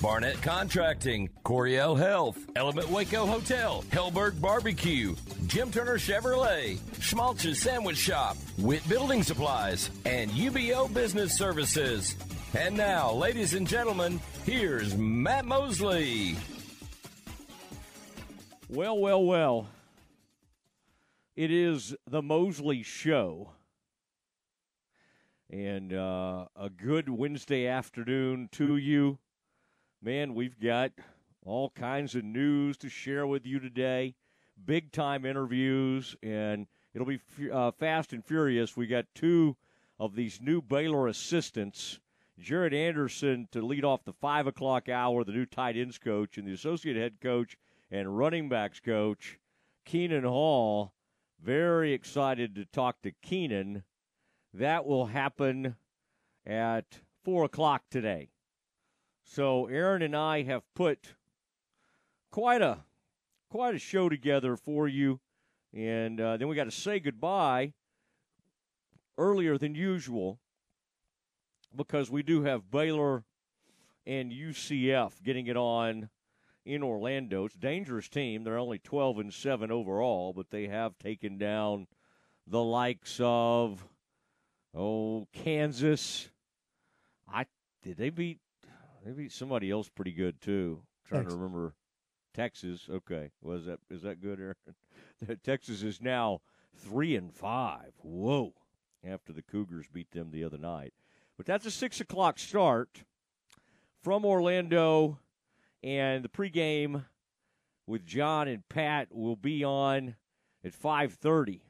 Barnett Contracting, Coryell Health, Element Waco Hotel, Helberg Barbecue, Jim Turner Chevrolet, Schmaltz's Sandwich Shop, Witt Building Supplies, and UBEO Business Services. And now, ladies and gentlemen, here's Matt Mosley. Well, well, well. It is the Mosley Show. And uh, a good Wednesday afternoon to you. Man, we've got all kinds of news to share with you today. Big time interviews, and it'll be uh, fast and furious. We got two of these new Baylor assistants. Jared Anderson to lead off the five o'clock hour, the new tight ends coach, and the associate head coach and running backs coach, Khenon Hall. Very excited to talk to Khenon. That will happen at four o'clock today. So Aaron and I have put quite a quite a show together for you, and uh, then we got to say goodbye earlier than usual because we do have Baylor and UCF getting it on in Orlando. It's a dangerous team. They're only 12 and 7 overall, but they have taken down the likes of oh Kansas. I did they beat Maybe somebody else pretty good too. I'm trying Texas. to remember. Texas. Okay. Was that is that good, Aaron? Texas is now three and five. Whoa. After the Cougars beat them the other night. But that's a six o'clock start from Orlando, and the pregame with John and Pat will be on at five thirty.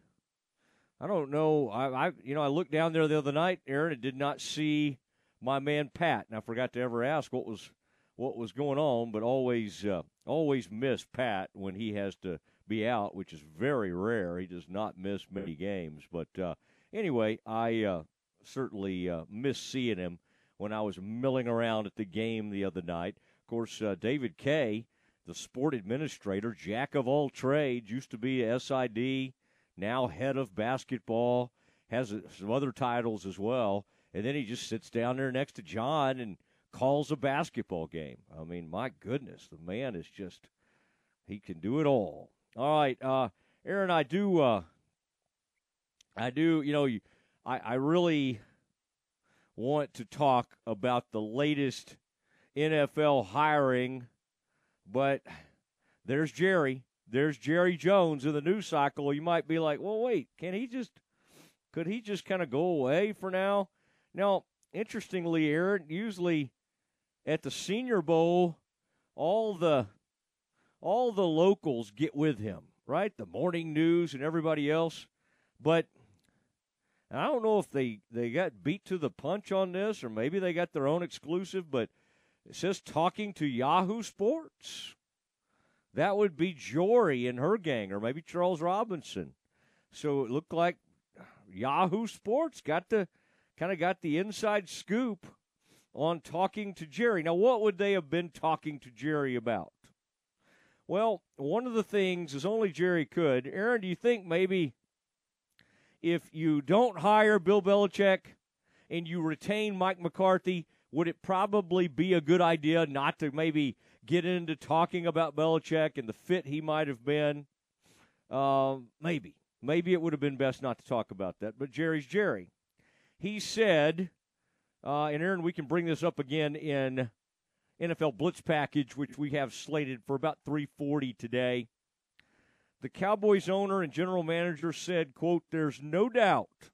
I don't know. I, I you know I looked down there the other night, Aaron, and did not see my man Pat. And I forgot to ever ask what was what was going on, but always uh, always miss Pat when he has to be out, which is very rare. He does not miss many games. But uh, anyway, I uh, certainly uh, miss seeing him when I was milling around at the game the other night. Of course, uh, David Kay, the sport administrator, jack of all trades, used to be a SID, now head of basketball, has uh, some other titles as well and then he just sits down there next to John and calls a basketball game. I mean, my goodness, the man is just he can do it all. All right, uh, Aaron, I do, uh, I do, you know, I, I really want to talk about the latest NFL hiring, but there's Jerry. There's Jerry Jones in the news cycle. You might be like, well, wait, can he just, could he just kind of go away for now? Now, interestingly, Aaron, usually at the Senior Bowl, all the all the locals get with him, right? The morning news and everybody else. But I don't know if they, they got beat to the punch on this or maybe they got their own exclusive, but it says talking to Yahoo Sports. That would be Jori and her gang, or maybe Charles Robinson. So it looked like Yahoo Sports got the kind of got the inside scoop on talking to Jerry. Now, what would they have been talking to Jerry about? Well, one of the things is only Jerry could. Aaron, do you think maybe if you don't hire Bill Belichick and you retain Mike McCarthy, would it probably be a good idea not to maybe get into talking about Belichick and the fit he might have been? Uh, maybe. Maybe it would have been best not to talk about that. But Jerry's Jerry. He said, uh, and Aaron, we can bring this up again in NFL Blitz package, which we have slated for about 340 today. The Cowboys owner and general manager said, quote, there's no doubt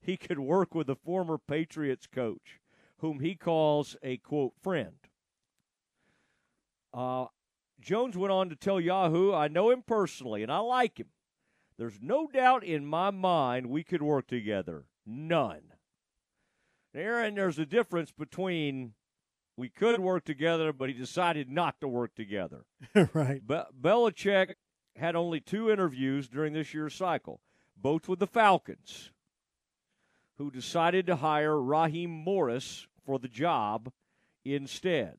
he could work with a former Patriots coach whom he calls a, quote, friend. Uh, Jones went on to tell Yahoo, I know him personally and I like him. There's no doubt in my mind we could work together. None. Aaron, there's a difference between we could work together, but he decided not to work together. right. Be- Belichick had only two interviews during this year's cycle, both with the Falcons. who decided to hire Raheem Morris for the job instead.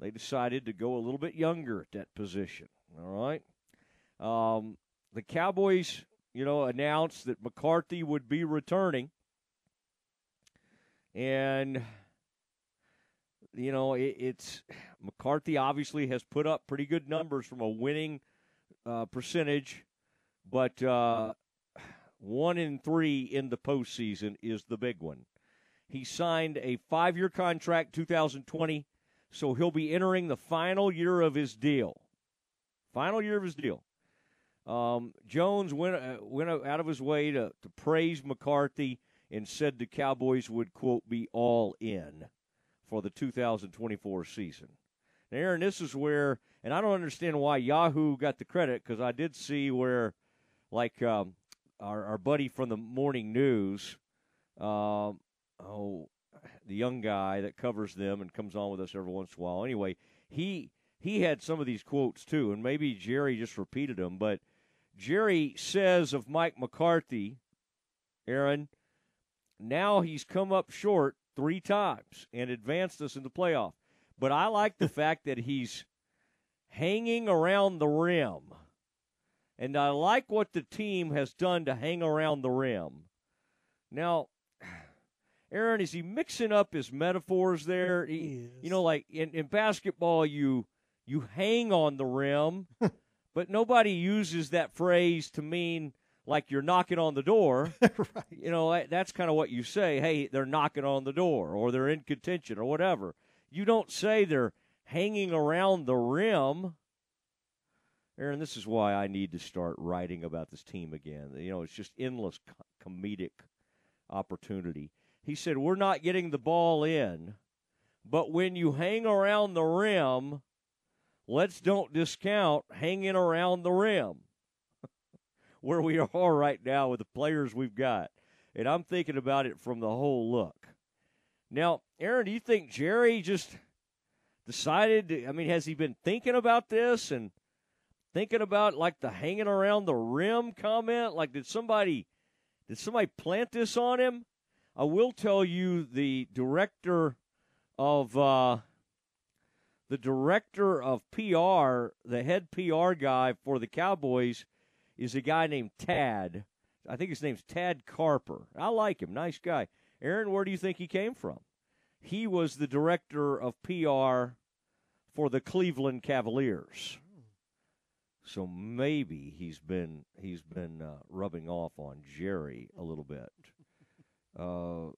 They decided to go a little bit younger at that position. All right. Um, the Cowboys, you know, announced that McCarthy would be returning. And, you know, it, it's McCarthy obviously has put up pretty good numbers from a winning uh, percentage, but uh, one in three in the postseason is the big one. He signed a five year contract 2020, so he'll be entering the final year of his deal. Final year of his deal. Um, Jones went uh, went out of his way to, to praise McCarthy and said the Cowboys would quote be all in for the 2024 season. Now, Aaron, this is where, and I don't understand why Yahoo got the credit because I did see where, like um, our our buddy from the morning news, um, oh, the young guy that covers them and comes on with us every once in a while. Anyway, he he had some of these quotes too, and maybe Jerry just repeated them, but Jerry says of Mike McCarthy, Aaron, now he's come up short three times and advanced us in the playoff. But I like the fact that he's hanging around the rim. And I like what the team has done to hang around the rim. Now, Aaron, is he mixing up his metaphors there? He, you know, like in, in basketball, you you hang on the rim but nobody uses that phrase to mean like you're knocking on the door. right. You know, that's kind of what you say. Hey, they're knocking on the door, or they're in contention, or whatever. You don't say they're hanging around the rim. Aaron, this is why I need to start writing about this team again. You know, it's just endless comedic opportunity. He said, We're not getting the ball in, but when you hang around the rim, let's don't discount hanging around the rim where we are right now with the players we've got. And I'm thinking about it from the whole look. Now, Aaron, do you think Jerry just decided? To, I mean, has he been thinking about this and thinking about like the hanging around the rim comment? Like, did somebody did somebody plant this on him? I will tell you, the director of uh, the director of PR, the head PR guy for the Cowboys, is a guy named Tad. I think his name's Tad Carper. I like him. Nice guy. Aaron, where do you think he came from? He was the director of PR for the Cleveland Cavaliers. So maybe he's been he's been uh, rubbing off on Jerry a little bit. Uh,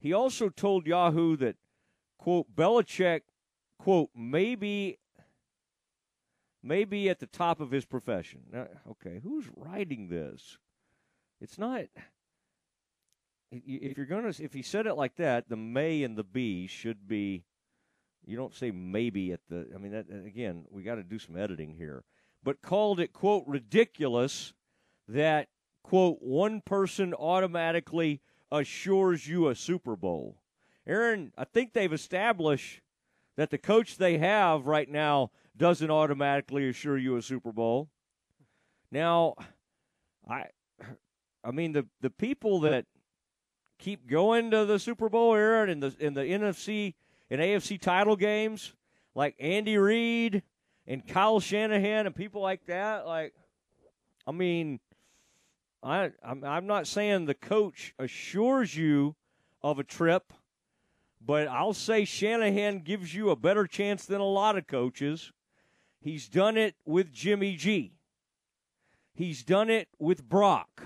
he also told Yahoo that quote, Belichick, quote, maybe maybe at the top of his profession. Now, okay, who's writing this? It's not if you're to if he said it like that, the may and the be should be you don't say maybe at the I mean that again, we got to do some editing here. But called it quote ridiculous that quote one person automatically assures you a Super Bowl. Aaron, I think they've established that the coach they have right now doesn't automatically assure you a Super Bowl. Now, I I mean the the people that keep going to the Super Bowl, Aaron, in the in the NFC and AFC title games, like Andy Reid and Kyle Shanahan and people like that, like I mean, I I'm, I'm not saying the coach assures you of a trip but I'll say Shanahan gives you a better chance than a lot of coaches. He's done it with Jimmy G. He's done it with Brock.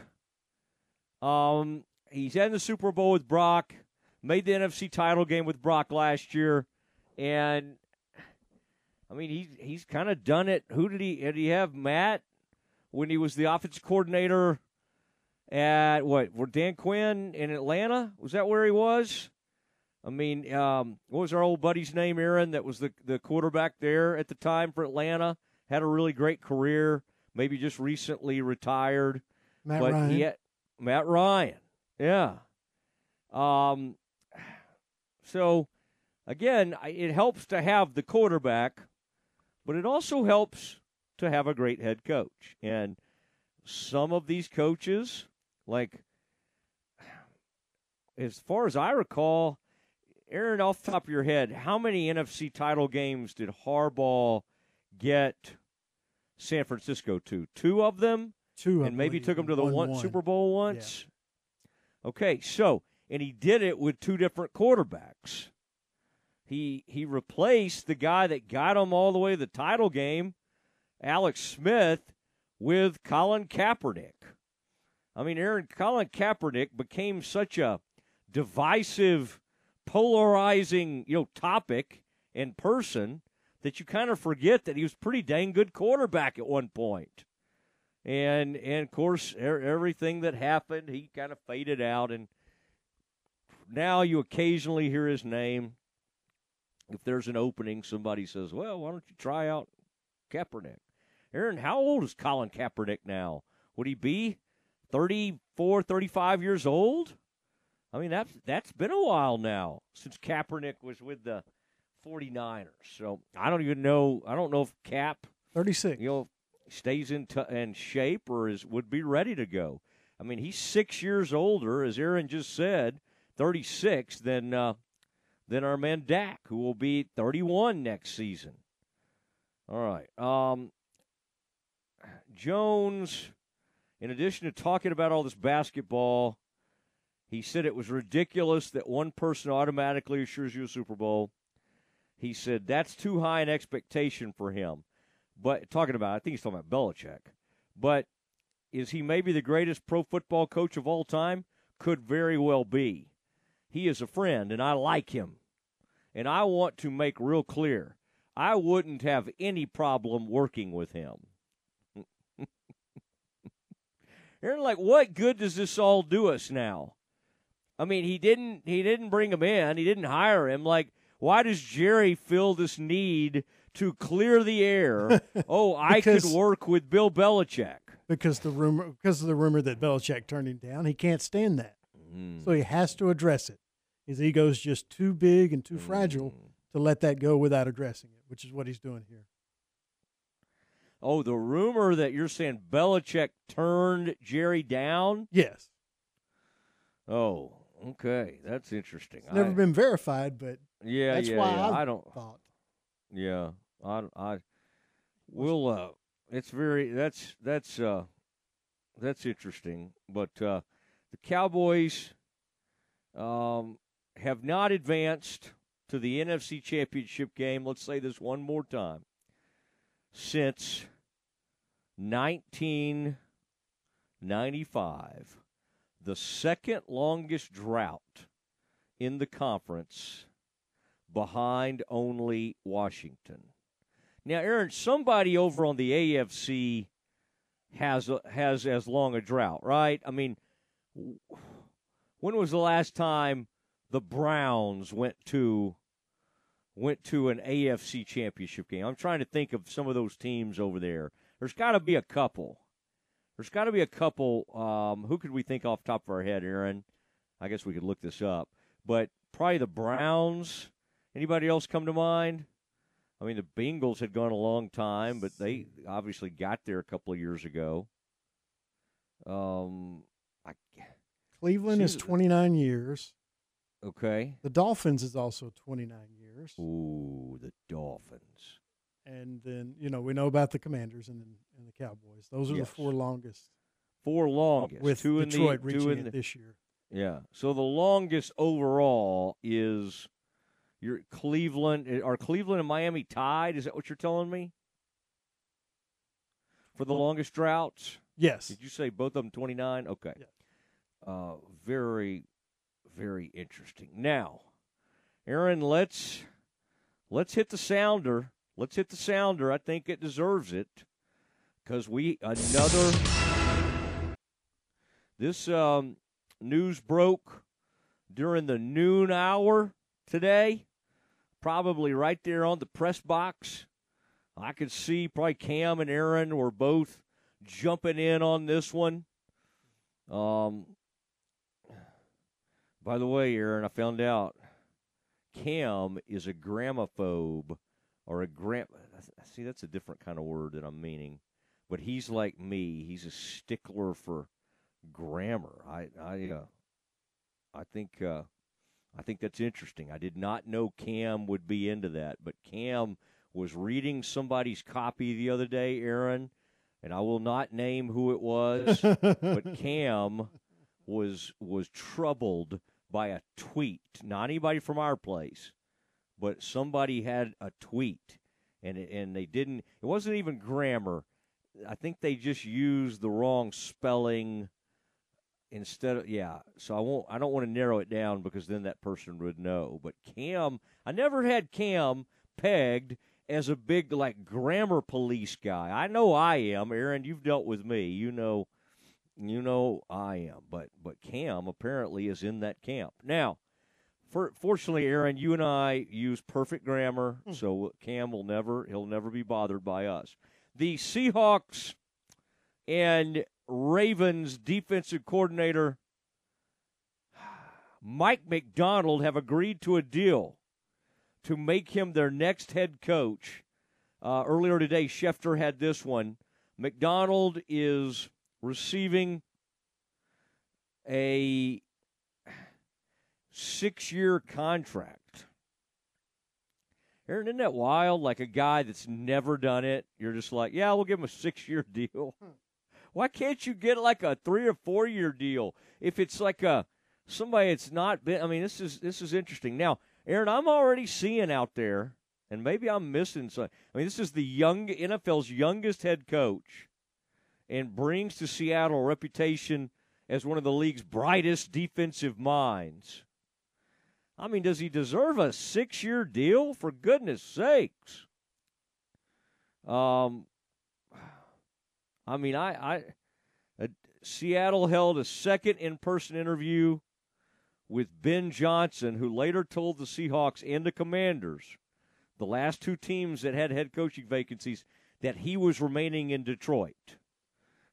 Um, he's had the Super Bowl with Brock, made the NFC title game with Brock last year, and I mean he's he's kind of done it. Who did he did he have Matt when he was the offensive coordinator at what? Were Dan Quinn in Atlanta? Was that where he was? I mean, um, what was our old buddy's name, Aaron? That was the the quarterback there at the time for Atlanta. Had a really great career. Maybe just recently retired. Matt but Ryan. He had, Matt Ryan. Yeah. Um. So, again, it helps to have the quarterback, but it also helps to have a great head coach. And some of these coaches, like as far as I recall, Aaron, off the top of your head, how many NFC title games did Harbaugh get San Francisco to? Two of them? Two, and maybe took them to the one, one. Super Bowl once? Okay, so, and he did it with two different quarterbacks. He, he replaced the guy that got him all the way to the title game, Alex Smith, with Colin Kaepernick. I mean, Aaron, Colin Kaepernick became such a divisive, polarizing, you know, topic and person that you kind of forget that he was pretty dang good quarterback at one point. And and of course, er- everything that happened, he kind of faded out, and now you occasionally hear his name. If there's an opening, somebody says, "Well, why don't you try out Kaepernick?" Aaron, how old is Colin Kaepernick now? Would he be 34, 35 years old? I mean, that's that's been a while now since Kaepernick was with the 49ers. So I don't even know. I don't know if Cap, 36. you know, stays in t- in shape or is would be ready to go. I mean, he's six years older, as Aaron just said, 36 than uh, than our man Dak, who will be 31 next season. All right. Um, Jones, in addition to talking about all this basketball, he said it was ridiculous that one person automatically assures you a Super Bowl. He said that's too high an expectation for him. But talking about, I think he's talking about Belichick. But is he maybe the greatest pro football coach of all time? Could very well be. He is a friend, and I like him. And I want to make real clear I wouldn't have any problem working with him. Aaron, like, what good does this all do us now? I mean, he didn't he didn't bring him in. He didn't hire him. Like, why does Jerry feel this need to clear the air? oh, I could work with Bill Belichick. because the rumor because of the rumor that Belichick turned him down. He can't stand that, mm. so he has to address it. His ego's just too big and too mm. fragile to let that go without addressing it, which is what he's doing here. Oh, the rumor that you're saying Belichick turned Jerry down? Yes, Oh, okay, that's interesting. it's never I- been verified, but Yeah, that's yeah, why yeah. I I don't. thought Yeah, I, I, will. Uh, it's very. That's that's uh, that's interesting. But uh, the Cowboys, um, have not advanced to the NFC Championship game. Let's say this one more time. Since 1995, the second longest drought in the conference behind only Washington. Now, Aaron, somebody over on the AFC has a, has as long a drought, right? I mean, when was the last time the Browns went to went to an AFC championship game? I'm trying to think of some of those teams over there. There's got to be a couple. There's got to be a couple. Um, who could we think off the top of our head, Aaron? I guess we could look this up. But probably the Browns. Anybody else come to mind? I mean, the Bengals had gone a long time, but they obviously got there a couple of years ago. Um, I, Cleveland is 29 years. okay. The Dolphins is also 29 years, Ooh, the Dolphins. And then you know we know about the Commanders and and the Cowboys. Those are Yes. the four longest. Four longest. with two Detroit in the, reaching in it the, this year. Yeah. So the longest overall is your Cleveland. eh, Are Cleveland and Miami tied? Is that what you're telling me? For the longest droughts? Yes, Did you say both of them 29? Okay. Yeah. Uh, very, very interesting. Now, Aaron, let's let's hit the sounder. Let's hit the sounder. I think it deserves it because we another. This um, news broke during the noon hour today, probably right there on the press box. I could see probably Cam and Aaron were both jumping in on this one. Um, by the way, Aaron, I found out Cam is a gramophobe or a gram. See, that's a different kind of word that I'm meaning. But he's like me. He's a stickler for grammar. I, I, uh, I think uh, I think that's interesting. I did not know Cam would be into that, but Cam was reading somebody's copy the other day, Aaron, and I will not name who it was, but Cam was was troubled by a tweet. Not anybody from our place, but somebody had a tweet, and it, and they didn't. It wasn't even grammar. I think they just used the wrong spelling instead of yeah so i won't i don't want to narrow it down because then that person would know but cam i never had cam pegged as a big like grammar police guy i know i am aaron you've dealt with me you know you know i am but but cam apparently is in that camp now for, fortunately aaron you and i use perfect grammar hmm. so cam will never he'll never be bothered by us the seahawks and Ravens defensive coordinator Mike Macdonald have agreed to a deal to make him their next head coach. Uh, earlier today, Schefter had this one. Macdonald is receiving a six year contract. Aaron, isn't that wild? Like a guy that's never done it, you're just like, yeah, we'll give him a six year deal. Hmm. Why can't you get like a three or four year deal if it's like a somebody that's not been? I mean, this is this is interesting. Now, Aaron, I'm already seeing out there, and maybe I'm missing some. I mean, this is the young NFL's youngest head coach, and brings to Seattle a reputation as one of the league's brightest defensive minds. I mean, does he deserve a six year deal? For goodness sakes. Um, I mean, I, I uh, Seattle held a second in-person interview with Ben Johnson, who later told the Seahawks and the Commanders, the last two teams that had head coaching vacancies, that he was remaining in Detroit.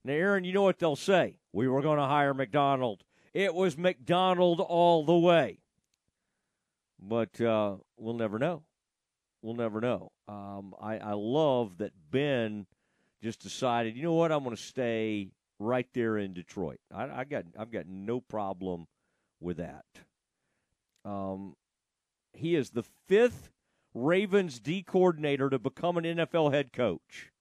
Now, Aaron, you know what they'll say? We were going to hire Macdonald. It was Macdonald all the way. But uh, we'll never know. We'll never know. Um, I, I love that Ben just decided, you know what, I'm going to stay right there in Detroit. I, I, got I've got no problem with that. Um, he is the fifth Ravens D coordinator to become an NFL head coach.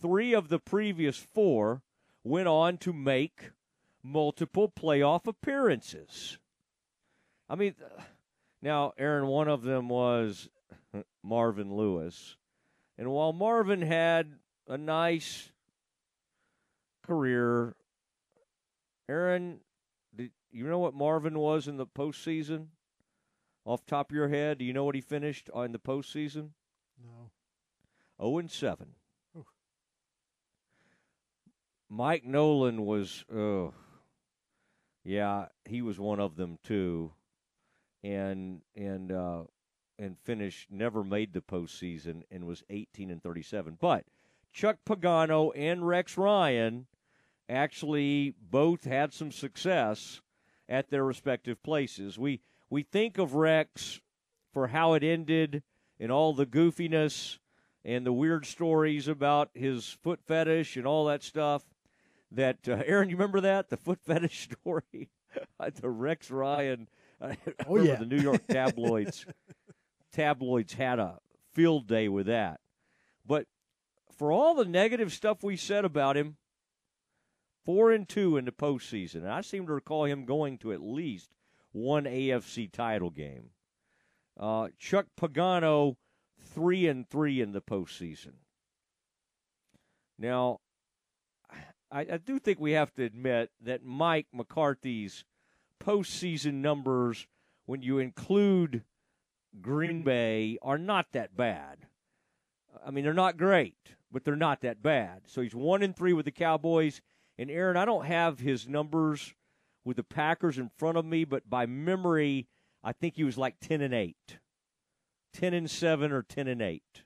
Three of the previous four went on to make multiple playoff appearances. I mean, now, Aaron, one of them was Marvin Lewis. And while Marvin had a nice career. Aaron, did you know what Marvin was in the postseason? Off top of your head, do you know what he finished in the postseason? No. 0 and 7. Mike Nolan was, oh, yeah, he was one of them too, and and uh, and finished never made the postseason and was 18 and 37. But Chuck Pagano and Rex Ryan actually both had some success at their respective places. We we think of Rex for how it ended and all the goofiness and the weird stories about his foot fetish and all that stuff. That uh, Aaron, you remember that the foot fetish story? the Rex Ryan. I oh yeah, the New York tabloids. tabloids had a field day with that. But for all the negative stuff we said about him, four and two in the postseason. And I seem to recall him going to at least one AFC title game. Uh, Chuck Pagano, three and three in the postseason. Now, I, I do think we have to admit that Mike McCarthy's postseason numbers, when you include Green Bay, are not that bad. I mean, they're not great but they're not that bad. So he's one and three with the Cowboys. And Aaron, I don't have his numbers with the Packers in front of me, but by memory, I think he was like ten and eight, ten and seven, or ten and eight.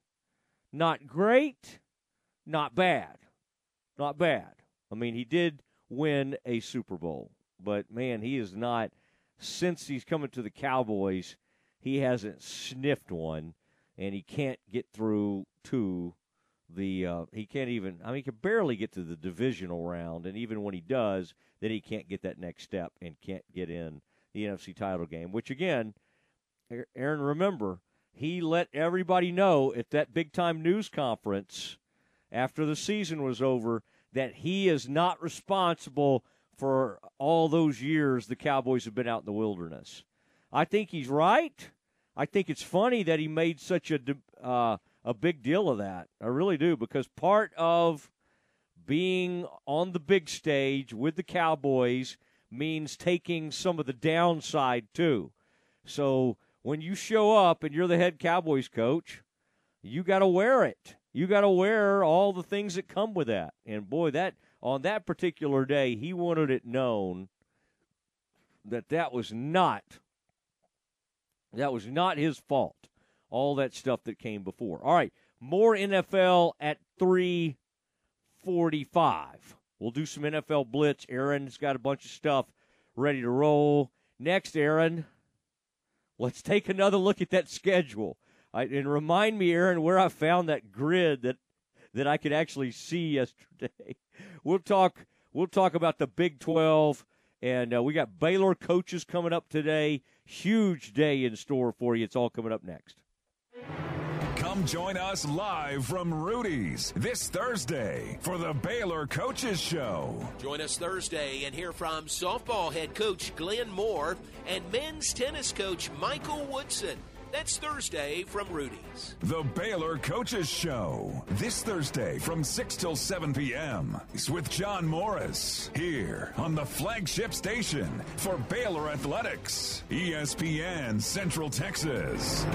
Not great, not bad, not bad. I mean, he did win a Super Bowl, but man, he is not. Since he's coming to the Cowboys, he hasn't sniffed one, and he can't get through to the uh, he can't even I mean he can barely get to the divisional round and even when he does then he can't get that next step and can't get in the NFC title game. Which again, Aaron, remember he let everybody know at that big time news conference after the season was over that he is not responsible for all those years the Cowboys have been out in the wilderness. I think he's right. I think it's funny that he made such a uh, a big deal of that. I really do because part of being on the big stage with the Cowboys means taking some of the downside too. So when you show up and you're the head Cowboys coach, you got to wear it. You got to wear all the things that come with that. And boy, that on that particular day, he wanted it known that that was not that was not his fault. All that stuff that came before. All right, more NFL at 345. We'll do some NFL blitz. Aaron's got a bunch of stuff ready to roll. Next, Aaron, let's take another look at that schedule. I, and remind me, Aaron, where I found that grid that that I could actually see yesterday. We'll talk. We'll talk about the Big Twelve, and uh, we got Baylor coaches coming up today. Huge day in store for you. It's all coming up next. Come join us live from Rudy's this Thursday for the Baylor Coaches Show. Join us Thursday and hear from softball head coach Glenn Moore and men's tennis coach Michael Woodson. That's Thursday from Rudy's. The Baylor Coaches Show. This Thursday from 6 till 7 p.m. with John Morris. Here on the flagship station for Baylor Athletics, ESPN Central Texas.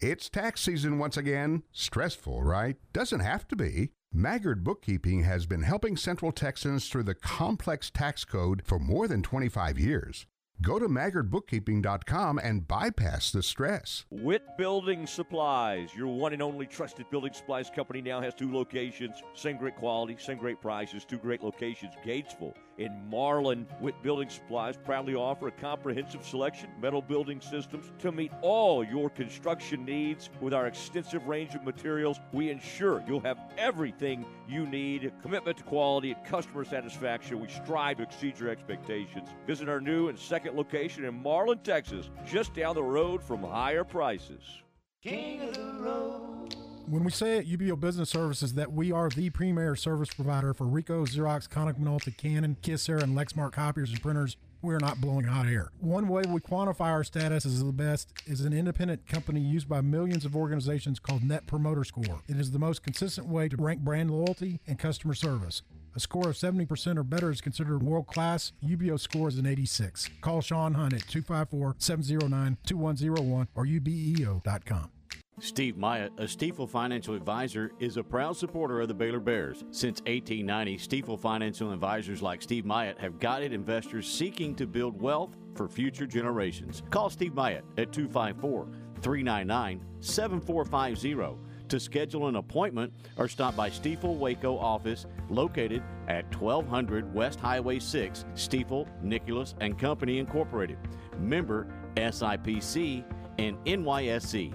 It's tax season once again. Stressful, right? Doesn't have to be. Maggard Bookkeeping has been helping Central Texans through the complex tax code for more than 25 years. Go to maggardbookkeeping.com and bypass the stress. Witt Building Supplies, your one and only trusted building supplies company, now has two locations. Same great quality, same great prices, two great locations. Gatesville in Marlin. Witt Building Supplies proudly offer a comprehensive selection metal building systems to meet all your construction needs. With our extensive range of materials, we ensure you'll have everything you need. Commitment to quality and customer satisfaction. We strive to exceed your expectations. Visit our new and second location in Marlin, Texas, just down the road from higher prices. King of the road. When we say at UBEO Business Services that we are the premier service provider for Ricoh, Xerox, Konica Minolta, Canon, Kyocera, and Lexmark copiers and printers, we're not blowing hot air. One way we quantify our status as the best is an independent company used by millions of organizations called Net Promoter Score. It is the most consistent way to rank brand loyalty and customer service. A score of 70% or better is considered world class. UBEO score is an 86. Call Sean Hunt at 254 709 2101 or ubeo.com. Steve Myatt, a Stifel financial advisor, is a proud supporter of the Baylor Bears. Since 1890, Stifel financial advisors like Steve Myatt have guided investors seeking to build wealth for future generations. Call Steve Myatt at 254 399 7450 to schedule an appointment or stop by Stifel Waco office located at 1200 West Highway 6, Stifel, Nicholas and Company Incorporated. Member SIPC and NYSE.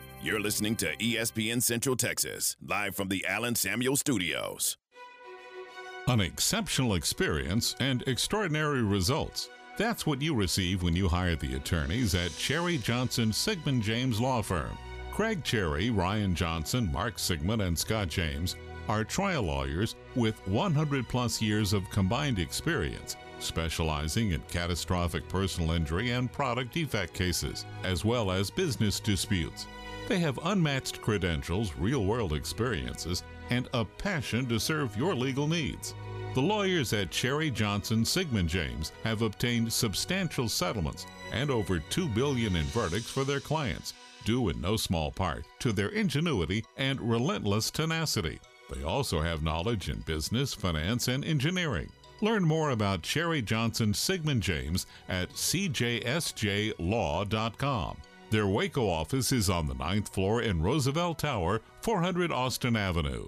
You're listening to ESPN Central Texas, live from the Allen Samuel Studios. An exceptional experience and extraordinary results. That's what you receive when you hire the attorneys at Cherry Johnson Siegmund James Law Firm. Craig Cherry, Ryan Johnson, Mark Siegmund, and Scott James are trial lawyers with 100 plus years of combined experience, specializing in catastrophic personal injury and product defect cases, as well as business disputes. They have unmatched credentials, real world experiences, and a passion to serve your legal needs. The lawyers at Cherry Johnson Siegmund James have obtained substantial settlements and over 2 billion in verdicts for their clients, due in no small part to their ingenuity and relentless tenacity. They also have knowledge in business, finance, and engineering. Learn more about Cherry Johnson Siegmund James at cjsjlaw.com. Their Waco office is on the ninth floor in Roosevelt Tower, 400 Austin Avenue.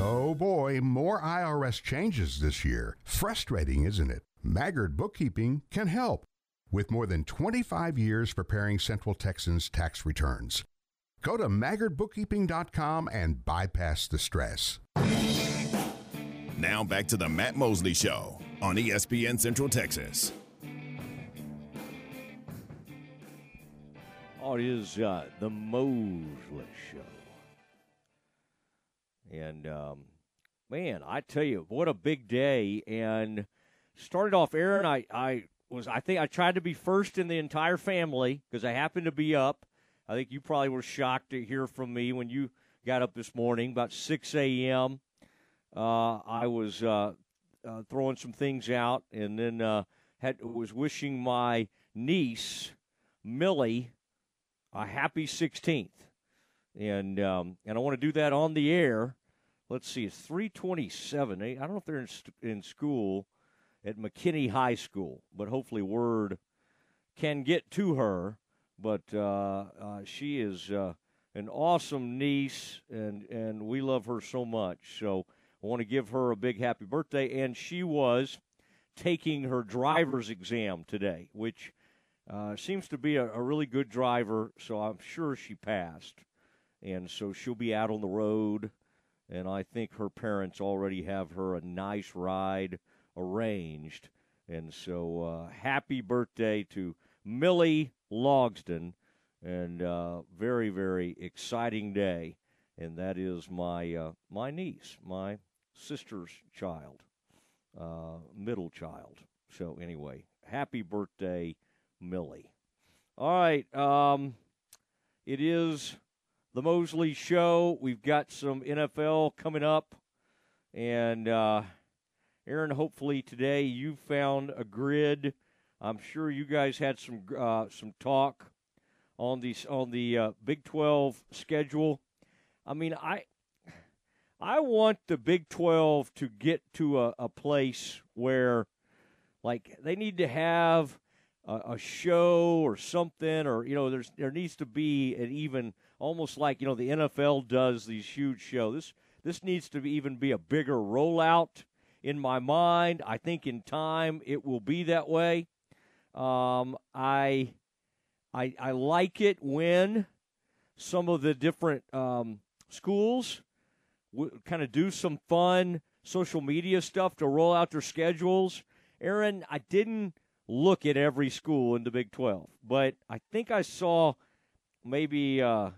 Oh boy, more IRS changes this year. Frustrating, isn't it? Maggard Bookkeeping can help with more than 25 years preparing Central Texans tax returns. Go to maggardbookkeeping.com and bypass the stress. Now back to the Matt Mosley Show on ESPN Central Texas. Oh, it is uh, the Mosley Show. And um, man, I tell you, what a big day! And started off, Aaron. I I was I think I tried to be first in the entire family because I happened to be up. I think you probably were shocked to hear from me when you got up this morning about 6 a.m. Uh, I was uh, uh, throwing some things out, and then uh, had was wishing my niece Millie a happy 16th, and um, and I want to do that on the air. Let's see, it's 327. I don't know if they're in, in school at McKinney High School, but hopefully word can get to her. But uh, uh, she is uh, an awesome niece, and, and we love her so much. So I want to give her a big happy birthday. And she was taking her driver's exam today, which uh, seems to be a, a really good driver. So I'm sure she passed. And so she'll be out on the road and I think her parents already have her a nice ride arranged. And so, uh, happy birthday to Millie Logston, and uh, very, very exciting day. And that is my uh, my niece, my sister's child, uh, middle child. So anyway, happy birthday, Millie. All right, um, it is the Mosley Show. We've got some NFL coming up. And uh, Aaron, hopefully today you found a grid. I'm sure you guys had some uh, some talk on the on the uh, Big 12 schedule. I mean, I I want the Big 12 to get to a, a place where, like, they need to have a, a show or something, or you know, there's there needs to be an even almost like you know the NFL does these huge shows. This this needs to be, even be a bigger rollout in my mind. I think in time it will be that way. Um, I, I I like it when some of the different um, schools w- kind of do some fun social media stuff to roll out their schedules. Aaron, I didn't look at every school in the Big 12, but I think I saw maybe uh,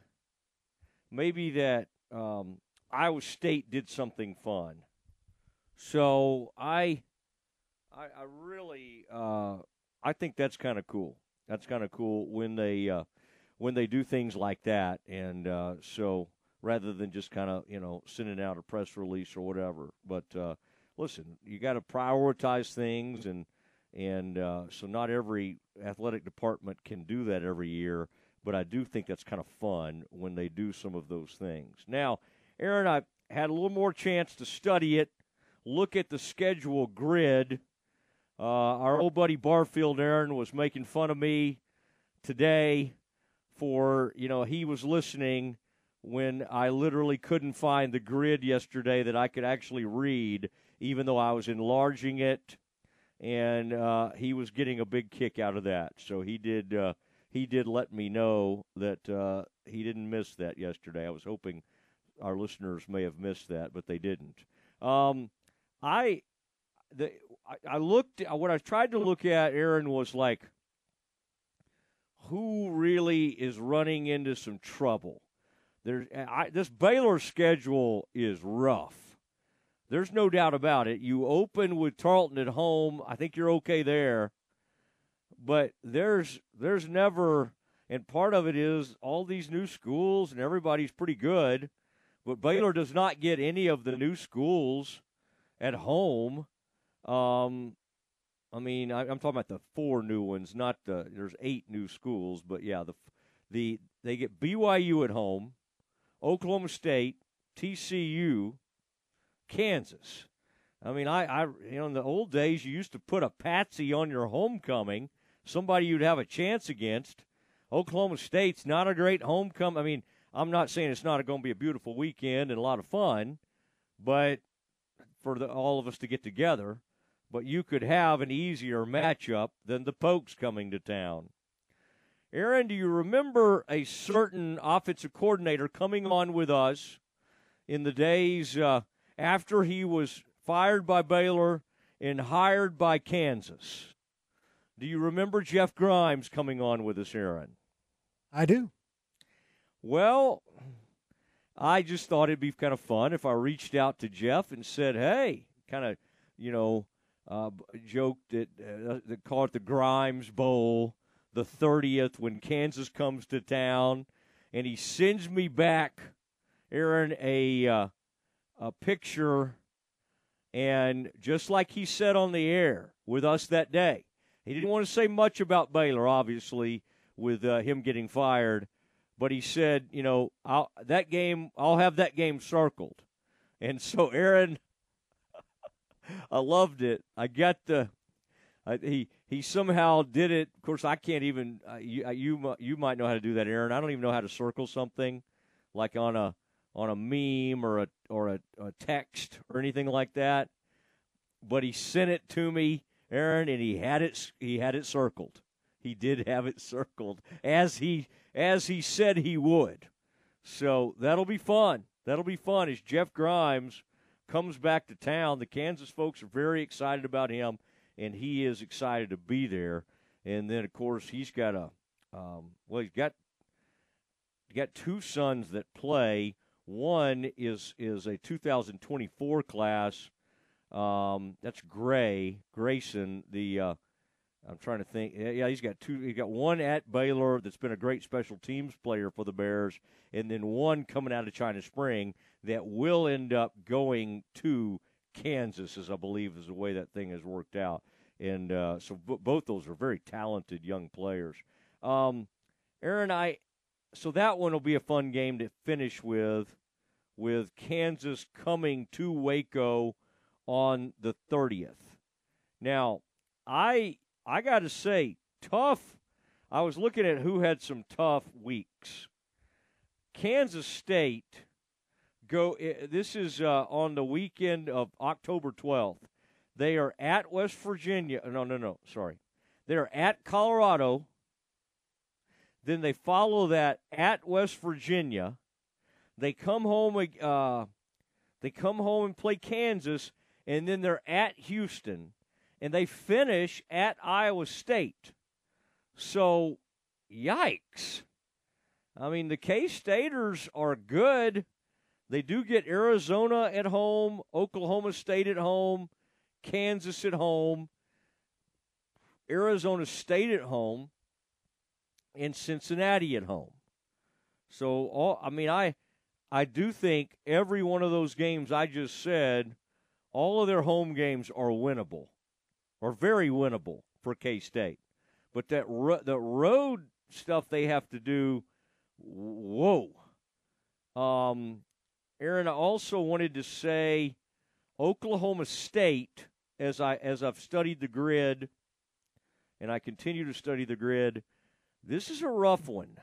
maybe that um, Iowa State did something fun. So I, I, I really, uh, I think that's kind of cool. That's kind of cool when they, uh, when they do things like that, and uh, so rather than just kind of you know sending out a press release or whatever. But uh, listen, you got to prioritize things, and and uh, so not every athletic department can do that every year but I do think that's kind of fun when they do some of those things. Now, Aaron, I had a little more chance to study it, look at the schedule grid. Uh, our old buddy Barfield, Aaron, was making fun of me today for, you know, he was listening when I literally couldn't find the grid yesterday that I could actually read, even though I was enlarging it. And uh, he was getting a big kick out of that. So he did. Uh, he did let me know that uh, he didn't miss that yesterday. I was hoping our listeners may have missed that, but they didn't. Um, I, the, I, I looked. What I tried to look at, Aaron, was like, who really is running into some trouble? There's I, this Baylor schedule is rough. There's no doubt about it. You open with Tarleton at home. I think you're okay there. But there's there's never and part of it is all these new schools and everybody's pretty good. But Baylor does not get any of the new schools at home. Um, I mean, I, am talking about the four new ones, not the. There's eight new schools, but yeah, the the they get BYU at home, Oklahoma State, TCU, Kansas. I mean, I, I you know in the old days you used to put a patsy on your homecoming, somebody you'd have a chance against. Oklahoma State's not a great homecoming. I mean, I'm not saying it's not going to be a beautiful weekend and a lot of fun, but for the, all of us to get together, but you could have an easier matchup than the Pokes coming to town. Aaron, do you remember a certain offensive coordinator coming on with us in the days uh, after he was fired by Baylor and hired by Kansas? Do you remember Jeff Grimes coming on with us, Aaron? I do. Well, I just thought it'd be kind of fun if I reached out to Jeff and said, "Hey," kind of, you know, uh, joked that uh, they call it the Grimes Bowl, the thirtieth when Kansas comes to town, and he sends me back, Aaron, a uh, a picture, and just like he said on the air with us that day, he didn't want to say much about Baylor, obviously, with uh, him getting fired but he said, you know, I'll, that game, I'll have that game circled. And so, Aaron, I loved it. I got the, I, he he somehow did it. Of course, I can't even. Uh, you uh, you you might know how to do that, Aaron. I don't even know how to circle something, like on a on a meme or a or a, a text or anything like that. But he sent it to me, Aaron, and he had it he had it circled. He did have it circled as he as he said he would. So that'll be fun. That'll be fun as Jeff Grimes comes back to town. The Kansas folks are very excited about him, and he is excited to be there. And then, of course, he's got a um, well, he's got got two sons that play. One is is a 2024 class. Um, that's Gray Grayson, the uh, I'm trying to think. Yeah, he's got two. He's got one at Baylor that's been a great special teams player for the Bears, and then one coming out of China Spring that will end up going to Kansas, as I believe is the way that thing has worked out. And uh, so b- both those are very talented young players. Um, Aaron, I so that one will be a fun game to finish with, with Kansas coming to Waco on the 30th. Now, I I got to say, tough. I was looking at who had some tough weeks. Kansas State go. This is uh, on the weekend of October 12th. They are at West Virginia. No, no, no. Sorry. They're at Colorado. Then they follow that at West Virginia. They come home. Uh, they come home and play Kansas, and then they're at Houston and they finish at Iowa State. So, yikes. I mean, the K Staters are good. They do get Arizona at home, Oklahoma State at home, Kansas at home, Arizona State at home, and Cincinnati at home. So, all, I mean, I I do think every one of those games I just said, all of their home games are winnable are very winnable for K State. But that ro- the road stuff they have to do, whoa. Um, Aaron, I also wanted to say Oklahoma State, as I as I've studied the grid, and I continue to study the grid. This is a rough one.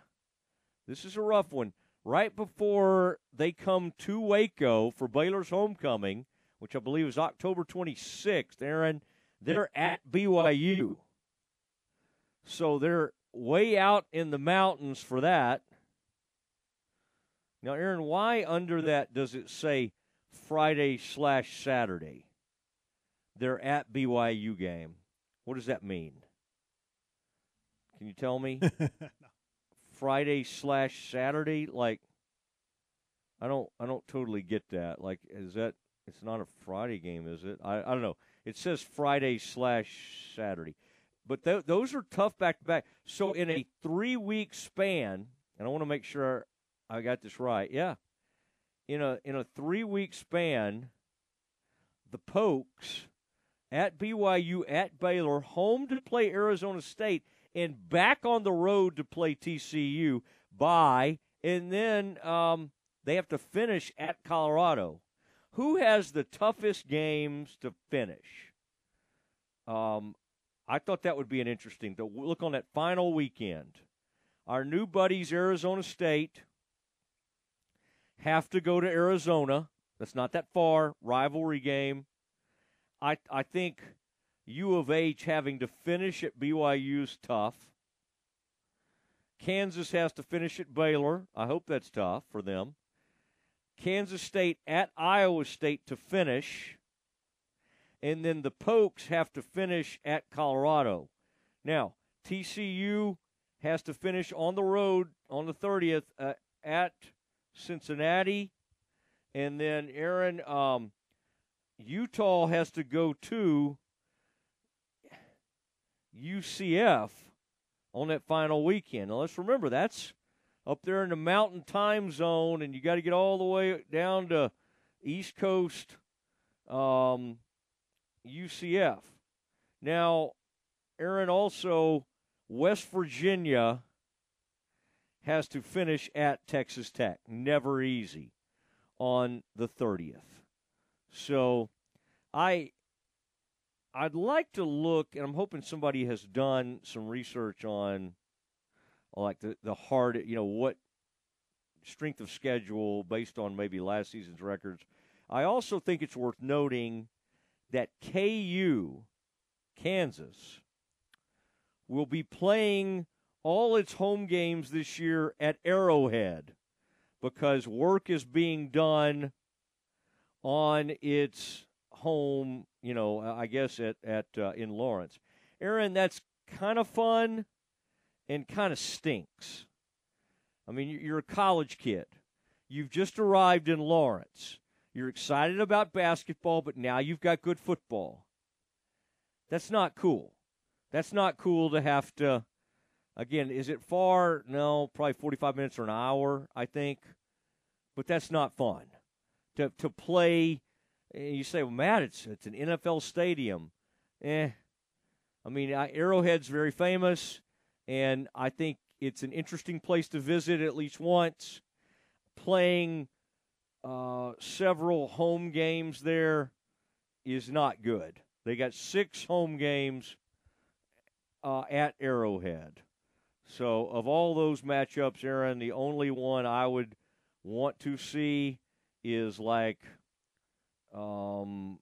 This is a rough one. Right before they come to Waco for Baylor's homecoming, which I believe is October 26th, Aaron they're at BYU. So they're way out in the mountains for that. Now, Aaron, why under that does it say Friday slash Saturday? They're at BYU game. What does that mean? Can you tell me? no. Friday slash Saturday? Like, I don't, I don't totally get that. Like, is that It's not a Friday game, is it? I, I don't know. It says Friday slash Saturday, but th- those are tough back to back. So in a three week span, and I want to make sure I got this right. Yeah, in a in a three week span, the Pokes at BYU at Baylor, home to play Arizona State, and back on the road to play TCU. By and then um, they have to finish at Colorado. Who has the toughest games to finish? Um, I thought that would be an interesting to look on that final weekend. Our new buddies, Arizona State, have to go to Arizona. That's not that far. Rivalry game. I I think U of H having to finish at BYU is tough. Kansas has to finish at Baylor. I hope that's tough for them. Kansas State at Iowa State to finish. And then the Pokes have to finish at Colorado. Now, TCU has to finish on the road on the 30th uh, at Cincinnati. And then, Aaron, um, Utah has to go to UCF on that final weekend. Now, let's remember that's up there in the mountain time zone, and you got to get all the way down to East Coast um, UCF. Now, Aaron, also West Virginia has to finish at Texas Tech. Never easy on the 30th. So I I'd like to look and I'm hoping somebody has done some research on like the the hard, you know, what strength of schedule based on maybe last season's records. I also think it's worth noting that KU, Kansas, will be playing all its home games this year at Arrowhead because work is being done on its home, you know, I guess at at uh, in Lawrence. Aaron, that's kind of fun and kind of stinks. I mean, you're a college kid. You've just arrived in Lawrence. You're excited about basketball, but now you've got good football. That's not cool. That's not cool to have to. Again, is it far? No, probably 45 minutes or an hour, I think. But that's not fun. To, to play, you say, well, Matt, it's, it's an NFL stadium. Eh. I mean, Arrowhead's very famous and I think it's an interesting place to visit at least once. Playing uh, several home games there is not good. They got six home games uh, at Arrowhead. So, of all those matchups, Aaron, the only one I would want to see is like um,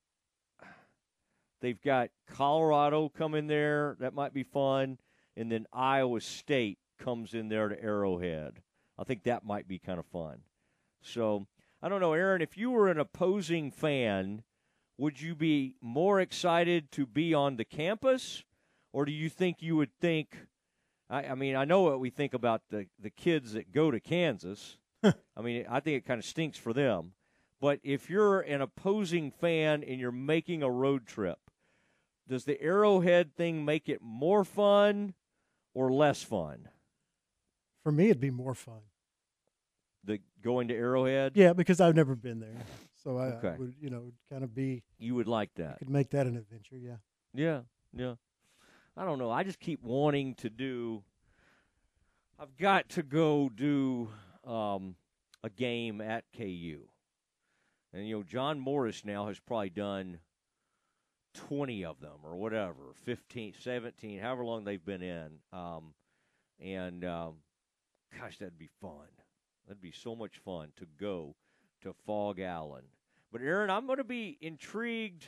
they've got Colorado coming there. That might be fun and then Iowa State comes in there to Arrowhead. I think that might be kind of fun. So I don't know, Aaron, if you were an opposing fan, would you be more excited to be on the campus, or do you think you would think? I, I mean, I know what we think about the the kids that go to Kansas. I mean, I think it kind of stinks for them. But if you're an opposing fan and you're making a road trip, does the Arrowhead thing make it more fun or less fun? For me, it'd be more fun. The going to Arrowhead? Yeah, because I've never been there, so I, okay. I would, you know, kind of be. You would like that? Could make that an adventure, yeah. Yeah, yeah. I don't know. I just keep wanting to do. I've got to go do um, a game at KU, and you know, John Morris now has probably done 20 of them or whatever, 15, 17, however long they've been in. Um, and um, gosh, that'd be fun. That'd be so much fun to go to Phog Allen. But Aaron, I'm going to be intrigued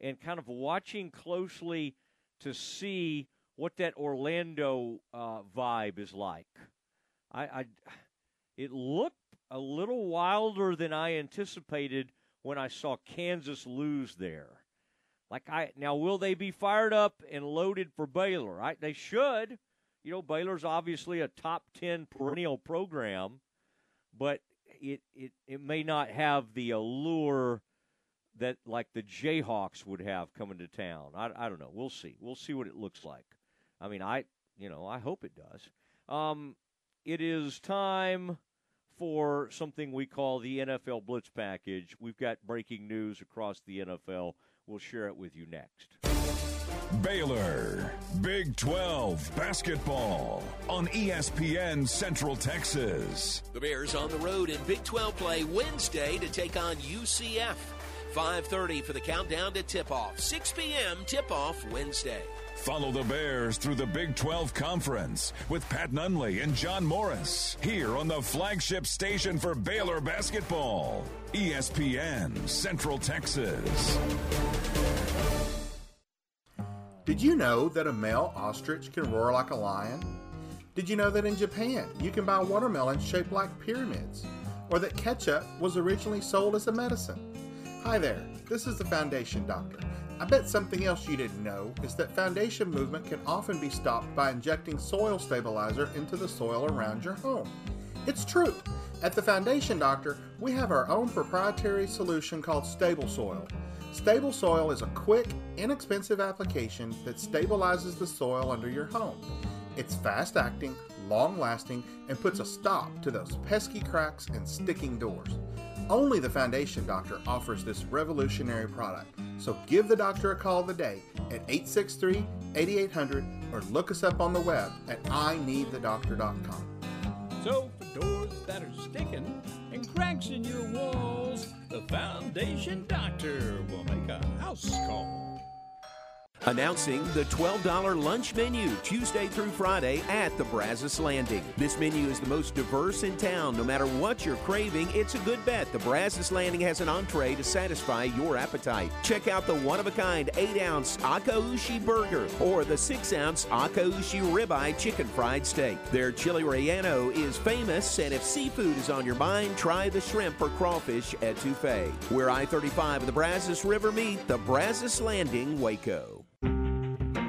and kind of watching closely to see what that Orlando uh, vibe is like. I, I, it looked a little wilder than I anticipated when I saw Kansas lose there. Like I now, will they be fired up and loaded for Baylor? Right, they should. You know, Baylor's obviously a top ten perennial program, but it it it may not have the allure that like the Jayhawks would have coming to town. I, I don't know. We'll see. We'll see what it looks like. I mean, I you know I hope it does. Um, it is time for something we call the NFL Blitz package. We've got breaking news across the NFL. We'll share it with you next. Baylor, Big 12 basketball on ESPN Central Texas. The Bears on the road in Big 12 play Wednesday to take on UCF. 5:30 for the countdown to tip-off. 6 p.m. tip-off Wednesday. Follow the Bears through the Big 12 Conference with Pat Nunley and John Morris here on the flagship station for Baylor basketball, ESPN Central Texas. Did you know that a male ostrich can roar like a lion? Did you know that in Japan you can buy watermelons shaped like pyramids? Or that ketchup was originally sold as a medicine? Hi there, this is the Foundation Doctor. I bet something else you didn't know is that foundation movement can often be stopped by injecting soil stabilizer into the soil around your home. It's true. At the Foundation Doctor, we have our own proprietary solution called Stable Soil. Stable Soil is a quick, inexpensive application that stabilizes the soil under your home. It's fast acting, long lasting, and puts a stop to those pesky cracks and sticking doors. Only the Foundation Doctor offers this revolutionary product. So give the doctor a call today at 863 8800 or look us up on the web at ineedthedoctor.com. So, for doors that are sticking and cracks in your walls, the Foundation Doctor will make a house call. Announcing the $12 lunch menu Tuesday through Friday at the Brazos Landing. This menu is the most diverse in town. No matter what you're craving, it's a good bet. The Brazos Landing has an entree to satisfy your appetite. Check out the one of a kind 8 ounce Akaushi burger or the 6 ounce Akaushi ribeye chicken fried steak. Their chili relleno is famous, and if seafood is on your mind, try the shrimp or crawfish étouffée. Where I 35 and the Brazos River meet, the Brazos Landing, Waco.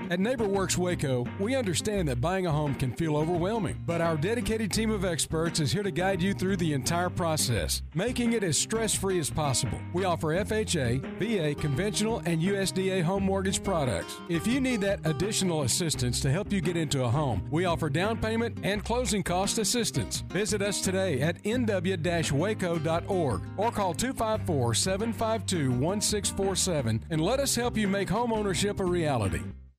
At NeighborWorks Waco, we understand that buying a home can feel overwhelming, but our dedicated team of experts is here to guide you through the entire process, making it as stress free as possible. We offer FHA, VA, conventional, and USDA home mortgage products. If you need that additional assistance to help you get into a home, we offer down payment and closing cost assistance. Visit us today at nw waco.org or call 254 752 1647 and let us help you make home ownership a reality.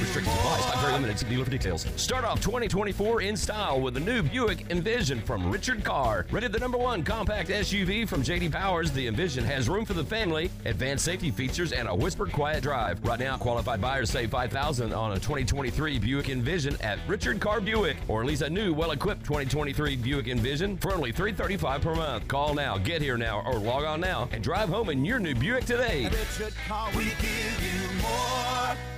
Restricted supplies, not very limited. See dealer for details. Start off 2024 in style with the new Buick Envision from Richard Carr. Rated the number one compact SUV from JD Powers, the Envision has room for the family, advanced safety features, and a whispered quiet drive. Right now, qualified buyers save 5000 on a 2023 Buick Envision at Richard Carr Buick, or lease a new, well-equipped 2023 Buick Envision for only 335 per month. Call now, get here now, or log on now and drive home in your new Buick today. Richard Carr, we give you more.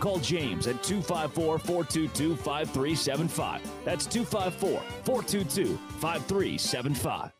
Call James at 254 422 5375. That's 254 422 5375.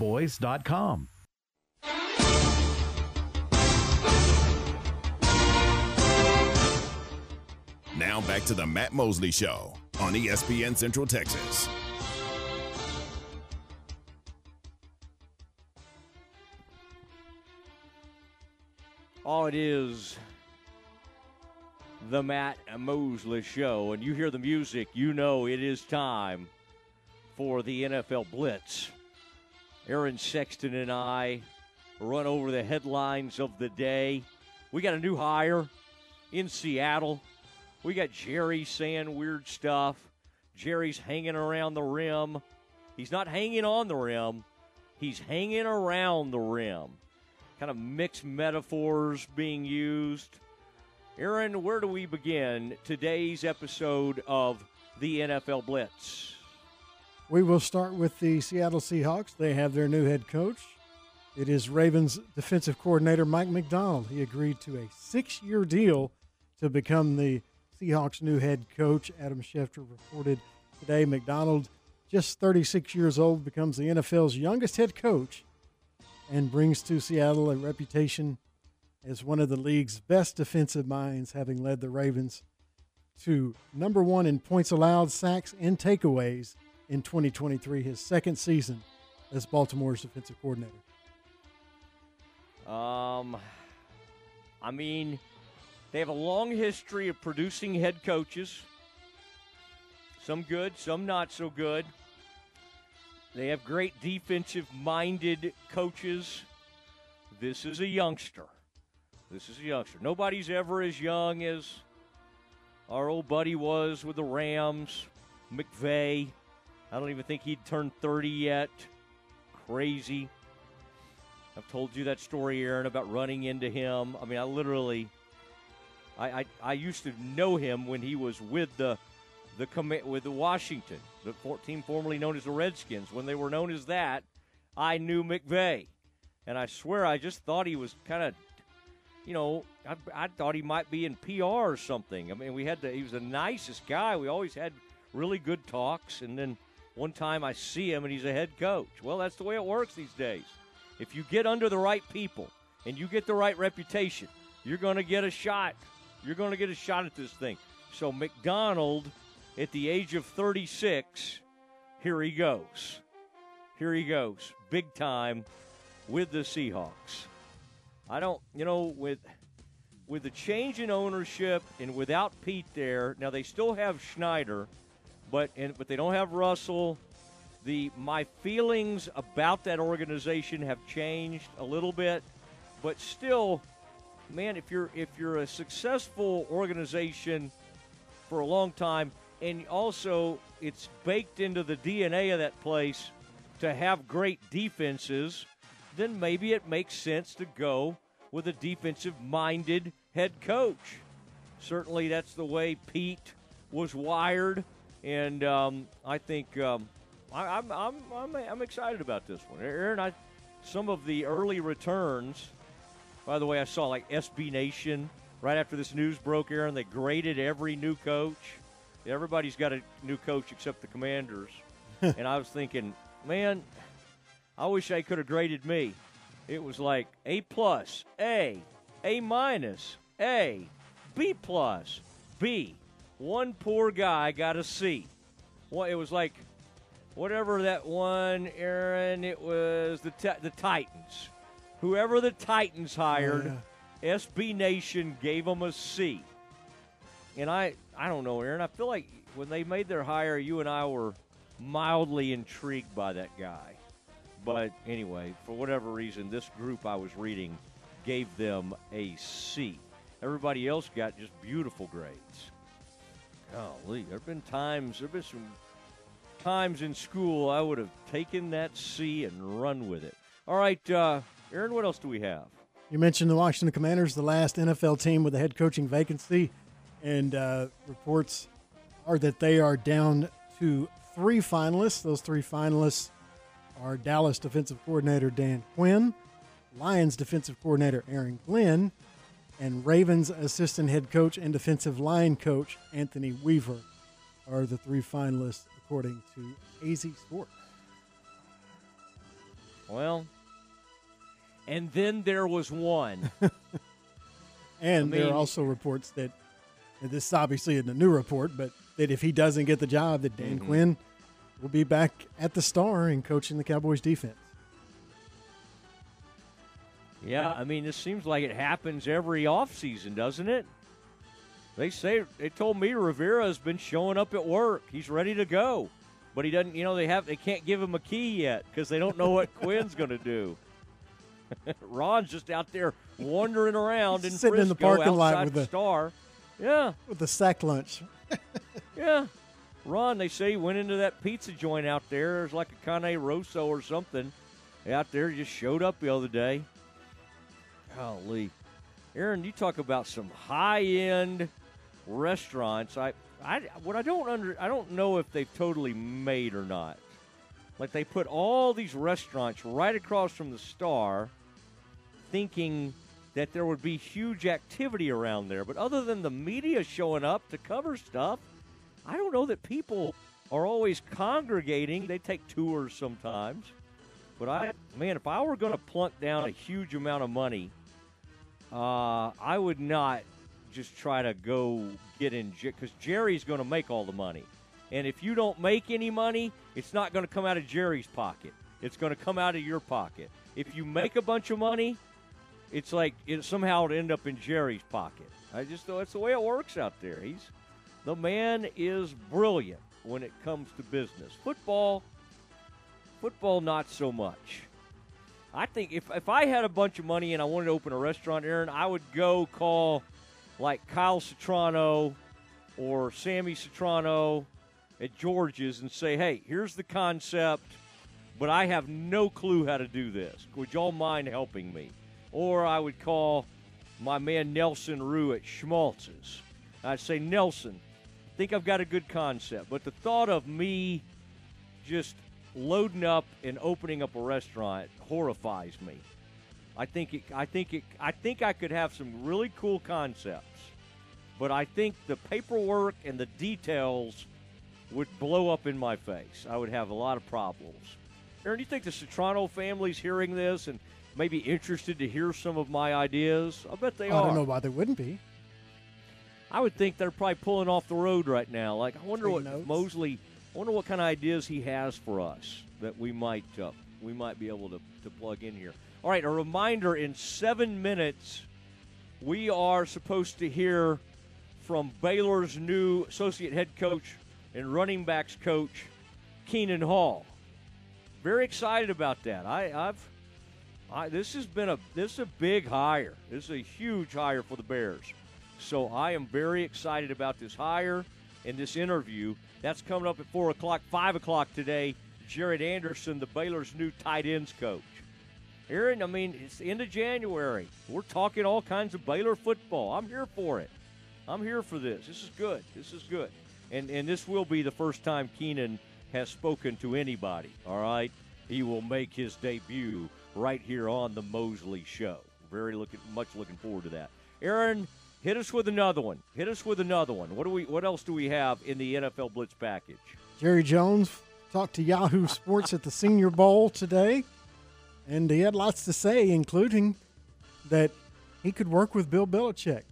SeattleBoys.com. Now back to the Matt Mosley Show on ESPN Central Texas. Oh, it is the Matt Mosley Show. And you hear the music, you know it is time for the NFL Blitz. Aaron Sexton and I run over the headlines of the day. We got a new hire in Seattle. We got Jerry saying weird stuff. Jerry's hanging around the rim. He's not hanging on the rim, he's hanging around the rim. Kind of mixed metaphors being used. Aaron, where do we begin today's episode of the NFL Blitz? We will start with the Seattle Seahawks. They have their new head coach. It is Ravens defensive coordinator Mike Macdonald. He agreed to a six year deal to become the Seahawks' new head coach. Adam Schefter reported today Macdonald, just 36 years old, becomes the NFL's youngest head coach and brings to Seattle a reputation as one of the league's best defensive minds, having led the Ravens to number one in points allowed, sacks, and takeaways in 2023, his second season as Baltimore's defensive coordinator. Um, I mean, they have a long history of producing head coaches. Some good, some not so good. They have great defensive minded coaches. This is a youngster. This is a youngster. Nobody's ever as young as our old buddy was with the Rams, McVay. I don't even think he'd turned 30 yet. Crazy. I've told you that story, Aaron, about running into him. I mean, I literally, I, I, I used to know him when he was with the, the commit with the Washington, the team formerly known as the Redskins. When they were known as that, I knew McVay, and I swear I just thought he was kind of, you know, I, I thought he might be in PR or something. I mean, we had the, he was the nicest guy. We always had really good talks, and then one time I see him and he's a head coach. Well, that's the way it works these days. If you get under the right people and you get the right reputation, you're going to get a shot. You're going to get a shot at this thing. So, Macdonald, at the age of 36, here he goes. Here he goes. Big time with the Seahawks. I don't, you know, with with the change in ownership and without Pete there, now they still have Schneider, but and, but they don't have Russell the my feelings about that organization have changed a little bit, but still, man, if you're if you're a successful organization for a long time, and also it's baked into the DNA of that place to have great defenses, then maybe it makes sense to go with a defensive minded head coach. Certainly, that's the way Pete was wired, and um, I think. Um, I, am I'm, I'm, I'm excited about this one. Aaron, I, some of the early returns, by the way, I saw like SB Nation right after this news broke, Aaron, they graded every new coach. Everybody's got a new coach except the commanders. and I was thinking, man, I wish they could have graded me. It was like A plus, A, A minus, A, B plus, B. One poor guy got a C. Well, it was like whatever that one, Aaron, it was the the Titans. Whoever the Titans hired, yeah. SB Nation gave them a C. And I, I don't know, Aaron. I feel like when they made their hire, you and I were mildly intrigued by that guy. But anyway, for whatever reason, this group I was reading gave them a C. Everybody else got just beautiful grades. Golly, there have been times, there have been some times in school, I would have taken that C and run with it. All right, uh, Aaron, what else do we have? You mentioned the Washington Commanders, the last NFL team with a head coaching vacancy, and uh, reports are that they are down to three finalists. Those three finalists are Dallas defensive coordinator Dan Quinn, Lions defensive coordinator Aaron Glenn, and Ravens assistant head coach and defensive line coach Anthony Weaver are the three finalists according to AZ Sports. Well, and then there was one. And I there are also reports that and this is obviously in the new report, but that if he doesn't get the job, that Dan Mhm. Quinn will be back at the star and coaching the Cowboys defense. Yeah, I mean, this seems like it happens every offseason, doesn't it? They say they told me Rivera has been showing up at work. He's ready to go, but he doesn't. You know, they have they can't give him a key yet because they don't know what Quinn's going to do. Ron's just out there wandering around in Sitting in the parking lot with the star. Yeah, With the sack lunch. yeah. Ron, they say, went into that pizza joint out there. There's like a Cane Rosso or something out there. Just showed up the other day. Golly. Aaron, you talk about some high end restaurants. I, I, what I don't under, I don't know if they've totally made or not. Like they put all these restaurants right across from the Star, thinking that there would be huge activity around there. But other than the media showing up to cover stuff, I don't know that people are always congregating. They take tours sometimes. But I, man, if I were going to plunk down a huge amount of money, uh, I would not just try to go get in because Jerry's going to make all the money. And if you don't make any money, it's not going to come out of Jerry's pocket. It's going to come out of your pocket. If you make a bunch of money, it's like it somehow it'll end up in Jerry's pocket. I just know that's the way it works out there. He's the man is brilliant when it comes to business. Football, football, not so much. I think if, if I had a bunch of money and I wanted to open a restaurant, Aaron, I would go call like Kyle Citrano or Sammy Citrano at George's and say, hey, here's the concept, but I have no clue how to do this. Would y'all mind helping me? Or I would call my man Nelson Rue at Schmaltz's. I'd say, Nelson, think I've got a good concept, but the thought of me just loading up and opening up a restaurant horrifies me. I think it, I think it, I think I could have some really cool concepts, but I think the paperwork and the details would blow up in my face. I would have a lot of problems. Aaron, do you think the Citrano family's hearing this and maybe interested to hear some of my ideas? I bet they I are. I don't know why they wouldn't be. I would think they're probably pulling off the road right now. Like, I wonder Taking what notes. Mosley. I wonder what kind of ideas he has for us that we might uh, we might be able to, to plug in here. All right, a reminder: in seven minutes, we are supposed to hear from Baylor's new associate head coach and running backs coach, Khenon Hall. Very excited about that. I, I've I, this has been a this is a big hire. This is a huge hire for the Bears. So I am very excited about this hire and this interview. That's coming up at four o'clock, five o'clock today. Jared Anderson, the Baylor's new tight ends coach. Aaron, I mean, it's the end of January. We're talking all kinds of Baylor football. I'm here for it. I'm here for this. This is good. This is good. And and this will be the first time Khenon has spoken to anybody. All right, he will make his debut right here on the Mosley Show. Very looking, much looking forward to that. Aaron, hit us with another one. Hit us with another one. What do we? What else do we have in the NFL Blitz package? Jerry Jones talked to Yahoo Sports at the Senior Bowl today, and he had lots to say, including that he could work with Bill Belichick.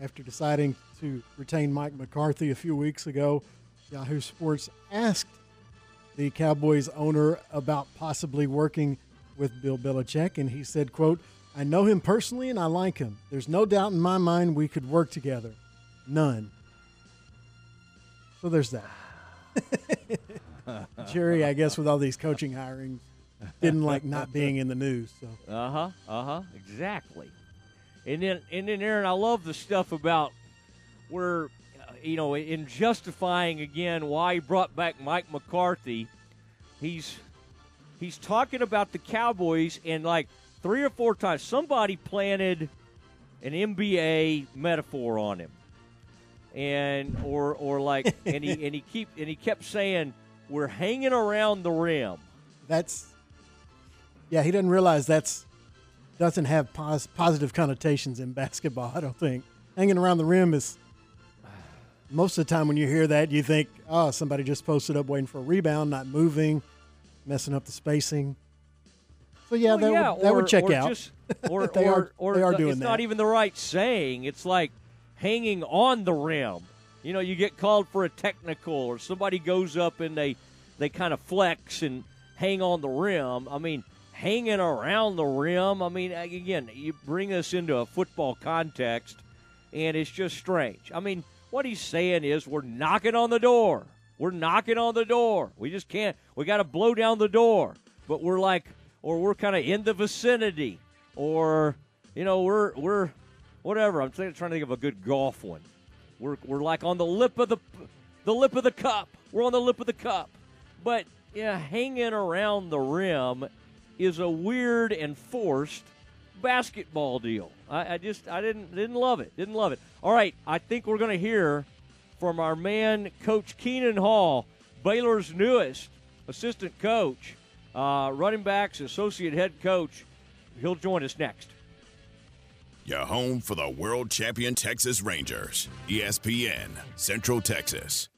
After deciding to retain Mike McCarthy a few weeks ago, Yahoo Sports asked the Cowboys owner about possibly working with Bill Belichick, and he said, quote, I know him personally and I like him. There's no doubt in my mind we could work together. None. So there's that. Jerry, I guess, with all these coaching hirings, didn't like not being in the news. So Uh huh. Uh huh. Exactly. And then, and then, Aaron, I love the stuff about where, uh, you know, in justifying again why he brought back Mike McCarthy, he's he's talking about the Cowboys and like three or four times somebody planted an NBA metaphor on him, and or or like and he and he keep and he kept saying we're hanging around the rim. that's yeah, he doesn't realize that's doesn't have pos- positive connotations in basketball. I don't think hanging around the rim is most of the time when you hear that you think, oh, somebody just posted up waiting for a rebound, not moving, messing up the spacing. So yeah, Well, that, yeah, would, that or, would check or out. Just, or they or, are or they are the- doing it's that. not even the right saying. It's like hanging on the rim. You know, you get called for a technical, or somebody goes up and they they kind of flex and hang on the rim. I mean, hanging around the rim. I mean, again, you bring us into a football context, and it's just strange. I mean, what he's saying is we're knocking on the door. We're knocking on the door. We just can't. We got to blow down the door. But we're like, or we're kind of in the vicinity, or you know, we're we're whatever. I'm trying to think of a good golf one. We're we're like on the lip of the the lip of the cup. We're on the lip of the cup. But yeah, hanging around the rim is a weird and forced basketball deal. I, I just I didn't didn't love it. Didn't love it. All right, I think we're going to hear from our man Coach Khenon Hall, Baylor's newest assistant coach, uh, running backs associate head coach. He'll join us next. Your home for the world champion Texas Rangers. ESPN, Central Texas.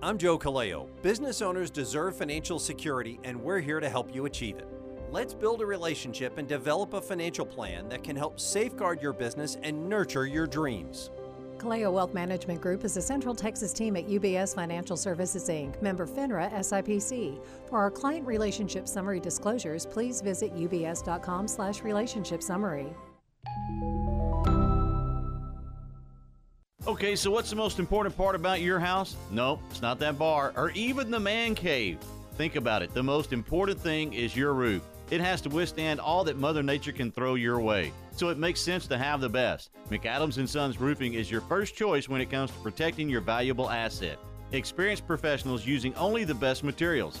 I'm Joe Kaleo. Business owners deserve financial security, and we're here to help you achieve it. Let's build a relationship and develop a financial plan that can help safeguard your business and nurture your dreams. Kaleo Wealth Management Group is a Central Texas team at UBS Financial Services Inc., member FINRA SIPC. For our client relationship summary disclosures, please visit ubs.com slash relationship summary. Okay, so what's the most important part about your house? No, it's not that bar or even the man cave. Think about it. The most important thing is your roof. It has to withstand all that Mother Nature can throw your way. So it makes sense to have the best. McAdams Sons Roofing is your first choice when it comes to protecting your valuable asset. Experienced professionals using only the best materials.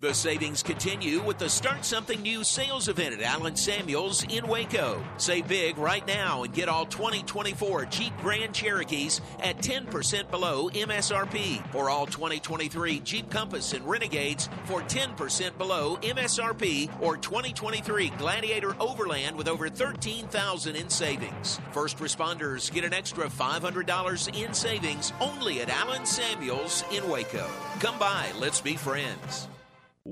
The savings continue with the Start Something New sales event at Allen Samuels in Waco. Save big right now and get all 2024 Jeep Grand Cherokees at 10% below MSRP, or all 2023 Jeep Compass and Renegades for 10% below MSRP, or 2023 Gladiator Overland with over 13000 in savings. First responders get an extra $500 in savings only at Allen Samuels in Waco. Come by, let's be friends.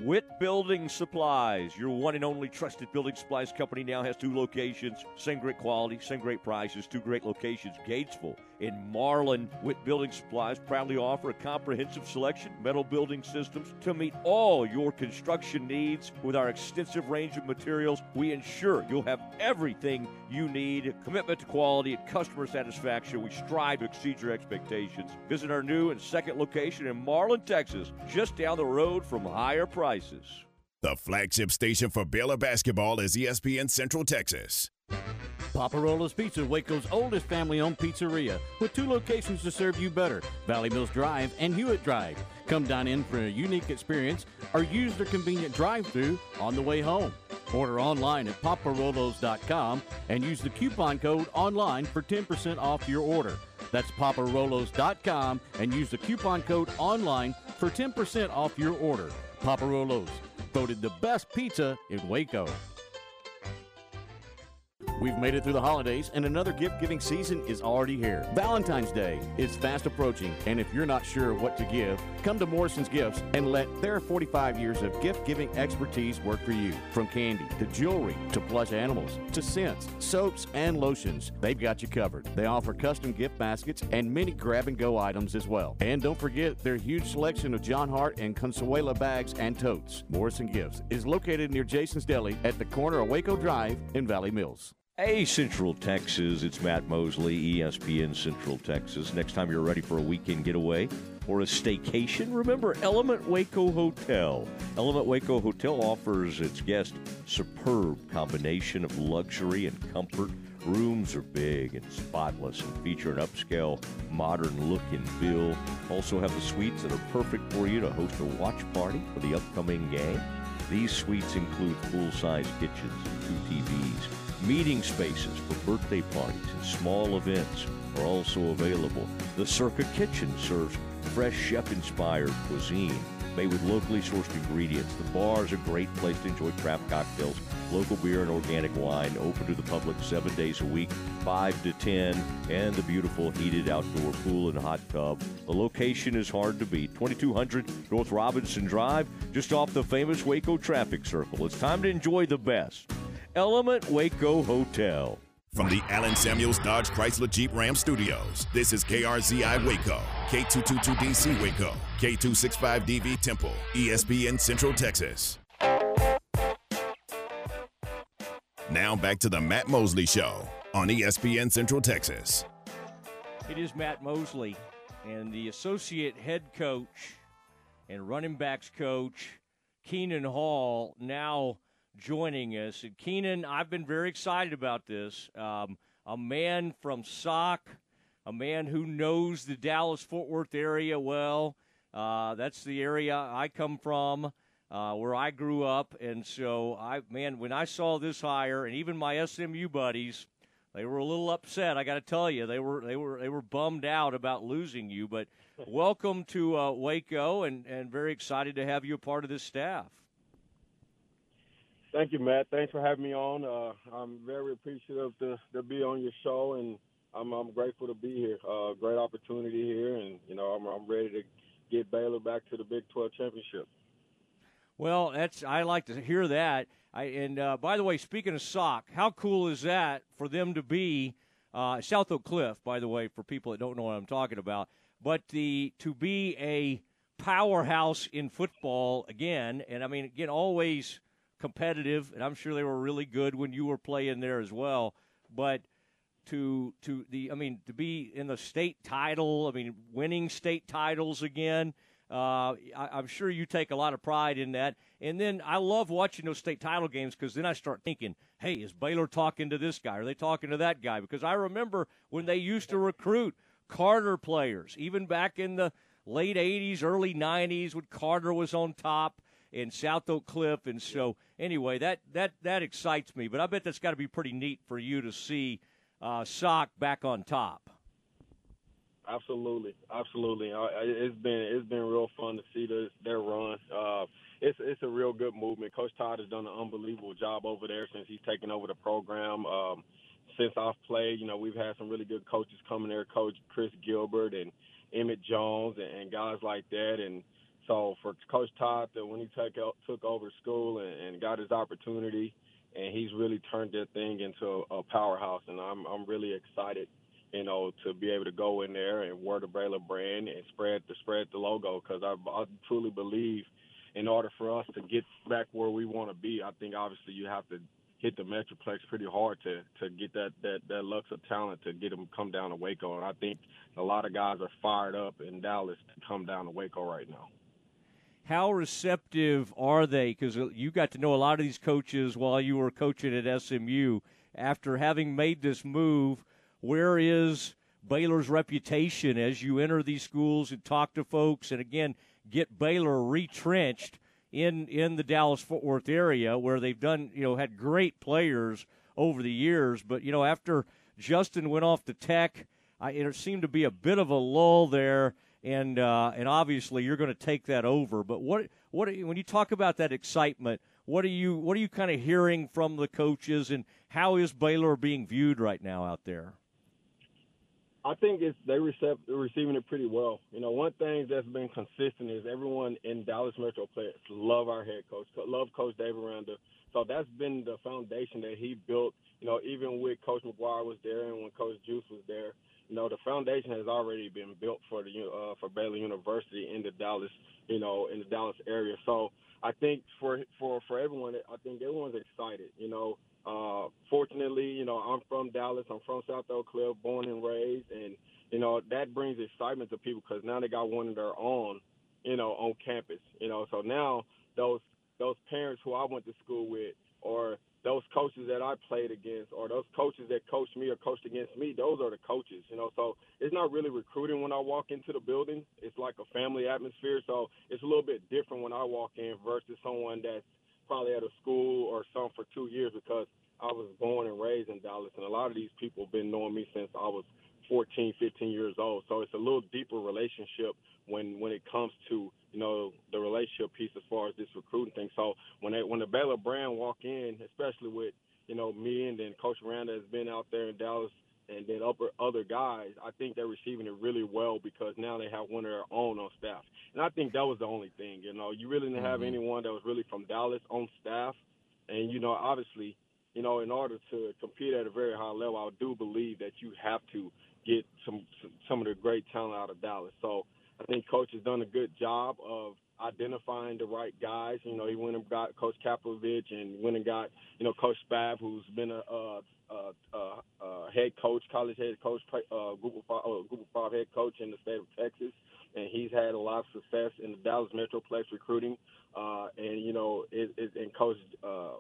Witt Building Supplies, your one and only trusted building supplies company, now has two locations. Same great quality, same great prices, two great locations Gatesville and Marlin. Witt Building Supplies proudly offer a comprehensive selection of metal building systems to meet all your construction needs. With our extensive range of materials, we ensure you'll have everything you need. Commitment to quality and customer satisfaction, we strive to exceed your expectations. Visit our new and second location in Marlin, Texas, just down the road from higher prices. The flagship station for Baylor basketball is ESPN Central Texas. Poppa Rollo's Pizza, Waco's oldest family owned pizzeria, with two locations to serve you better Valley Mills Drive and Hewitt Drive. Come dine in for a unique experience or use their convenient drive through on the way home. Order online at paparolos.com and use the coupon code online for 10% off your order. That's paparolos.com and use the coupon code online for 10% off your order. Paparolos, voted the best pizza in Waco. We've made it through the holidays, and another gift giving season is already here. Valentine's Day is fast approaching, and if you're not sure what to give, come to Morrison's Gifts and let their 45 years of gift giving expertise work for you. From candy to jewelry to plush animals to scents, soaps, and lotions, they've got you covered. They offer custom gift baskets and many grab and go items as well. And don't forget their huge selection of Jon Hart and Consuela bags and totes. Morrison Gifts is located near Jason's Deli at the corner of Waco Drive in Valley Mills. Hey, Central Texas, it's Matt Mosley, ESPN Central Texas. Next time you're ready for a weekend getaway or a staycation, remember Element Waco Hotel. Element Waco Hotel offers its guests superb combination of luxury and comfort Rooms are big and spotless and feature an upscale, modern look and feel. Also have the suites that are perfect for you to host a watch party for the upcoming game. These suites include full-size kitchens and two TVs. Meeting spaces for birthday parties and small events are also available. The Circa Kitchen serves fresh chef-inspired cuisine made with locally sourced ingredients. The bar is a great place to enjoy craft cocktails, local beer, and organic wine. Open to the public seven days a week, 5 to 10, and the beautiful heated outdoor pool and hot tub. The location is hard to beat 2200 North Robinson Drive, just off the famous Waco traffic circle. It's time to enjoy the best. Element Waco Hotel. From the Allen Samuels Dodge Chrysler Jeep Ram Studios, this is KRZI Waco, K222DC Waco, K265DV Temple, ESPN Central Texas. Now back to the Matt Mosley Show on ESPN Central Texas. It is Matt Mosley and the associate head coach and running backs coach, Khenon Hall, now joining us. And Khenon, I've been very excited about this. Um, a man from SOC, a man who knows the Dallas Fort Worth area well. Uh, that's the area I come from, uh, where I grew up, and so I, man, when I saw this hire, and even my SMU buddies, they were a little upset. I got to tell you, they were they were they were bummed out about losing you. But welcome to uh, Waco, and and very excited to have you a part of this staff. Thank you, Matt. Thanks for having me on. Uh, I'm very appreciative to, to be on your show, and I'm, I'm grateful to be here. Uh, great opportunity here, and you know I'm, I'm ready to get Baylor back to the Big 12 championship. Well, that's I like to hear that. I, and uh, by the way, speaking of Sauk, how cool is that for them to be uh, South Oak Cliff? By the way, for people that don't know what I'm talking about, but the to be a powerhouse in football again, and I mean again always competitive, and I'm sure they were really good when you were playing there as well. But to to the I mean to be in the state title, I mean winning state titles again. Uh, I, I'm sure you take a lot of pride in that. And then I love watching those state title games because then I start thinking, hey, is Baylor talking to this guy? Are they talking to that guy? Because I remember when they used to recruit Carter players, even back in the late 80s, early 90s when Carter was on top in South Oak Cliff. And so, anyway, that that that excites me. But I bet that's got to be pretty neat for you to see uh, Sauk back on top. Absolutely, absolutely. It's been it's been real fun to see this, their run. Uh, it's it's a real good movement. Coach Todd has done an unbelievable job over there since he's taken over the program. Um, since I've played, you know, we've had some really good coaches coming there, Coach Chris Gilbert and Emmett Jones and, and guys like that. And so for Coach Todd, that when he took took over school and, and got his opportunity, and he's really turned that thing into a powerhouse, and I'm I'm really excited, you know, to be able to go in there and wear the Baylor brand and spread the spread the logo because I, I truly believe, in order for us to get back where we want to be, I think obviously you have to hit the metroplex pretty hard to to get that that that lux of talent to get them come down to Waco, and I think a lot of guys are fired up in Dallas to come down to Waco right now how receptive are they? Because uh, you got to know a lot of these coaches while you were coaching at SMU. After having made this move, where is Baylor's reputation as you enter these schools and talk to folks, and again get Baylor retrenched in in the Dallas Fort Worth area where they've done you know had great players over the years, but you know after Justin went off to Tech, I, it seemed to be a bit of a lull there and uh, and obviously you're going to take that over. But what what when you talk about that excitement, what are you what are you kind of hearing from the coaches, and how is Baylor being viewed right now out there? I think it's they receive, receiving it pretty well. You know, one thing that's been consistent is everyone in Dallas Metro players love our head coach, love Coach Dave Aranda. So that's been the foundation that he built. You know, even with Coach McGuire was there and when Coach Juice was there, you know, the foundation has already been built for the uh, for Baylor University in the Dallas, you know, in the Dallas area. So I think for for for everyone, I think everyone's excited. You know, uh, fortunately, you know, I'm from Dallas. I'm from South Oak Cliff, born and raised, and you know that brings excitement to people because now they got one of their own, you know, on campus. You know, so now those those parents who I went to school with, or those coaches that I played against or those coaches that coached me or coached against me, those are the coaches, you know. So it's not really recruiting when I walk into the building. It's like a family atmosphere. So it's a little bit different when I walk in versus someone that's probably at a school or some for two years because I was born and raised in Dallas. And a lot of these people have been knowing me since I was 14, 15 years old. So it's a little deeper relationship when when it comes to you know the relationship piece as far as this recruiting thing. So when they, when the Baylor brand walk in, especially with you know me and then Coach Aranda has been out there in Dallas and then upper other guys, I think they're receiving it really well because now they have one of their own on staff. And I think that was the only thing. You know, you really didn't have Mhm. anyone that was really from Dallas on staff, and you know obviously. You know, in order to compete at a very high level, I do believe that you have to get some some of the great talent out of Dallas. So I think coach has done a good job of identifying the right guys. You know, he went and got Coach Kapovich and went and got you know Coach Spav, who's been a, a, a, a, a head coach, college head coach, uh, group of five, five head coach in the state of Texas, and he's had a lot of success in the Dallas Metroplex recruiting. Uh, and you know, it, it, and Coach. Uh,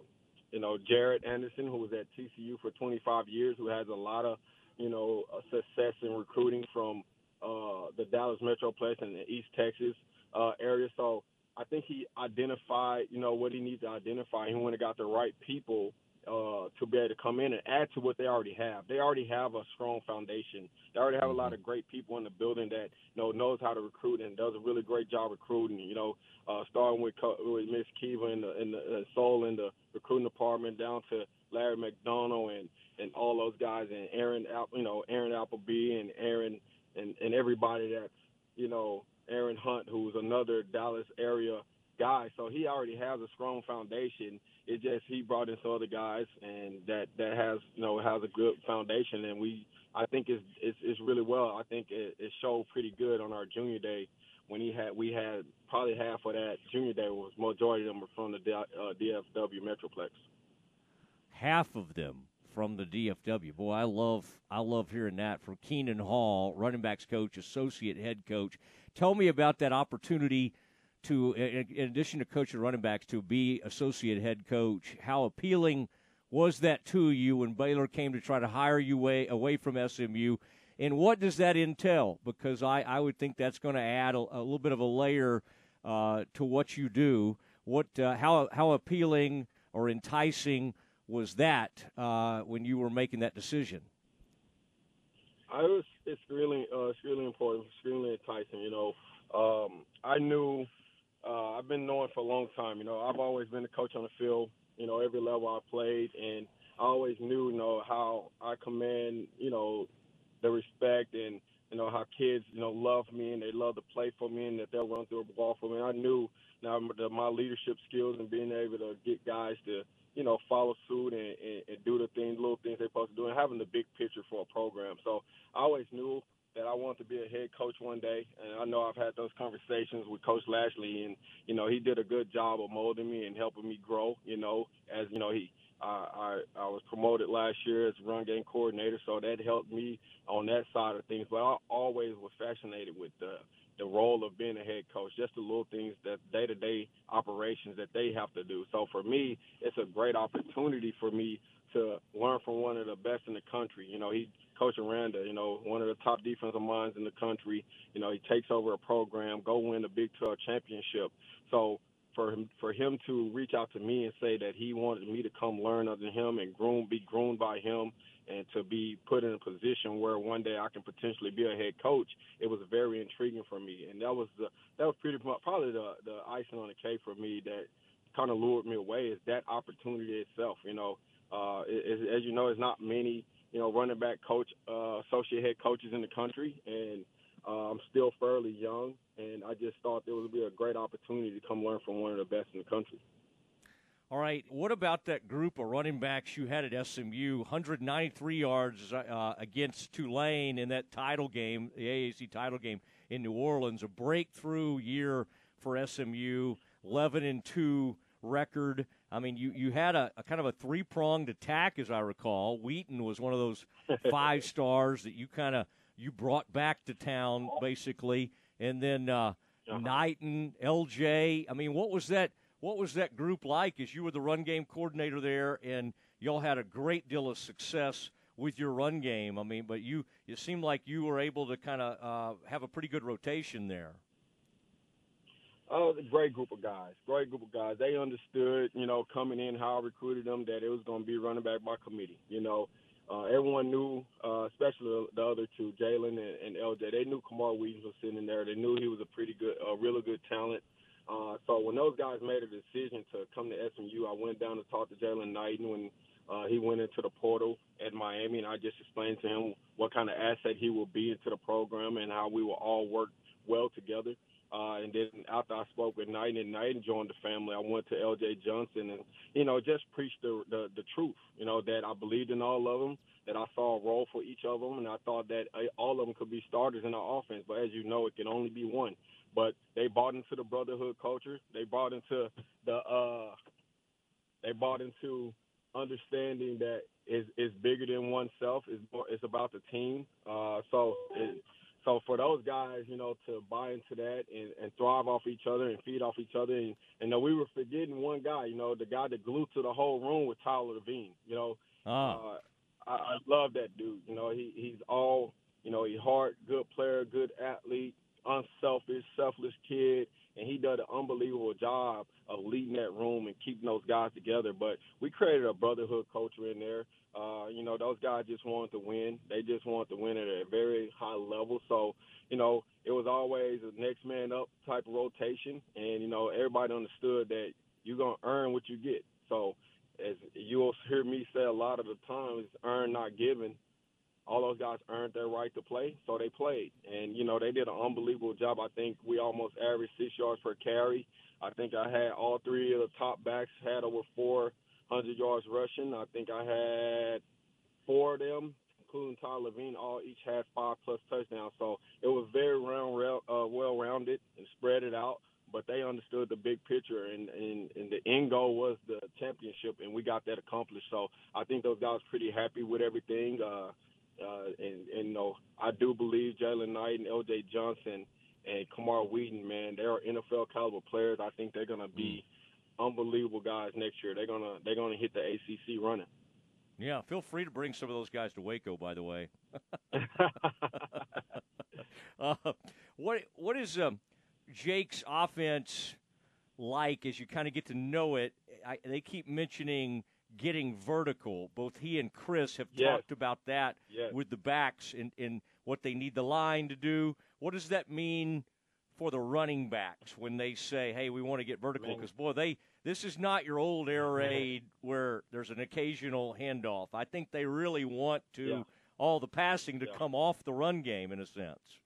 you know, Jarrett Anderson, who was at TCU for 25 years, who has a lot of, you know, uh, success in recruiting from uh, the Dallas Metroplex and the East Texas uh, area. So I think he identified, you know, what he needs to identify. He went and got the right people uh, to be able to come in and add to what they already have. They already have a strong foundation. They already have a lot of great people in the building that you know knows how to recruit and does a really great job recruiting. You know, uh, starting with with Miss Kiva and the, and the uh, Soul in the recruiting department down to Larry McDonald and and all those guys and Aaron, you know, Aaron Appleby and Aaron and and everybody that's you know Aaron Hunt, who's another Dallas area guy. So he already has a strong foundation. It just he brought in some other guys and that that has you know has a good foundation and we I think it's it's, it's really well. I think it, it showed pretty good on our junior day when he had we had probably half of that junior day was majority of them were from the D- uh, DFW Metroplex. half of them from the DFW. Boy, I love I love hearing that from Khenon Hall, running backs coach, associate head coach. Tell me about that opportunity to, in addition to coaching running backs, to be associate head coach. How appealing was that to you when Baylor came to try to hire you away away from SMU? And what does that entail? Because I, I would think that's going to add a, a little bit of a layer uh, to what you do. What uh, how how appealing or enticing was that uh, when you were making that decision? I was it's really uh, it's really important, extremely enticing. You know, um, I knew uh, I've been knowing for a long time. You know, I've always been a coach on the field. You know, every level I played, and I always knew, you know, how I command, you know, the respect and you know how kids, you know, love me and they love to play for me and that they'll run through a ball for me. I knew now my leadership skills and being able to get guys to, you know, follow suit and, and, and do the things, little things they're supposed to do, and having the big picture for a program. So I always knew that I wanted to be a head coach one day, and I know I've had those conversations with Coach Lashlee, and you know he did a good job of molding me and helping me grow. You know, as you know he. I, I I was promoted last year as run game coordinator, so that helped me on that side of things. But I always was fascinated with the the role of being a head coach, just the little things that day to day operations that they have to do. So for me, it's a great opportunity for me to learn from one of the best in the country. You know, he Coach Aranda, you know, one of the top defensive minds in the country. You know, he takes over a program, go win the Big 12 championship. So for him for him to reach out to me and say that he wanted me to come learn under him and groom be groomed by him and to be put in a position where one day I can potentially be a head coach, it was very intriguing for me. And that was the that was pretty probably the the icing on the cake for me that kind of lured me away is that opportunity itself. You know, uh, it, it, as you know, it's not many you know running back coach uh, associate head coaches in the country, and uh, I'm still fairly young, and I just thought there would be a great opportunity to come learn from one of the best in the country. All right. What about that group of running backs you had at SMU? 193 yards uh, against Tulane in that title game, the AAC title game in New Orleans. A breakthrough year for SMU. 11 and two record. I mean, you you had a, a kind of a three pronged attack, as I recall. Wheaton was one of those five stars that you kind of you brought back to town, basically, and then uh, Knighton, LJ. I mean, what was that? What was that group like as you were the run game coordinator there, and y'all had a great deal of success with your run game? I mean, but you it seemed like you were able to kind of uh, have a pretty good rotation there. Oh, a great group of guys. Great group of guys. They understood, you know, coming in how I recruited them that it was going to be running back by committee. You know, uh, everyone knew, uh, especially the other two, Jaylan and, and LJ. They knew Camar Wheaton was sitting there. They knew he was a pretty good, a really good talent. Uh, so when those guys made a decision to come to SMU, I went down to talk to Jaylan Knighton when uh, he went into the portal at Miami, and I just explained to him what kind of asset he will be into the program and how we will all work well together. Uh, and then after I spoke with Knight and Knight joined the family, I went to L.J. Johnson and you know just preached the, the the truth. You know that I believed in all of them, that I saw a role for each of them, and I thought that uh, all of them could be starters in our offense. But as you know, it can only be one. But they bought into the brotherhood culture. They bought into the uh, they bought into understanding that is is bigger than oneself. It's more, it's about the team. Uh, so it, so for those guys, you know, to buy into that and, and thrive off each other and feed off each other, and and we were forgetting one guy, you know, the guy that glued to the whole room with Tyler Lavine. You know, ah. uh, I, I love that dude. You know, he he's all you know, he's hard, good player, good athlete, unselfish, selfless kid, and he did an unbelievable job of leading that room and keeping those guys together. But we created a brotherhood culture in there. Uh, you know, those guys just wanted to win. They just wanted to win at a very high level. So, you know, it was always a next man up type of rotation. And, you know, everybody understood that you're going to earn what you get. So, as you'll hear me say a lot of the times, earn, not given. All those guys earned their right to play, so they played. And, you know, they did an unbelievable job. I think we almost averaged six yards per carry. I think I had all three of the top backs had over 400 – yards rushing. I think I had four of them, including Tyler Lavine, all each had five plus touchdowns. So it was very round, uh, well rounded and spread it out. But they understood the big picture, and, and, and the end goal was the championship, and we got that accomplished. So I think those guys pretty happy with everything. Uh, uh, and, and you know, I do believe Jaylan Knight and L.J. Johnson and Camar Wheaton, man, they are NFL caliber players. I think they're going to be unbelievable guys next year. They're gonna they're gonna hit the ACC running. Yeah, feel free to bring some of those guys to Waco. By the way, uh, what what is um, Jake's offense like as you kind of get to know it? I, they keep mentioning getting vertical. Both he and Chris have yes. talked about that yes. with the backs and, and what they need the line to do. What does that mean for the running backs when they say, "Hey, we want to get vertical"? Because boy, they this is not your old air raid where there's an occasional handoff. I think they really want to yeah. all the passing to yeah. come off the run game in a sense.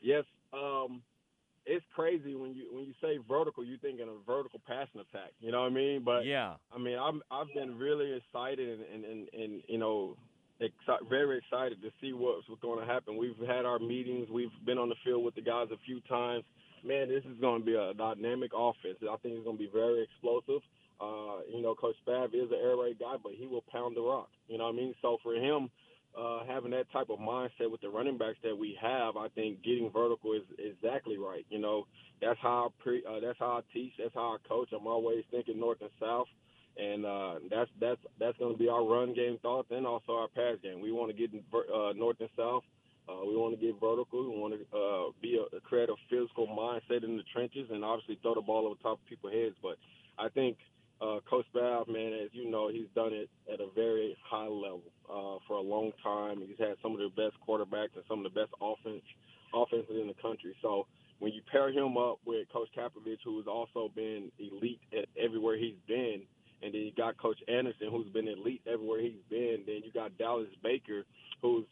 Yes, um, it's crazy when you when you say vertical, you think in a vertical passing attack. You know what I mean? But yeah, I mean, I'm I've been really excited and and and, and you know exci- very excited to see what's, what's going to happen. We've had our meetings. We've been on the field with the guys a few times. Man, this is going to be a dynamic offense. I think it's going to be very explosive. Uh, you know, Coach Spav is an air raid guy, but he will pound the rock. You know what I mean? So for him, uh, having that type of mindset with the running backs that we have, I think getting vertical is exactly right. You know, that's how I pre, uh, that's how I teach, that's how I coach. I'm always thinking north and south and uh, that's that's that's going to be our run game thoughts and also our pass game. We want to get uh, north and south. Uh, we want to get vertical. We want to uh, be a, create a physical mindset in the trenches, and obviously throw the ball over top of people's heads. But I think uh, Coach Spav, man, as you know, he's done it at a very high level uh, for a long time. He's had some of the best quarterbacks and some of the best offense offenses in the country. So when you pair him up with Coach Kapovich, who has also been elite at everywhere he's been, and then you got Coach Anderson, who's been elite everywhere he's been. Then you got Dallas Baker, who's,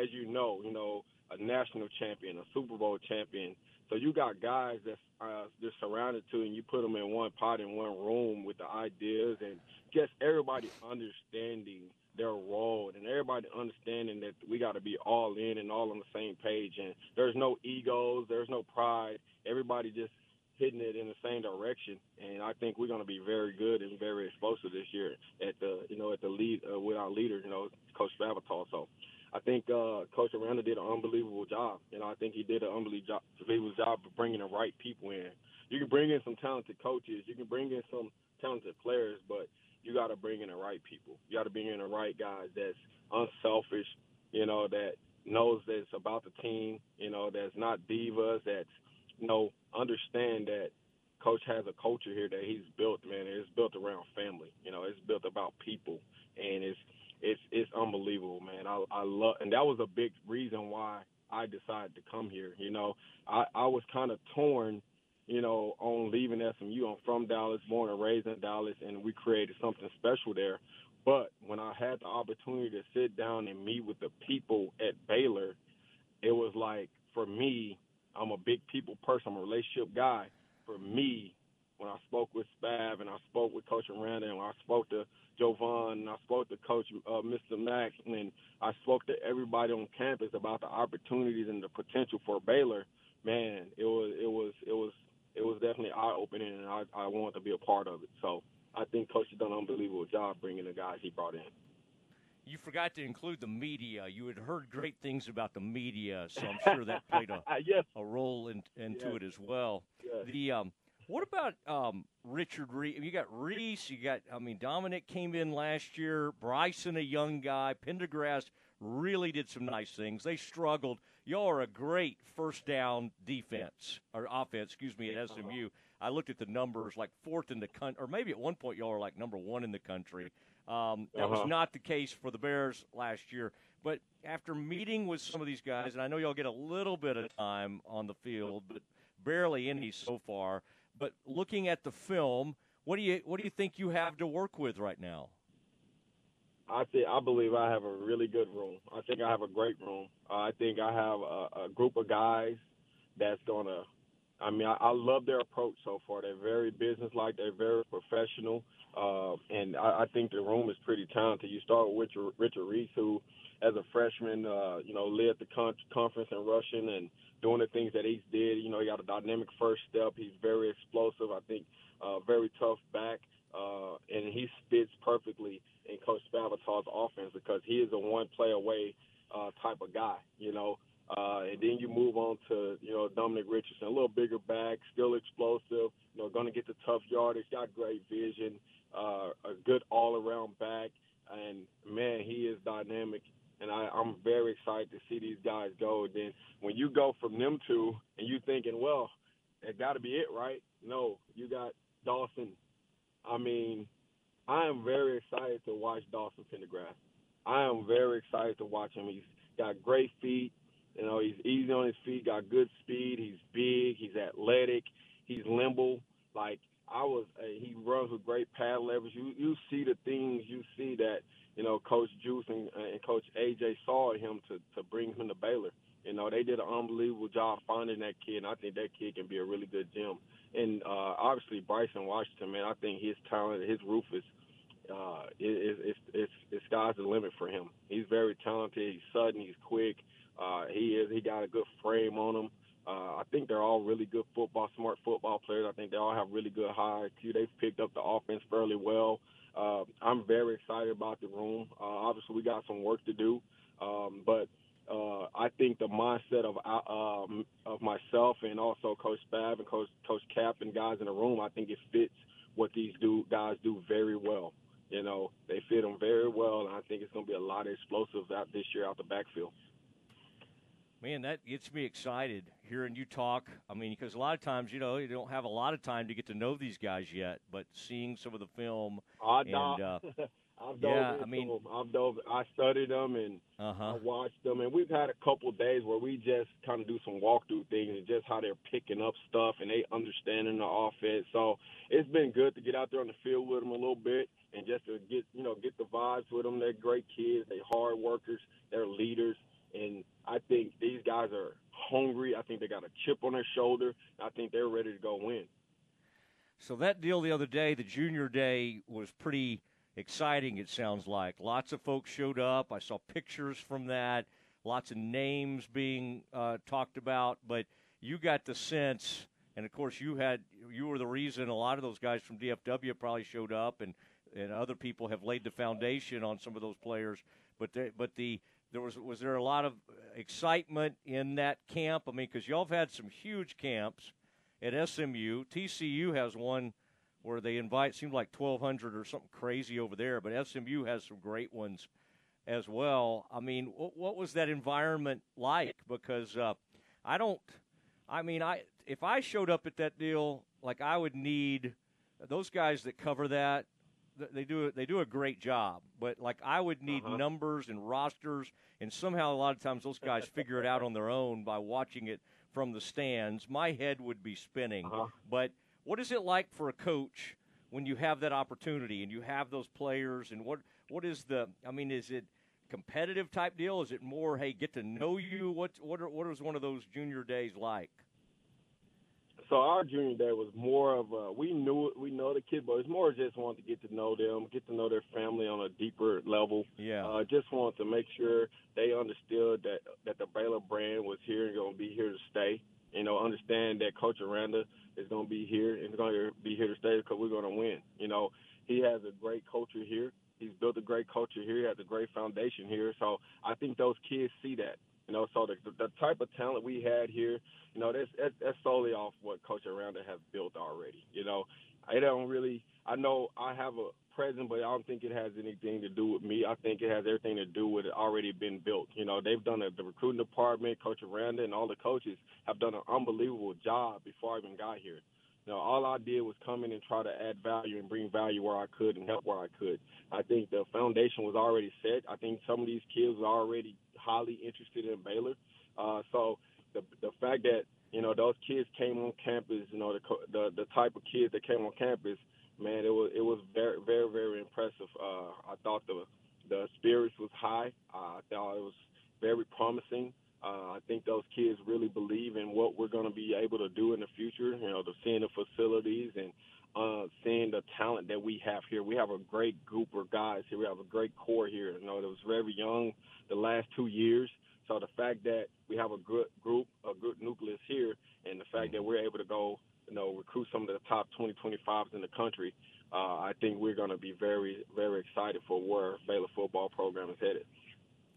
as you know, you know, a national champion, a Super Bowl champion. So you got guys that uh, they're surrounded to, and you put them in one pot in one room with the ideas, and just everybody understanding their role, and everybody understanding that we got to be all in and all on the same page. And there's no egos, there's no pride. Everybody just hitting it in the same direction. And I think we're going to be very good and very explosive this year at the you know at the lead uh, with our leader, you know, Coach Spavital. So I think uh, Coach Aranda did an unbelievable job. You know, I think he did an unbelievable job, of bringing the right people in. you can bring in some talented coaches, you can bring in some talented players, but you got to bring in the right people. You got to bring in the right guys that's unselfish, you know, that knows that it's about the team, you know, that's not divas, that's, you know, understand that coach has a culture here that he's built, man. It's built around family. You know, it's built about people, and it's it's it's unbelievable, man. I I love, and that was a big reason why I decided to come here. You know, I I was kind of torn, you know, on leaving SMU. I'm from Dallas, born and raised in Dallas, and we created something special there. But when I had the opportunity to sit down and meet with the people at Baylor, it was like for me, I'm a big people person. I'm a relationship guy. For me, when I spoke with Spav and I spoke with Coach Aranda and I spoke to Jovan and I spoke to Coach uh, Mr. Mack and I spoke to everybody on campus about the opportunities and the potential for Baylor, man, it was it was it was it was definitely eye opening and I, I wanted to be a part of it. So I think Coach has done an unbelievable job bringing the guys he brought in. You forgot to include the media. You had heard great things about the media, so I'm sure that played a, yes. a role in, into yes. it as well. Yes. The um, what about um, Richard Reese? You got Reese. You got I mean Dominic came in last year. Bryson, a young guy. Pendergrass really did some nice things. They struggled. Y'all are a great first down defense or offense. Excuse me at SMU. I looked at the numbers, like fourth in the country, or maybe at one point y'all were like number one in the country. Um, that Uh-huh. was not the case for the Bears last year. But after meeting with some of these guys, and I know y'all get a little bit of time on the field, but barely any so far. But looking at the film, what do you what do you think you have to work with right now? I think I believe I have a really good room. I think I have a great room. Uh, I think I have a, a group of guys that's gonna. I mean, I, I love their approach so far. They're very businesslike. They're very professional, uh, and I, I think the room is pretty talented. You start with Richard, Richard Reese, who, as a freshman, uh, you know, led the con- conference in rushing and doing the things that he did. You know, he got a dynamic first step. He's very explosive. I think uh, very tough back, uh, and he fits perfectly in Coach Spavital's offense because he is a one play away uh, type of guy. You know, uh, and then you move on to you know Dominic Richardson, a little bigger back, still explosive. You know, going to get the tough yardage, got great vision, uh, a good all around back, and man, he is dynamic. And I, I'm very excited to see these guys go. Then when you go from them two, and you thinking, well, it got to be it, right? No, you got Dawson. I mean, I am very excited to watch Dawson Pendergrass. I am very excited to watch him. He's got great feet. You know, he's easy on his feet, got good speed. He's big. He's athletic. He's limble. Like I was, uh, he runs with great pad leverage. You you see the things you see that you know Coach Juice and, uh, and Coach AJ saw him to to bring him to Baylor. You know, they did an unbelievable job finding that kid, and I think that kid can be a really good gem. And uh, obviously Bryson Washington, man, I think his talent, his roof is uh, it, it's it's it's sky's the limit for him. He's very talented. He's sudden. He's quick. Uh, he is. He got a good frame on him. Uh, I think they're all really good football, smart football players. I think they all have really good high IQ. They've picked up the offense fairly well. Uh, I'm very excited about the room. Uh, obviously, we got some work to do, um, but uh, I think the mindset of uh, um, of myself and also Coach Spav and Coach Coach Cap and guys in the room, I think it fits what these do guys do very well. You know, they fit them very well, and I think it's going to be a lot of explosives out this year out the backfield. Man, that gets me excited hearing you talk. I mean, because a lot of times, you know, you don't have a lot of time to get to know these guys yet, but seeing some of the film I and, uh, I've dove Yeah, I mean- them. I've dove. I studied them and Uh-huh. I watched them, and we've had a couple days where we just kind of do some walkthrough things and just how they're picking up stuff and they understanding the offense. So it's been good to get out there on the field with them a little bit and just to get you know get the vibes with them. They're great kids. They're hard workers. They're leaders, and I think these guys are hungry. I think they got a chip on their shoulder. I think they're ready to go win. So that deal the other day, the junior day, was pretty exciting. It sounds like lots of folks showed up. I saw pictures from that. Lots of names being uh, talked about, but you got the sense, and of course you had you were the reason a lot of those guys from DFW probably showed up, and and other people have laid the foundation on some of those players. But they, but the there was was there a lot of excitement in that camp? I mean, because y'all have had some huge camps at SMU. TCU has one where they invite seemed like 1,200 or something crazy over there, but SMU has some great ones as well. I mean, what, what was that environment like? Because uh, I don't. I mean, I if I showed up at that deal, like I would need those guys that cover that. They do they do a great job, but like I would need Uh-huh. numbers and rosters, and somehow a lot of times those guys figure it out on their own by watching it from the stands. My head would be spinning. Uh-huh. But what is it like for a coach when you have that opportunity and you have those players? And what what is the? I mean, is it competitive type deal? Is it more hey get to know you? What what are, what was one of those junior days like? So our junior day was more of a we knew we know the kid, but it's more just wanted to get to know them, get to know their family on a deeper level. Yeah. Uh, just wanted to make sure they understood that that the Baylor brand was here and going to be here to stay. You know, understand that Coach Aranda is going to be here and going to be here to stay because we're going to win. You know, he has a great culture here. He's built a great culture here. He has a great foundation here. So I think those kids see that. You know, so the, the type of talent we had here, you know, that's, that's solely off what Coach Aranda has built already. You know, I don't really. I know I have a present, but I don't think it has anything to do with me. I think it has everything to do with it already been built. You know, they've done a, the recruiting department, Coach Aranda, and all the coaches have done an unbelievable job before I even got here. You know, all I did was come in and try to add value and bring value where I could and help where I could. I think the foundation was already set. I think some of these kids were already highly interested in Baylor. Uh, so the the fact that you know those kids came on campus, you know the the the type of kids that came on campus, man, it was it was very very very impressive. Uh, I thought the the spirits was high. Uh, I thought it was very promising. Uh, I think those kids really believe in what we're going to be able to do in the future. You know, the seeing the facilities and uh, seeing the talent that we have here. We have a great group of guys here. We have a great core here. You know, that was very young the last two years. So the fact that we have a good group, a good nucleus here, and the fact that we're able to go, you know, recruit some of the top 20, 25s in the country, uh, I think we're going to be very, very excited for where Baylor football program is headed.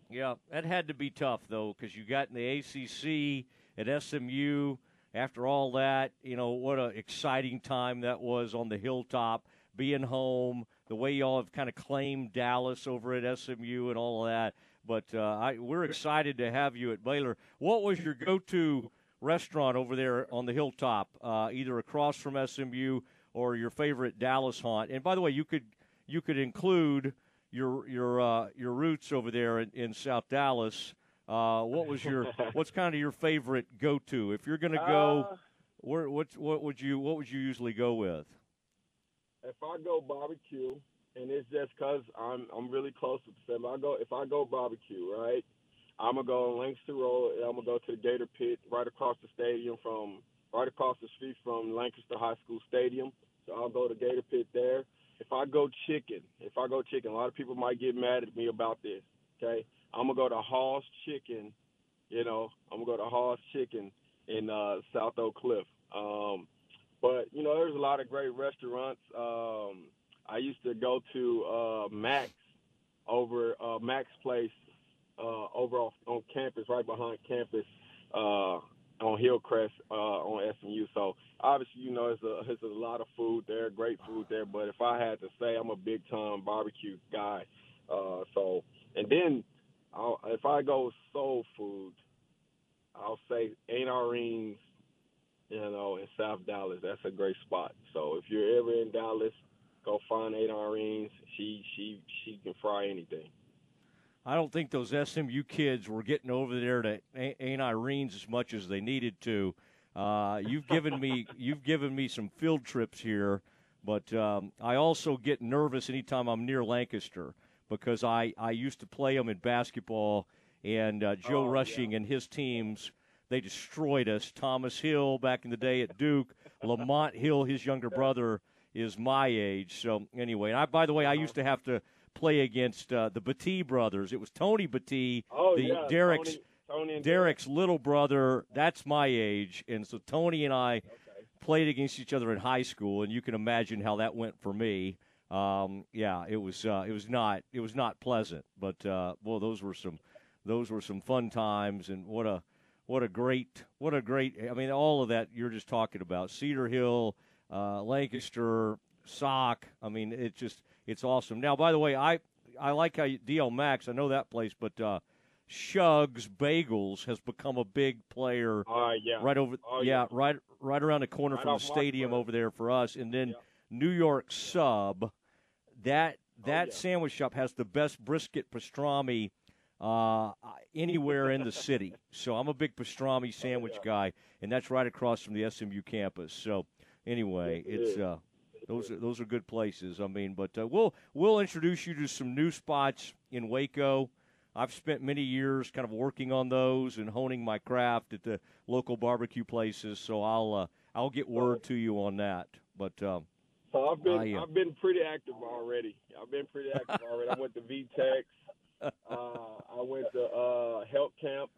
Yeah, that had to be tough though, because you got in the ACC at SMU. After all that, you know what an exciting time that was on the hilltop, being home. The way y'all have kind of claimed Dallas over at SMU and all of that. But uh, I, we're excited to have you at Baylor. What was your go-to restaurant over there on the hilltop, uh, either across from SMU or your favorite Dallas haunt? And by the way, you could you could include your your uh, your roots over there in, in South Dallas. Uh, what was your what's kind of your favorite go to if you're going to go? Uh, where what what would you what would you usually go with? if I go barbecue, and it's just 'cause I'm I'm really close with the family. I go if I go barbecue, right? I'm gonna go on Lancaster Road. and I'm gonna go to the Gator Pit right across the stadium from right across the street from Lancaster High School Stadium. So I'll go to Gator Pit there. If I go chicken, if I go chicken, a lot of people might get mad at me about this. Okay, I'm gonna go to Hall's Chicken. You know, I'm gonna go to Hall's Chicken in uh, South Oak Cliff. Um, but you know, there's a lot of great restaurants. Um, I used to go to uh, Max over uh, Max Place uh, over off, on campus, right behind campus uh, on Hillcrest uh, on SMU. So obviously, you know, it's a a lot of food there, great food there. But if I had to say, I'm a big time barbecue guy. Uh, so and then I'll, if I go soul food, I'll say Aunt Irene's you know, in South Dallas. That's a great spot. So if you're ever in Dallas, go find Ada Irene's. She she she can fry anything. I don't think those SMU kids were getting over there to A- Aunt Irene's as much as they needed to. Uh, you've given me you've given me some field trips here, but um, I also get nervous anytime I'm near Lancaster because I, I used to play them in basketball, and uh, Joe Oh, Rushing and his teams they destroyed us. Thomas Hill back in the day at Duke, Lamont Hill, his younger brother, is my age. So anyway, and I by the way, I used to have to play against uh, the Battie brothers. It was Tony Battie, Oh the yeah, Derek's Tony, Derek's little brother. That's my age, and so Tony and I played against each other in high school, and you can imagine how that went for me. Um, yeah, it was uh, it was not it was not pleasant, but uh, well, those were some those were some fun times, and what a what a great, what a great. I mean, all of that you're just talking about. Cedar Hill, uh, Lancaster, Sock. I mean, it's just it's awesome. Now, by the way, I I like how you, DL Max. I know that place, but uh, Shugs Bagels has become a big player. Uh, yeah. Right over, Oh, yeah, yeah. right, right around the corner Right from the stadium over there for us, and then New York Sub. That Oh, that sandwich shop has the best brisket pastrami uh, anywhere in the city. So I'm a big Oh, pastrami sandwich guy, and that's right across from the SMU campus. So anyway, it it's uh, those are those are good places. I mean, but uh, we'll we'll introduce you to some new spots in Waco. I've spent many years kind of working on those and honing my craft at the local barbecue places. So I'll uh, I'll get word to you on that. But um, So I've been I, uh, I've been pretty active already. I've been pretty active already. I went to Vitek's. Uh, I went to uh, Health Camp.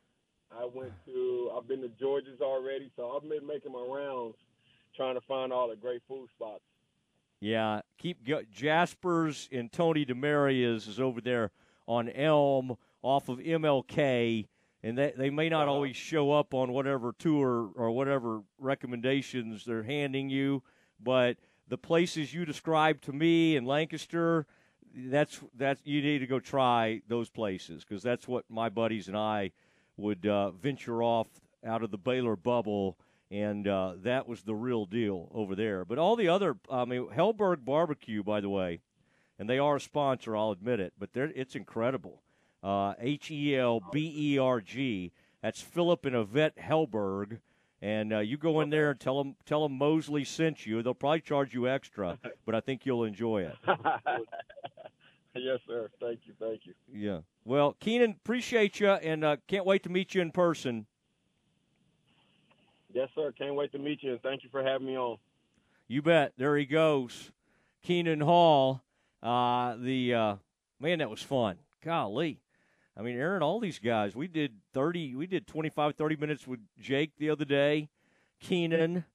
I went to I've been to George's already. So I've been making my rounds, trying to find all the great food spots. Yeah, keep go- Jaspers and Tony DeMaria's is over there on Elm off of MLK, and they they may not always show up on whatever tour or whatever recommendations they're handing you, but the places you described to me in Lancaster, that's that's you need to go try those places because that's what my buddies and I would uh, venture off out of the Baylor bubble and uh, that was the real deal over there. But all the other, I mean, Helberg Barbecue, by the way, and they are a sponsor, I'll admit it, but it's incredible. Uh, H E L B E R G. That's Philip and Yvette Helberg. And uh, you go in there and tell them, tell them Mosley sent you. They'll probably charge you extra, but I think you'll enjoy it. yes, sir. Thank you. Thank you. Yeah. Well, Khenon, appreciate you, and uh, can't wait to meet you in person. Yes, sir. Can't wait to meet you, and thank you for having me on. You bet. There he goes. Khenon Hall. Uh, the uh, man, that was fun. Golly. I mean, Aaron, all these guys. We did 30, we did 25, 30 minutes with Jake the other day. Khenon.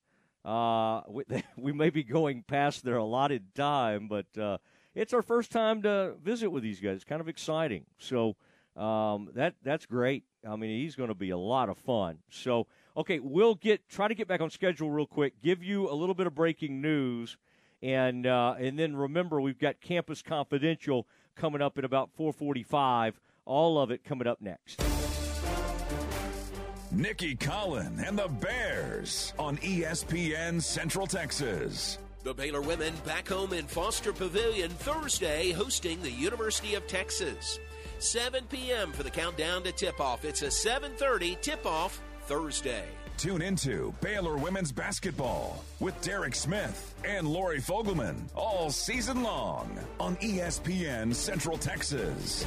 Uh, we, we may be going past their allotted time, but uh, it's our first time to visit with these guys. It's kind of exciting. So um, that that's great. I mean, he's going to be a lot of fun. So, okay, we'll get try to get back on schedule real quick. Give you a little bit of breaking news, and uh, and then remember we've got Campus Confidential coming up at about 4:45. All of it coming up next. Nicki Collen and the Bears on ESPN Central Texas. The Baylor women back home in Foster Pavilion Thursday hosting the University of Texas. 7 p.m. for the countdown to tip-off. It's a 7:30 tip-off Thursday. Tune into Baylor Women's Basketball with Derek Smith and Lori Fogelman all season long on ESPN Central Texas.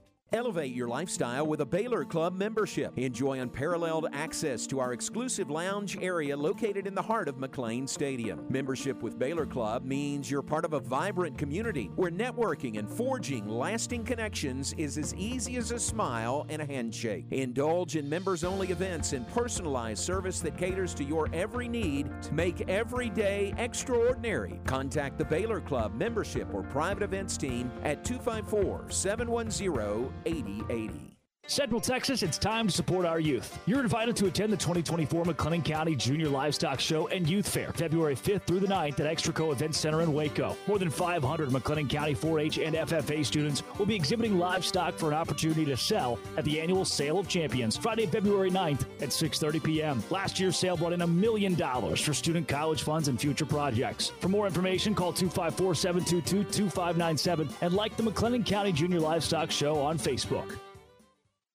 Elevate your lifestyle with a Baylor Club membership. Enjoy unparalleled access to our exclusive lounge area located in the heart of McLane Stadium. Membership with Baylor Club means you're part of a vibrant community where networking and forging lasting connections is as easy as a smile and a handshake. Indulge in members only events and personalized service that caters to your every need to make every day extraordinary. Contact the Baylor Club membership or private events team at 254 710 8080. Central Texas, it's time to support our youth. You're invited to attend the 2024 McLennan County Junior Livestock Show and Youth Fair, February 5th through the 9th at Extraco Event Center in Waco. More than 500 McLennan County 4-H and FFA students will be exhibiting livestock for an opportunity to sell at the annual Sale of Champions, Friday, February 9th at 6.30 p.m. Last year's sale brought in a million dollars for student college funds and future projects. For more information, call 254-722-2597 and like the McLennan County Junior Livestock Show on Facebook.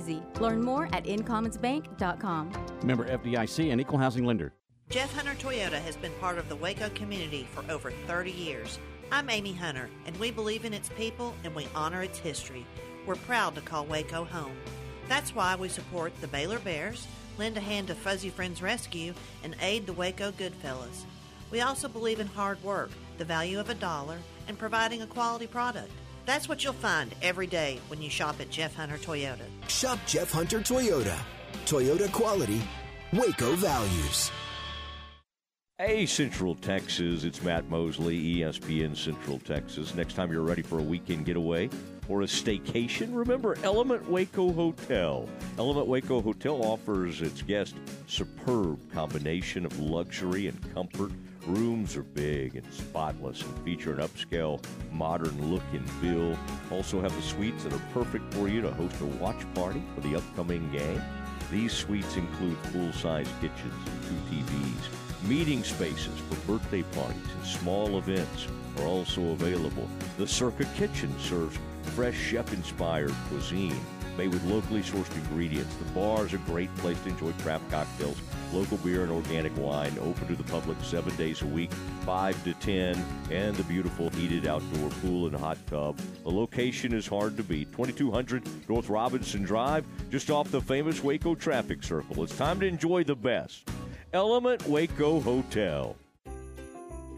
easy. Learn more at incommonsbank.com. Member FDIC and equal housing lender. Jeff Hunter Toyota has been part of the Waco community for over 30 years. I'm Amy Hunter, and we believe in its people and we honor its history. We're proud to call Waco home. That's why we support the Baylor Bears, lend a hand to Fuzzy Friends Rescue, and aid the Waco Goodfellas. We also believe in hard work, the value of a dollar, and providing a quality product. That's what you'll find every day when you shop at Jeff Hunter Toyota. Shop Jeff Hunter Toyota. Toyota quality, Waco values. Hey, Central Texas, it's Matt Mosley, ESPN Central Texas. Next time you're ready for a weekend getaway or a staycation, remember Element Waco Hotel. Element Waco Hotel offers its guests superb combination of luxury and comfort Rooms are big and spotless and feature an upscale, modern look and feel. Also have the suites that are perfect for you to host a watch party for the upcoming game. These suites include full-size kitchens and two TVs. Meeting spaces for birthday parties and small events are also available. The Circa Kitchen serves fresh chef-inspired cuisine made with locally sourced ingredients. The bar is a great place to enjoy craft cocktails, local beer, and organic wine. Open to the public seven days a week, 5 to 10, and the beautiful heated outdoor pool and hot tub. The location is hard to beat 2200 North Robinson Drive, just off the famous Waco traffic circle. It's time to enjoy the best. Element Waco Hotel.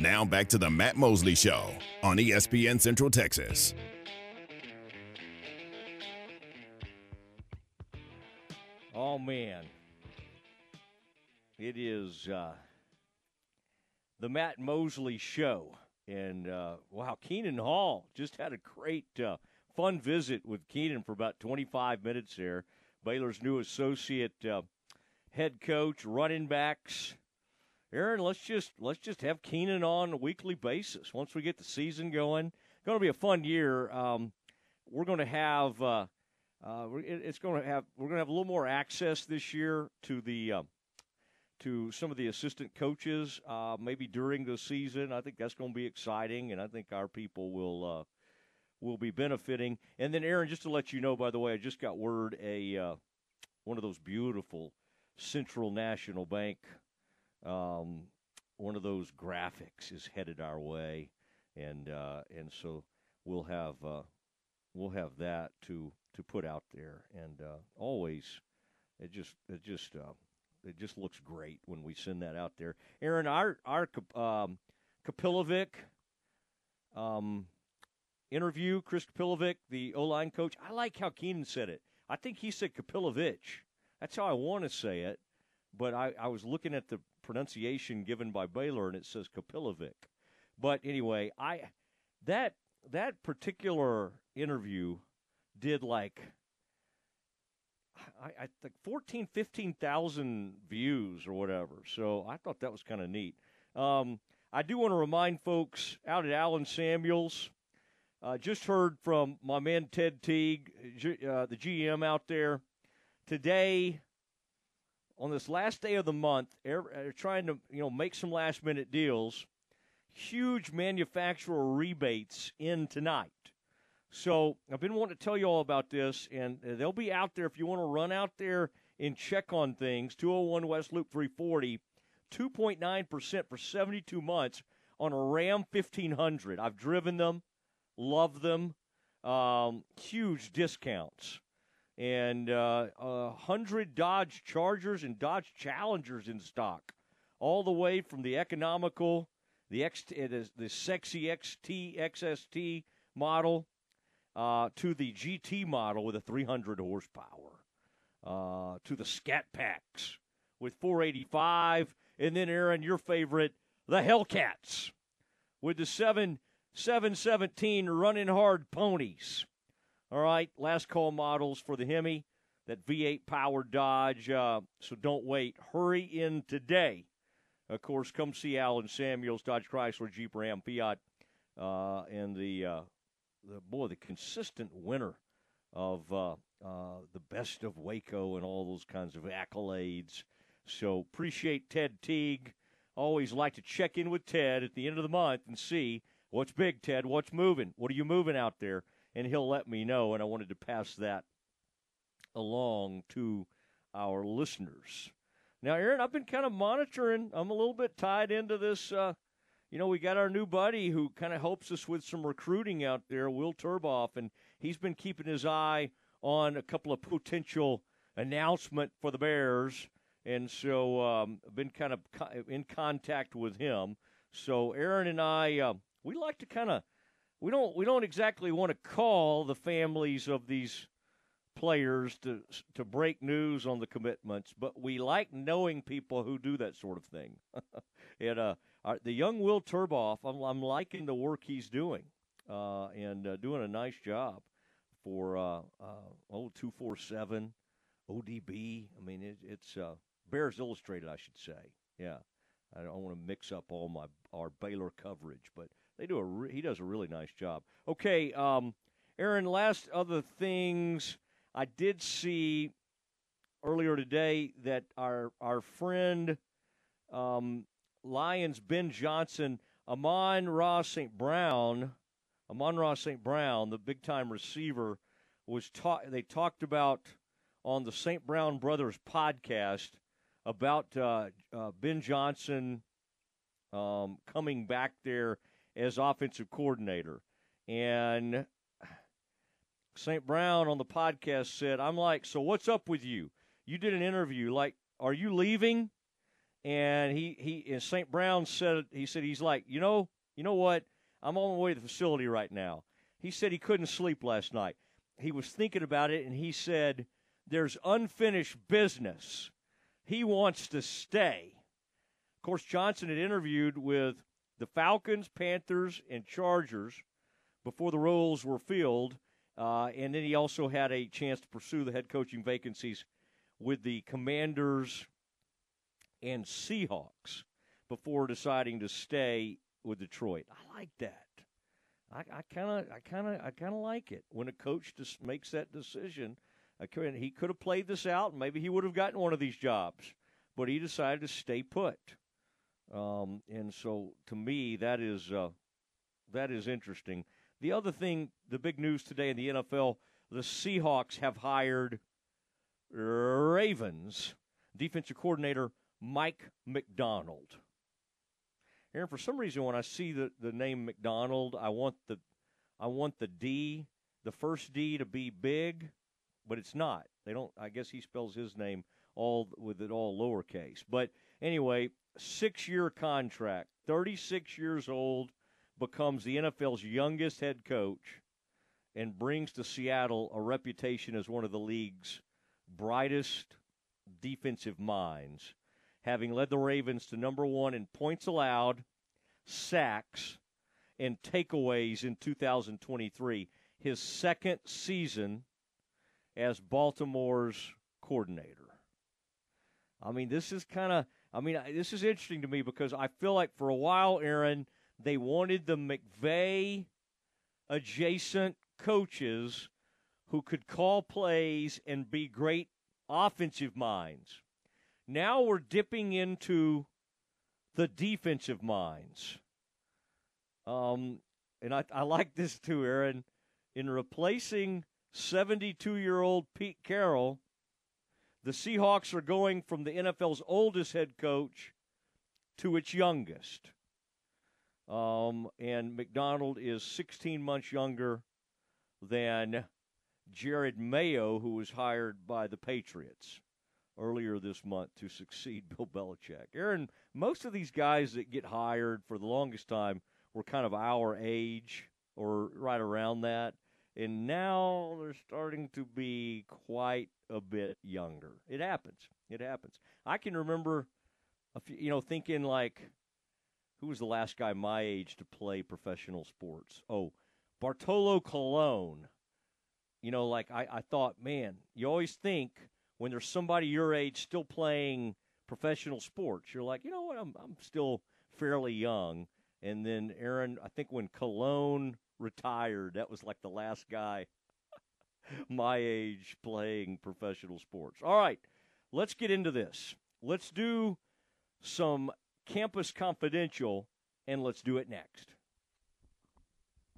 Now back to the Matt Mosley Show on ESPN Central Texas. Oh man, it is uh, the Matt Mosley Show, and uh, wow, Khenon Hall just had a great, uh, fun visit with Khenon for about 25 minutes there. Baylor's new associate uh, head coach, running backs Aaron, let's just let's just have Khenon on a weekly basis once we get the season going. Going to be a fun year. Um, we're going to have uh, uh, it's going to have we're going to have a little more access this year to the uh, to some of the assistant coaches, uh, maybe during the season. I think that's going to be exciting, and I think our people will uh, will be benefiting. And then, Aaron, just to let you know, by the way, I just got word a uh, one of those beautiful Central National Bank um, one of those graphics is headed our way, and uh, and so we'll have uh, we'll have that to to put out there, and uh, always it just it just uh, it just looks great when we send that out there. Aaron, our our um, Kapilovic um, interview, Chris Kapilovic, the O line coach. I like how Khenon said it. I think he said Kapilovic. That's how I want to say it. But I, I was looking at the pronunciation given by Baylor, and it says Kapilovic. But anyway, I that that particular interview did like I, I think 14, 15,000 views or whatever. So I thought that was kind of neat. Um, I do want to remind folks out at Allen Samuels. Uh, just heard from my man Ted Teague, uh, the GM out there. Today, on this last day of the month, uh, trying to you know make some last minute deals. Huge manufacturer rebates in tonight. So I've been wanting to tell you all about this, and uh, they'll be out there if you want to run out there and check on things. 201 West Loop 340, 2.9% for 72 months on a Ram 1500. I've driven them, love them. Um, huge discounts. And uh, a hundred Dodge Chargers and Dodge Challengers in stock, all the way from the economical, the X, the, the sexy XT XST model uh, to the GT model with a 300 horsepower, uh, to the Scat Packs with 485, and then Aaron, your favorite, the Hellcats with the seven 717 running hard ponies. All right, last call models for the Hemi, that V8 powered Dodge. Uh, so don't wait. Hurry in today. Of course, come see Allen Samuels, Dodge Chrysler, Jeep Ram, Fiat, uh, and the, uh, the boy, the consistent winner of uh, uh, the best of Waco and all those kinds of accolades. So appreciate Ted Teague. Always like to check in with Ted at the end of the month and see what's big, Ted. What's moving? What are you moving out there? And he'll let me know. And I wanted to pass that along to our listeners. Now, Aaron, I've been kind of monitoring. I'm a little bit tied into this. Uh, you know, we got our new buddy who kind of helps us with some recruiting out there, Will Turboff, and he's been keeping his eye on a couple of potential announcement for the Bears and so um, I've been kind of in contact with him. So Aaron and I, uh, we like to kind of we don't we don't exactly want to call the families of these players to to break news on the commitments, but we like knowing people who do that sort of thing. and uh, the young Will Turboff, I'm, I'm liking the work he's doing, uh, and uh, doing a nice job for uh, uh, oh two four seven ODB. I mean, it, it's uh, Bears Illustrated, I should say. Yeah, I don't want to mix up all my our Baylor coverage, but they do a re- he does a really nice job. Okay, um, Aaron. Last other things I did see earlier today that our our friend um, Lions Ben Johnson, Amon-Ra St. Brown, Amon-Ra St. Brown, the big time receiver, was taught. They talked about on the St. Brown Brothers podcast about uh, uh, Ben Johnson um, coming back there as offensive coordinator. And St. Brown on the podcast said, I'm like, so what's up with you? You did an interview. Like, are you leaving? And he, he and St. Brown said, he said, he's like, you know, you know what? I'm on my way to the facility right now. He said he couldn't sleep last night. He was thinking about it, and he said, there's unfinished business he wants to stay. Of course, Johnson had interviewed with the Falcons, Panthers, and Chargers before the roles were filled. Uh, and then he also had a chance to pursue the head coaching vacancies with the Commanders and Seahawks before deciding to stay with Detroit. I like that. I kind of, I kind of, I kind of like it when a coach just makes that decision he could have played this out, and maybe he would have gotten one of these jobs, but he decided to stay put. Um, and so, to me, that is uh, that is interesting. The other thing, the big news today in the NFL, the Seahawks have hired Ravens defensive coordinator Mike Macdonald. Aaron, for some reason, when I see the, the name McDonald, I want the I want the D, the first D, to be big but it's not. They don't. I guess he spells his name all with it all lowercase. But anyway, six-year contract, 36 years old, becomes the NFL's youngest head coach, and brings to Seattle a reputation as one of the league's brightest defensive minds, having led the Ravens to number one in points allowed, sacks, and takeaways in 2023. His second season as Baltimore's coordinator. I mean, this is kind of, I mean, this is interesting to me because I feel like for a while, Aaron, they wanted the McVay adjacent coaches who could call plays and be great offensive minds. Now we're dipping into the defensive minds. Um, and I, I like this too, Aaron. In replacing 72 year old Pete Carroll. The Seahawks are going from the NFL's oldest head coach to its youngest. Um, and Macdonald is 16 months younger than Jerod Mayo, who was hired by the Patriots earlier this month to succeed Bill Belichick. Aaron, most of these guys that get hired for the longest time were kind of our age or right around that. And now they're starting to be quite a bit younger. It happens. It happens. I can remember, a few, you know, thinking like, who was the last guy my age to play professional sports? Oh, Bartolo Colon. You know, like I, I thought, man, you always think when there's somebody your age still playing professional sports, you're like, you know what, I'm, I'm still fairly young. And then Aaron, I think when Colon retired, that was like the last guy my age playing professional sports. All right, let's get into this. Let's do some Campus Confidential, and let's do it next.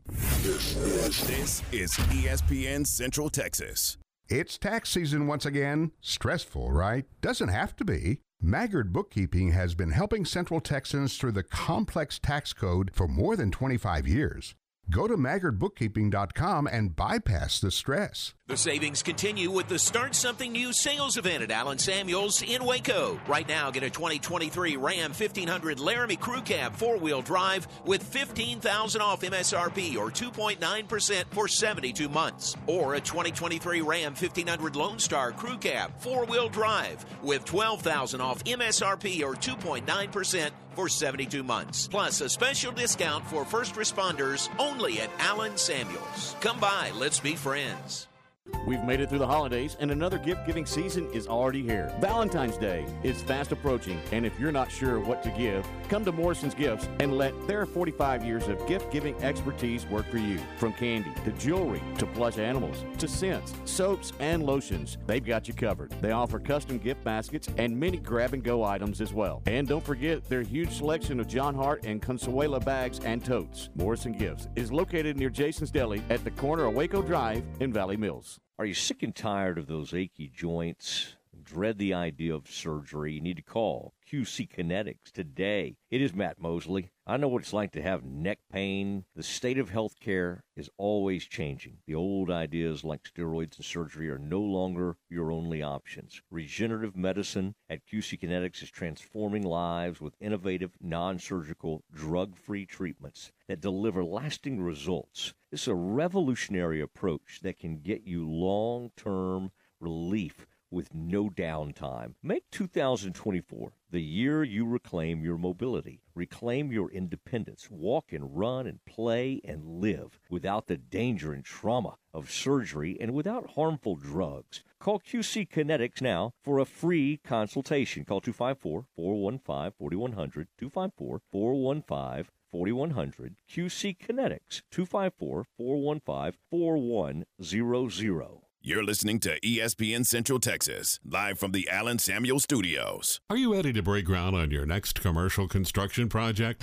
This is ESPN Central Texas. It's tax season once again. Stressful, right? Doesn't have to be. Maggard Bookkeeping has been helping Central Texans through the complex tax code for more than 25 years. Go to maggardbookkeeping.com and bypass the stress. The savings continue with the Start Something New sales event at Allen Samuels in Waco. Right now, get a 2023 Ram 1500 Laramie Crew Cab four wheel drive with 15000 off MSRP or 2.9% for 72 months. Or a 2023 Ram 1500 Lone Star Crew Cab four wheel drive with 12000 off MSRP or 2.9% for 72 months. Plus a special discount for first responders only at Allen Samuels. Come by, let's be friends. We've made it through the holidays, and another gift giving season is already here. Valentine's Day is fast approaching, and if you're not sure what to give, come to Morrison's Gifts and let their 45 years of gift giving expertise work for you. From candy to jewelry to plush animals to scents, soaps, and lotions, they've got you covered. They offer custom gift baskets and many grab and go items as well. And don't forget their huge selection of Jon Hart and Consuela bags and totes. Morrison Gifts is located near Jason's Deli at the corner of Waco Drive in Valley Mills. Are you sick and tired of those achy joints? Dread the idea of surgery? You need to call QC Kinetics today. It is Matt Mosley. I know what it's like to have neck pain. The state of healthcare is always changing. The old ideas like steroids and surgery are no longer your only options. Regenerative medicine at QC Kinetics is transforming lives with innovative, non surgical, drug free treatments that deliver lasting results. Is a revolutionary approach that can get you long term relief with no downtime. Make 2024 the year you reclaim your mobility, reclaim your independence, walk and run and play and live without the danger and trauma of surgery and without harmful drugs. Call QC Kinetics now for a free consultation. Call 254 415 4100, 254 415 4100 QC Kinetics 254 415 4100. You're listening to ESPN Central Texas, live from the Allen Samuel Studios. Are you ready to break ground on your next commercial construction project?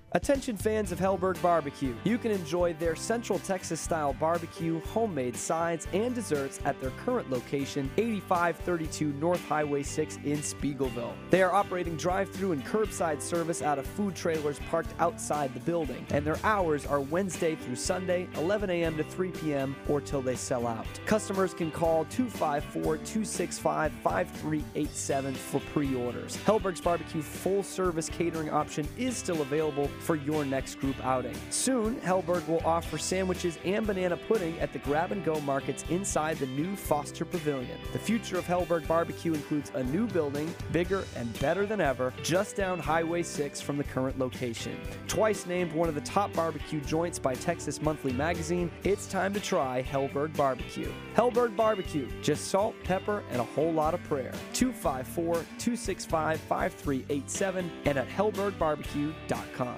Attention fans of Helberg Barbecue. You can enjoy their Central Texas style barbecue, homemade sides, and desserts at their current location, 8532 North Highway 6 in Speegleville. They are operating drive through and curbside service out of food trailers parked outside the building, and their hours are Wednesday through Sunday, 11 a.m. to 3 p.m., or till they sell out. Customers can call 254 265 5387 for pre orders. Helberg's Barbecue full service catering option is still available for your next group outing. Soon, Helberg will offer sandwiches and banana pudding at the grab and go markets inside the new Foster Pavilion. The future of Helberg Barbecue includes a new building, bigger and better than ever, just down Highway 6 from the current location. Twice named one of the top barbecue joints by Texas Monthly Magazine, it's time to try Helberg Barbecue. Helberg Barbecue, just salt, pepper, and a whole lot of prayer. 254 265 5387 and at helbergbarbecue.com.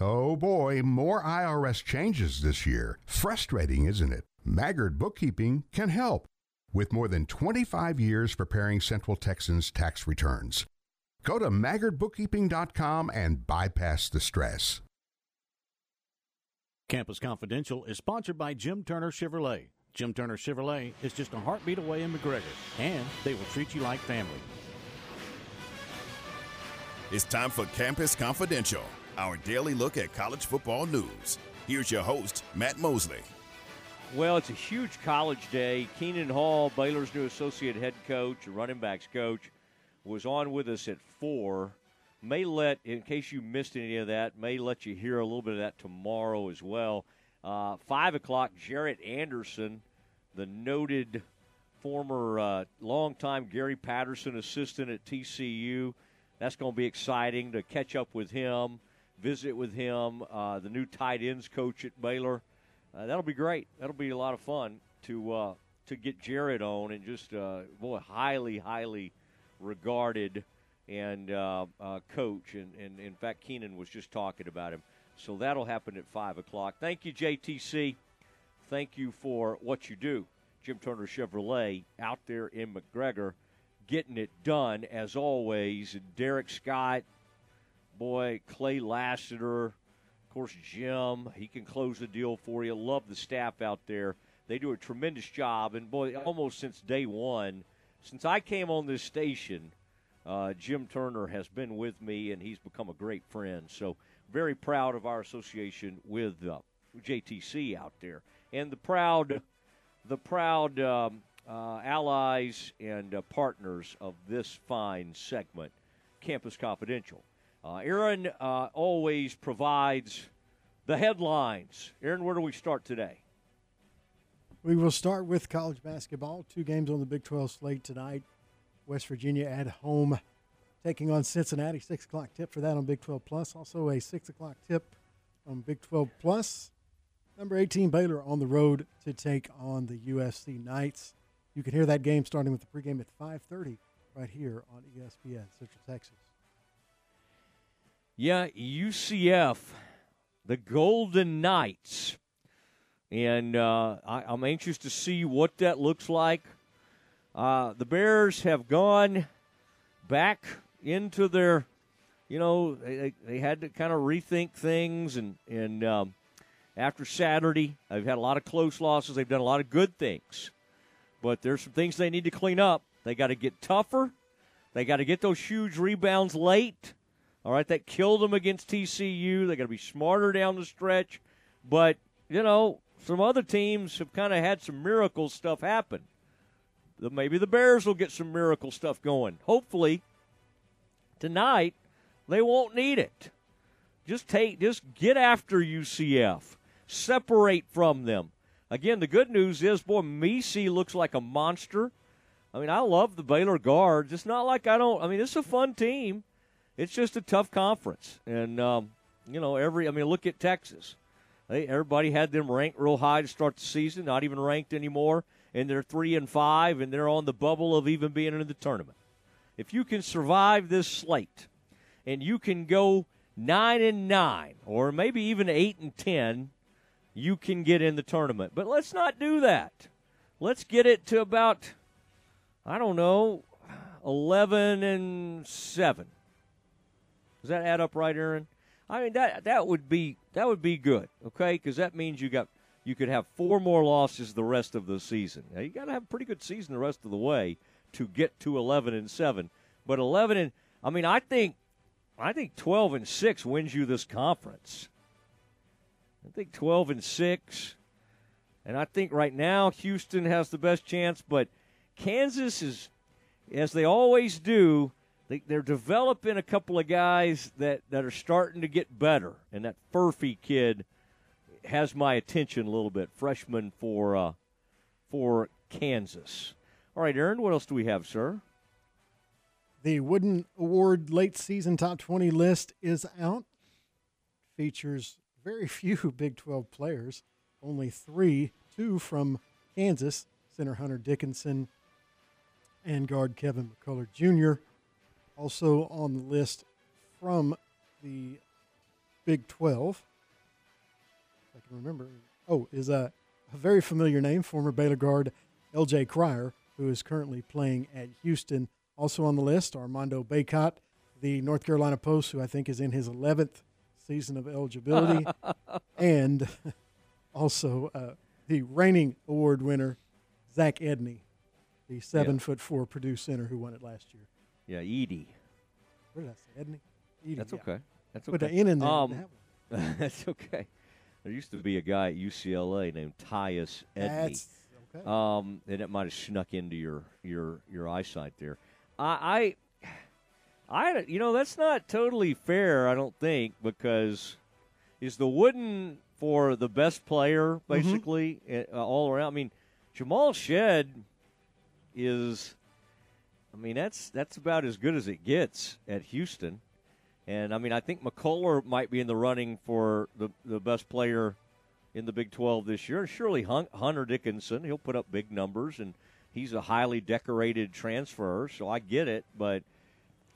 Oh boy, more IRS changes this year. Frustrating, isn't it? Maggard Bookkeeping can help with more than 25 years preparing Central Texans tax returns. Go to maggardbookkeeping.com and bypass the stress. Campus Confidential is sponsored by Jim Turner Chevrolet. Jim Turner Chevrolet is just a heartbeat away in McGregor, and they will treat you like family. It's time for Campus Confidential, our daily look at college football news. Here's your host, Matt Mosley. Well, it's a huge college day. Khenon Hall, Baylor's new associate head coach, running backs coach, was on with us at four. May let, in case you missed any of that, may let you hear a little bit of that tomorrow as well. Uh, Five o'clock, Jarrett Anderson, the noted former uh, longtime Gary Patterson assistant at TCU. That's going to be exciting to catch up with him, visit with him, uh, the new tight ends coach at Baylor. Uh, that'll be great. That'll be a lot of fun to uh, to get Jarrett on and just uh, boy, highly, highly regarded and uh, uh, coach. And, and in fact, Khenon was just talking about him. So that'll happen at 5 o'clock. Thank you, JTC. Thank you for what you do. Jim Turner Chevrolet out there in McGregor getting it done as always. Derek Scott, boy, Clay Lassiter, of course, Jim. He can close the deal for you. Love the staff out there. They do a tremendous job. And, boy, almost since day one, since I came on this station, uh, Jim Turner has been with me, and he's become a great friend. So, very proud of our association with uh, JTC out there, and the proud, the proud um, uh, allies and uh, partners of this fine segment, Campus Confidential. Uh, Aaron uh, always provides the headlines. Aaron, where do we start today? We will start with college basketball. Two games on the Big 12 slate tonight. West Virginia at home taking on Cincinnati. Six o'clock tip for that on Big 12 Plus. Also a six o'clock tip on Big 12 Plus. Number 18 Baylor on the road to take on the UCF Knights. You can hear that game starting with the pregame at 5:30 right here on ESPN Central Texas. Yeah, UCF, the Golden Knights, and uh, I, am anxious to see what that looks like. Uh, the Bears have gone back into their, you know, they, they had to kind of rethink things, and and um, after Saturday, they've had a lot of close losses. They've done a lot of good things, but there's some things they need to clean up. They got to get tougher. They got to get those huge rebounds late. All right, that killed them against TCU. They got to be smarter down the stretch. But you know, some other teams have kind of had some miracle stuff happen. Maybe the Bears will get some miracle stuff going. Hopefully, tonight they won't need it. Just take, just get after UCF. Separate from them. Again, the good news is, boy, Missi looks like a monster. I mean, I love the Baylor guards. It's not like I don't. I mean, it's a fun team. It's just a tough conference, and um, you know, every. I mean, look at Texas. They, everybody had them ranked real high to start the season. Not even ranked anymore, and they're three and five, and they're on the bubble of even being in the tournament. If you can survive this slate, and you can go nine and nine, or maybe even eight and ten, you can get in the tournament. But let's not do that. Let's get it to about, I don't know, eleven and seven. Does that add up right, Aaron? I mean that that would be that would be good, okay? Because that means you got you could have four more losses the rest of the season. Now you got to have a pretty good season the rest of the way to get to eleven and seven. But eleven and I mean I think I think 12 and 6 wins you this conference. I think 12 and 6. And I think right now Houston has the best chance, but Kansas is, as they always do, they, they're developing a couple of guys that, that are starting to get better, and that Furphy kid has my attention a little bit. Freshman for uh, for Kansas. All right, Aaron, what else do we have, sir? The Wooden Award late season top 20 list is out. Features very few Big 12 players, only three, two from Kansas, center Hunter Dickinson and guard Kevin McCullar Jr. Also on the list from the Big 12, if I can remember, oh, is a, a very familiar name, former Baylor guard LJ Cryer, who is currently playing at Houston. Also on the list, Armando Bacot, the North Carolina Post, who I think is in his 11th season of eligibility, and also uh, the reigning award winner, Zach Edney, the seven Yeah. foot four Purdue center who won it last year. Yeah, Edey. What did I say? Edney? Edie, That's yeah. okay. That's Put okay. an N in there. Um, that's okay. There used to be a guy at UCLA named Tyus Edney. That's okay. Um, and it might have snuck into your your your eyesight there. I, I, I, you know, that's not totally fair. I don't think because is the wooden for the best player basically uh, all around. I mean, Jamal Shead is. I mean, that's that's about as good as it gets at Houston. And I mean, I think McCullough might be in the running for the the best player in the Big 12 this year. Surely Hunter Dickinson, he'll put up big numbers, and he's a highly decorated transfer, so I get it. But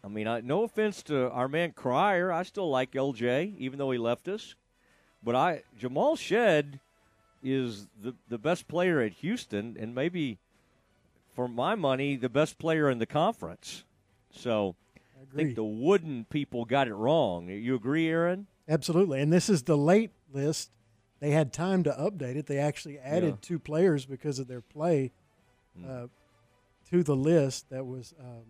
I mean, I, no offense to our man Cryer, I still like LJ, even though he left us. But I Jamal Shead is the the best player at Houston, and maybe for my money, the best player in the conference. So I, agree. think the Wooden people got it wrong. You agree, Aaron? Absolutely. And this is the late list. They had time to update it. They actually added Yeah. two players because of their play uh, to the list. That was, um,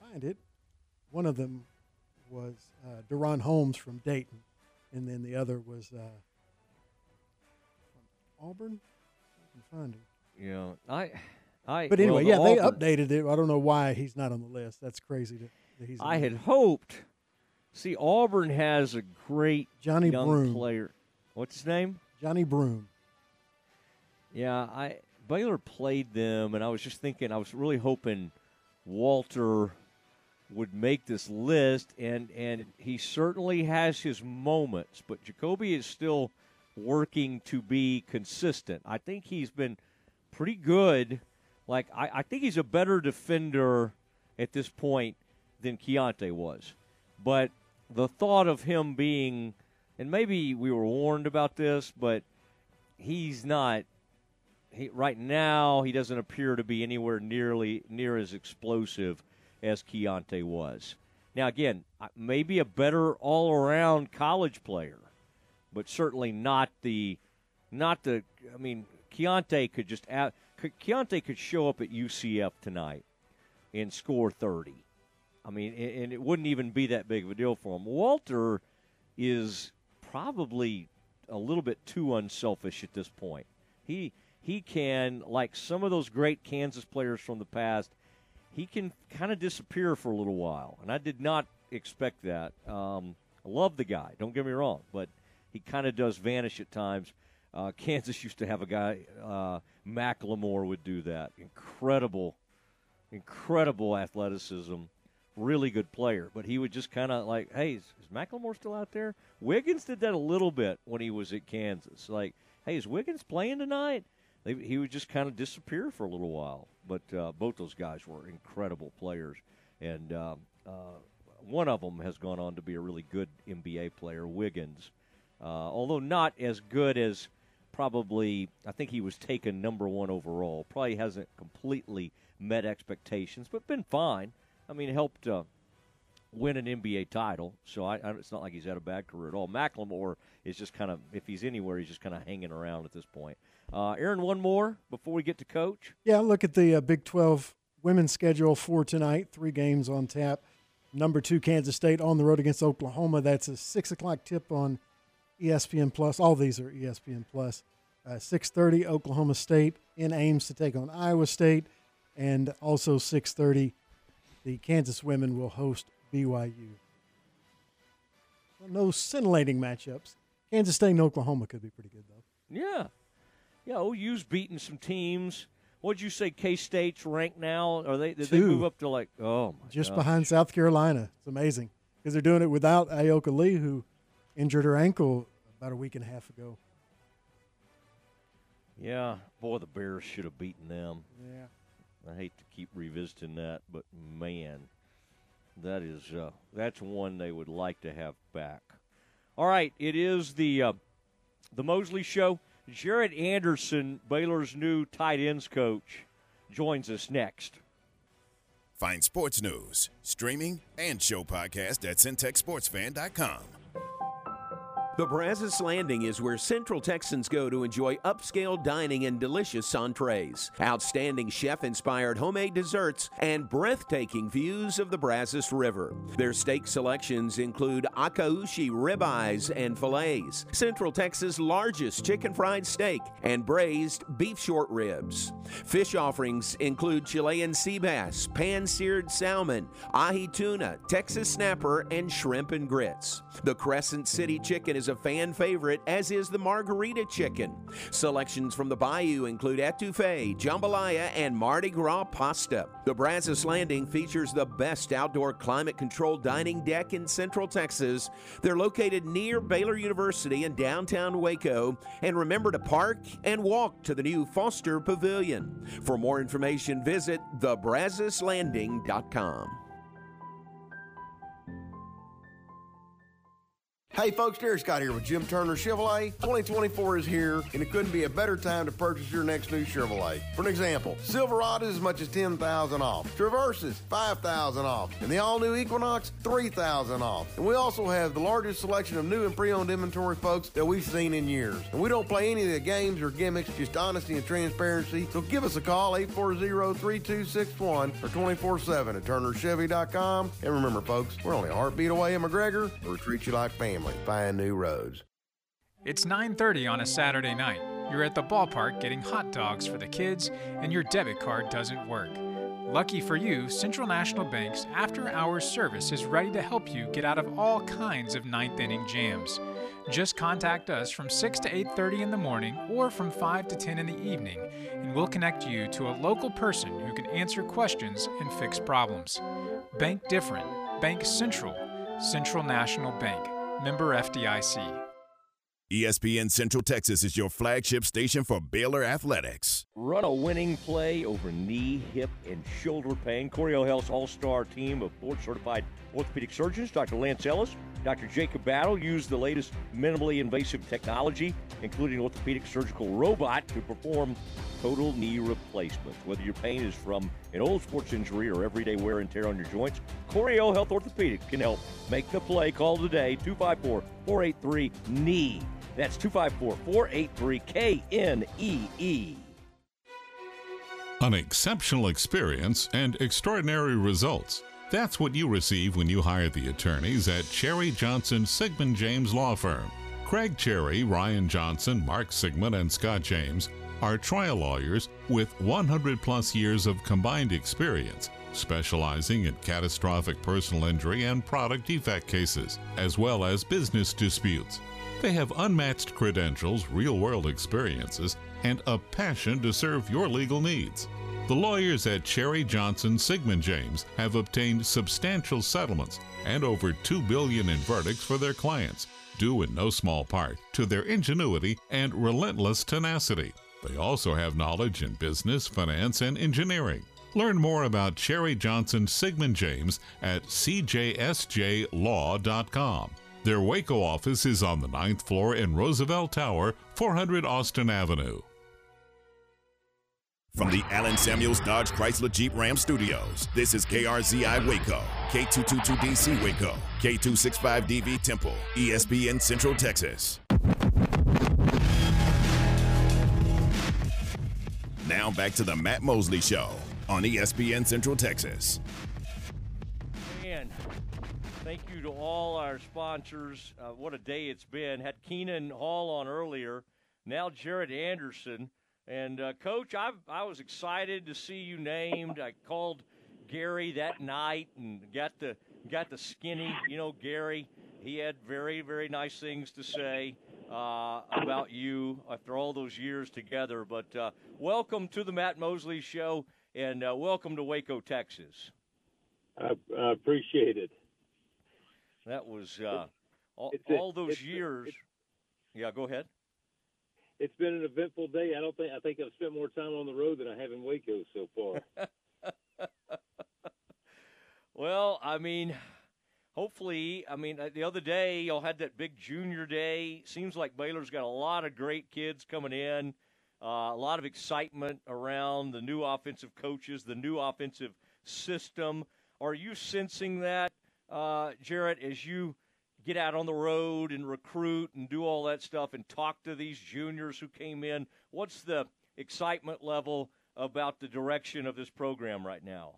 find it. One of them was uh, DaRon Holmes from Dayton, and then the other was uh, from Auburn. Find him. Yeah, I, I. But anyway, well, the yeah, Auburn- they updated it. I don't know why he's not on the list. That's crazy. To, that he's I had the- hoped. See, Auburn has a great Johnny young Broom. player. What's his name? Johni Broome. Yeah, I Baylor played them, and I was just thinking, I was really hoping Walter would make this list, and and he certainly has his moments, but Ja'Kobe is still working to be consistent. I think he's been pretty good. Like I, I think he's a better defender at this point than Keyonte was, but the thought of him being, and maybe we were warned about this, but he's not he, right now he doesn't appear to be anywhere nearly near as explosive as Keyonte was. Now again, maybe a better all-around college player, but certainly not the not the. I mean, Keyonte could just could- Keyonte could show up at UCF tonight and score thirty. I mean, and it wouldn't even be that big of a deal for him. Walter is probably a little bit too unselfish at this point. He he can like some of those great Kansas players from the past. He can kind of disappear for a little while, and I did not expect that. Um, I love the guy. Don't get me wrong, but he kind of does vanish at times. Uh, Kansas used to have a guy, uh, McLemore would do that. Incredible, incredible athleticism. Really good player, but he would just kind of like, hey, is, is McLemore still out there? Wiggins did that a little bit when he was at Kansas. Like, hey, is Wiggins playing tonight? They, he would just kind of disappear for a little while. But uh, both those guys were incredible players, and um, uh, one of them has gone on to be a really good NBA player, Wiggins. Uh, although not as good as probably, I think he was taken number one overall. Probably hasn't completely met expectations, but been fine. I mean, helped uh, win an NBA title, so I, I, it's not like he's had a bad career at all. McLemore is just kind of, if he's anywhere, he's just kind of hanging around at this point. Uh, Aaron, one more before we get to coach. Yeah, look at the uh, Big 12 women's schedule for tonight. Three games on tap. Number two, Kansas State on the road against Oklahoma. That's a six o'clock tip on ESPN Plus. All these are ESPN Plus. Uh, six thirty, Oklahoma State in Ames to take on Iowa State, and also 6:30, the Kansas women will host BYU. No scintillating matchups. Kansas State and Oklahoma could be pretty good though. Yeah, yeah. OU's beating some teams. What'd you say? K State's ranked now? Are they? Did they move up to like? Oh my Just gosh. behind South Carolina. It's amazing because they're doing it without Ayoka Lee, who injured her ankle about a week and a half ago. Yeah, boy, the Bears should have beaten them. Yeah. I hate to keep revisiting that, but man, that is uh, that's one they would like to have back. All right, it is the uh, the Mosley Show. Jarrett Anderson, Baylor's new tight ends coach, joins us next. Find sports news, streaming, and show podcast at syntechsportsfan.com. The Brazos Landing is where Central Texans go to enjoy upscale dining and delicious entrees, outstanding chef inspired homemade desserts, and breathtaking views of the Brazos River. Their steak selections include akaushi ribeyes and fillets, Central Texas' largest chicken fried steak, and braised beef short ribs. Fish offerings include Chilean sea bass, pan seared salmon, ahi tuna, Texas snapper, and shrimp and grits. The Crescent City chicken is a fan favorite, as is the margarita chicken. Selections from the Bayou include étouffée, jambalaya, and Mardi Gras pasta. The Brazos Landing features the best outdoor climate controlled dining deck in Central Texas. They're located near Baylor University in downtown Waco. And remember to park and walk to the new Foster Pavilion. For more information, visit thebrazoslanding.com. Hey folks, Derek Scott here with Jim Turner Chevrolet. 2024 is here, and it couldn't be a better time to purchase your next new Chevrolet. For an example, is as much as 10000 off, Traverses 5000 off, and the all-new Equinox 3000 off. And we also have the largest selection of new and pre-owned inventory, folks, that we've seen in years. And we don't play any of the games or gimmicks, just honesty and transparency. So give us a call, 840-3261 or 24-7 at turnerchevy.com. And remember, folks, we're only a heartbeat away in McGregor. We'll treat you like family. Find new roads. It's 9:30 on a Saturday night. You're at the ballpark getting hot dogs for the kids and your debit card doesn't work. Lucky for you, Central National Bank's after-hours service is ready to help you get out of all kinds of ninth inning jams. Just contact us from 6 to 8:30 in the morning or from 5 to 10 in the evening, and we'll connect you to a local person who can answer questions and fix problems. Bank different. Bank Central. Central National Bank. Member FDIC. ESPN Central Texas is your flagship station for Baylor Athletics. Run a winning play over knee, hip, and shoulder pain. Coryell Health's all star team of board certified orthopedic surgeons, Dr. Lance Ellis, Dr. Jacob Battle, use the latest minimally invasive technology, including orthopedic surgical robot, to perform total knee replacements. Whether your pain is from an old sports injury or everyday wear and tear on your joints, Coryell Health Orthopedics can help make the play. Call today 254 483 KNEE. That's 254 483 KNEE. An exceptional experience and extraordinary results. That's what you receive when you hire the attorneys at Cherry Johnson Siegmund James Law Firm. Craig Cherry, Ryan Johnson, Mark Siegmund, and Scott James are trial lawyers with 100 plus years of combined experience, specializing in catastrophic personal injury and product defect cases, as well as business disputes. They have unmatched credentials, real world experiences, and a passion to serve your legal needs. The lawyers at Cherry Johnson Siegmund James have obtained substantial settlements and over 2 billion in verdicts for their clients, due in no small part to their ingenuity and relentless tenacity. They also have knowledge in business, finance, and engineering. Learn more about Cherry Johnson Siegmund James at cjsjlaw.com. Their Waco office is on the ninth floor in Roosevelt Tower, 400 Austin Avenue. From the Allen Samuels Dodge Chrysler Jeep Ram Studios, this is KRZI Waco, K222DC Waco, K265DV Temple, ESPN Central Texas. Now back to the Matt Mosley Show on ESPN Central Texas. Man, thank you to all our sponsors. Uh, what a day it's been. Had Khenon Hall on earlier. Now Jarrett Anderson. And uh, coach, I I was excited to see you named. I called Gary that night and got the got the skinny. You know, Gary, he had very very nice things to say uh, about you after all those years together. But uh, welcome to the Matt Mosley Show, and uh, welcome to Waco, Texas. I, I appreciate it. That was uh, all, all those years. yeah, go ahead. It's been an eventful day. I don't think I think I've spent more time on the road than I have in Waco so far. Well, I mean, hopefully, I mean, uh, the other day y'all had that big junior day. Seems like Baylor's got a lot of great kids coming in, uh, a lot of excitement around the new offensive coaches, the new offensive system. Are you sensing that, uh, Jarrett, as you get out on the road and recruit and do all that stuff and talk to these juniors who came in? What's the excitement level about the direction of this program right now?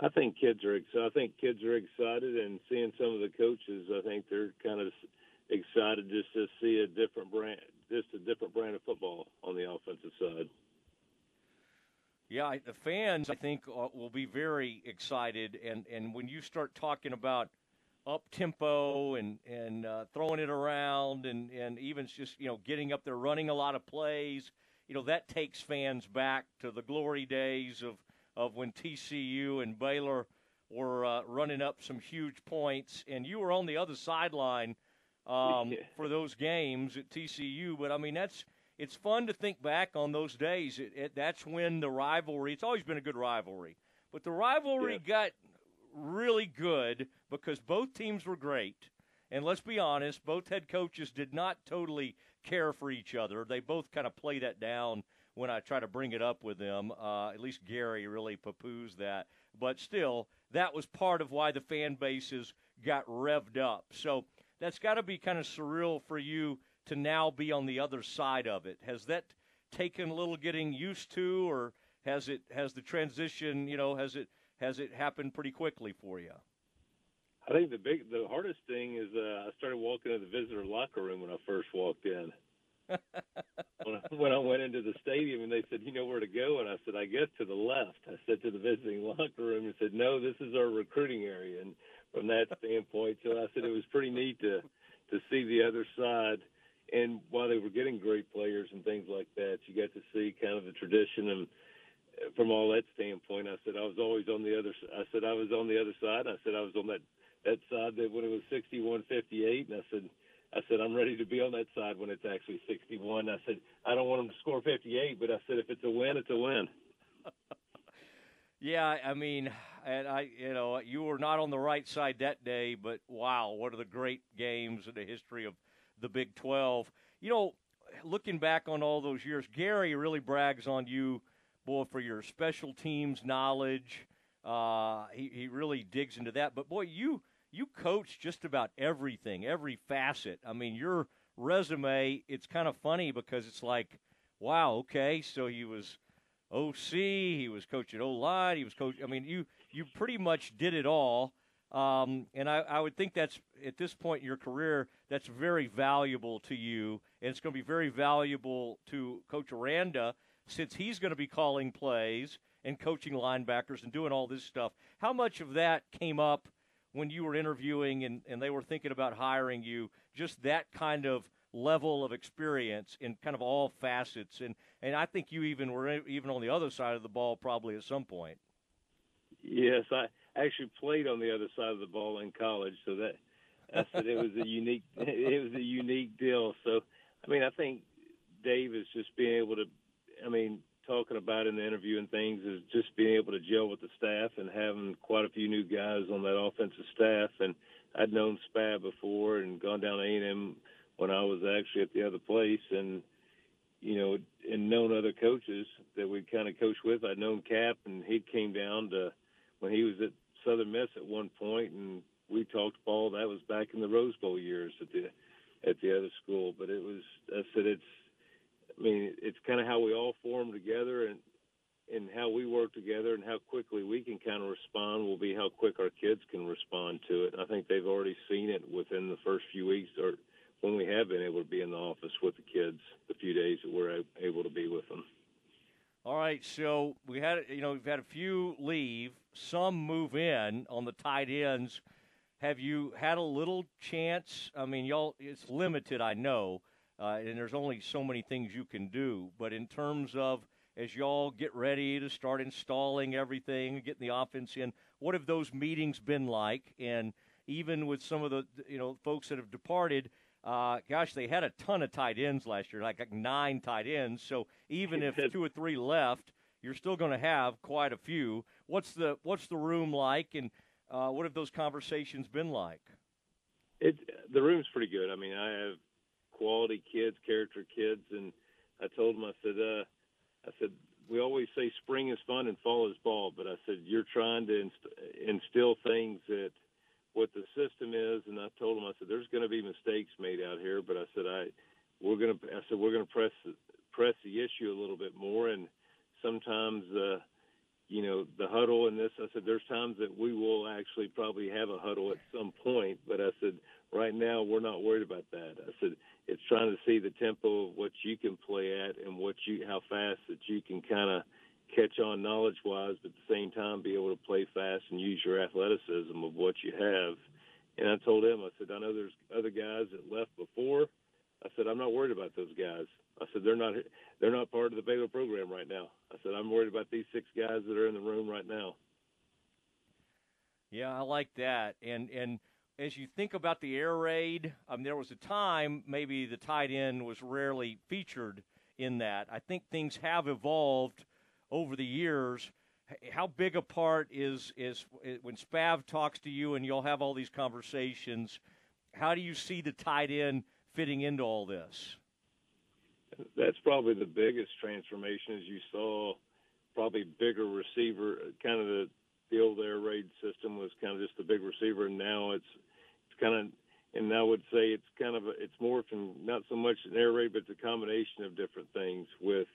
I think kids are excited. I think kids are excited, and seeing some of the coaches, I think they're kind of excited just to see a different brand, just a different brand of football on the offensive side. Yeah, the fans, I think, uh, will be very excited. And, and when you start talking about up tempo and and uh, throwing it around, and and even just you know getting up there, running a lot of plays, you know that takes fans back to the glory days of of when TCU and Baylor were uh, running up some huge points, and you were on the other sideline um, for those games at TCU. But I mean, that's it's fun to think back on those days. It, it, that's when the rivalry. It's always been a good rivalry, but the rivalry got really good because both teams were great. And let's be honest, both head coaches did not totally care for each other. They both kind of play that down when I try to bring it up with them. Uh, at least Gary really poo poos that. But still, that was part of why the fan bases got revved up. So that's got to be kind of surreal for you to now be on the other side of it. Has that taken a little getting used to, or has it has the transition? You know, has it has it happened pretty quickly for you? I think the big, the hardest thing is uh, I started walking to the visitor locker room when I first walked in. when, I, when I went into the stadium and they said, "You know where to go?" and I said, "I guess to the left." I said to the visiting locker room and said, "No, this is our recruiting area." And from that standpoint, so I said it was pretty neat to to see the other side. And while they were getting great players and things like that, you got to see kind of the tradition and from all that standpoint, I said I was always on the other. I said I was on the other side. I said I was on that that side that when it was sixty one fifty eight, and I said I said I'm ready to be on that side when it's actually sixty one. I said I don't want them to score fifty eight, but I said if it's a win, it's a win. Yeah, I mean, and I, you know, you were not on the right side that day, but wow, what are the great games in the history of the Big 12. You know, looking back on all those years, Gary really brags on you, boy, for your special teams knowledge. Uh, he, he really digs into that. But boy, you you coach just about everything, every facet. I mean, your resume, it's kind of funny because it's like, wow, okay, so he was OC, he was coaching O line, he was coach. I mean, you you pretty much did it all. Um, and I, I would think that's at this point in your career, that's very valuable to you, and it's going to be very valuable to Coach Aranda since he's going to be calling plays and coaching linebackers and doing all this stuff. How much of that came up when you were interviewing and, and they were thinking about hiring you? Just that kind of level of experience in kind of all facets, and and I think you even were even on the other side of the ball probably at some point. Yes, I actually played on the other side of the ball in college, so that I said it was a unique it was a unique deal. So I mean, I think Dave is just being able to, I mean, talking about in the interview and things is just being able to gel with the staff and having quite a few new guys on that offensive staff. And I'd known Spav before and gone down to A&M when I was actually at the other place, and you know, and known other coaches that we kind of coached with. I'd known Cap, and he came down to when he was at Southern Miss at one point, and we talked ball. That was back in the Rose Bowl years at the at the other school. But it was I said it's I mean it's kind of how we all form together and and how we work together and how quickly we can kind of respond will be how quick our kids can respond to it. I think they've already seen it within the first few weeks or when we have been able to be in the office with the kids the few days that we're able to be with them. All right, so we had you know we've had a few leave, some move in on the tight ends. Have you had a little chance? I mean, y'all it's limited, I know, uh, and there's only so many things you can do. But in terms of as y'all get ready to start installing everything, getting the offense in, what have those meetings been like? And even with some of the you know folks that have departed, uh, gosh, they had a ton of tight ends last year, like, like nine tight ends. So even if two or three left, you're still going to have quite a few. What's the what's the room like, and uh, what have those conversations been like? It the room's pretty good. I mean, I have quality kids, character kids, and I told them I said uh, I said we always say spring is fun and fall is ball, but I said you're trying to inst- instill things that what the system is, and I told them I said there's going to be mistakes made out here, but I said I we're going to I said we're going to press press the issue a little bit more, and sometimes uh, you know the huddle and this. I said there's times that we will actually probably have a huddle at some point, but I said right now we're not worried about that. I said it's trying to see the tempo of what you can play at and what you how fast that you can kind of catch on knowledge wise, but at the same time be able to play fast and use your athleticism of what you have. And I told him, I said, I know there's other guys that left before. I said, I'm not worried about those guys. I said they're not they're not part of the Baylor program right now. I said I'm worried about these six guys that are in the room right now. Yeah, I like that. And and as you think about the air raid, um, there was a time maybe the tight end was rarely featured in that. I think things have evolved over the years. How big a part is is when Spav talks to you and you'll have all these conversations? How do you see the tight end fitting into all this? That's probably the biggest transformation, as you saw. Probably bigger receiver, kind of the the old air raid system was kind of just the big receiver, and now it's it's kind of and I would say it's kind of a, it's more from not so much an air raid, but it's a combination of different things with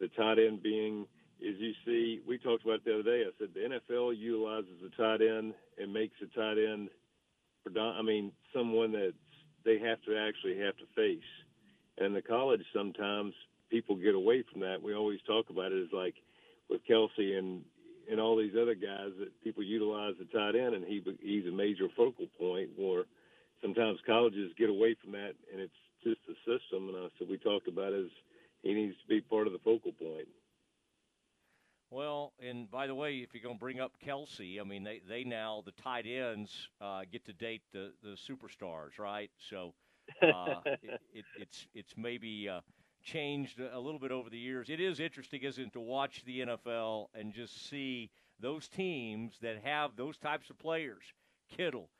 the tight end being is you see, we talked about the other day. I said the NFL utilizes the tight end and makes the tight end, I mean, someone that they have to actually have to face. And the college, sometimes people get away from that. We always talk about it as like with Kelce and and all these other guys that people utilize the tight end, and he he's a major focal point. Where sometimes colleges get away from that, and it's just the system. And I said we talked about as he needs to be part of the focal point. Well, and by the way, if you're going to bring up Kelce, I mean they, they now the tight ends uh, get to date the, the superstars, right? So uh, it, it, it's it's maybe uh, changed a little bit over the years. It is interesting, isn't it, to watch the NFL and just see those teams that have those types of players, Kittle,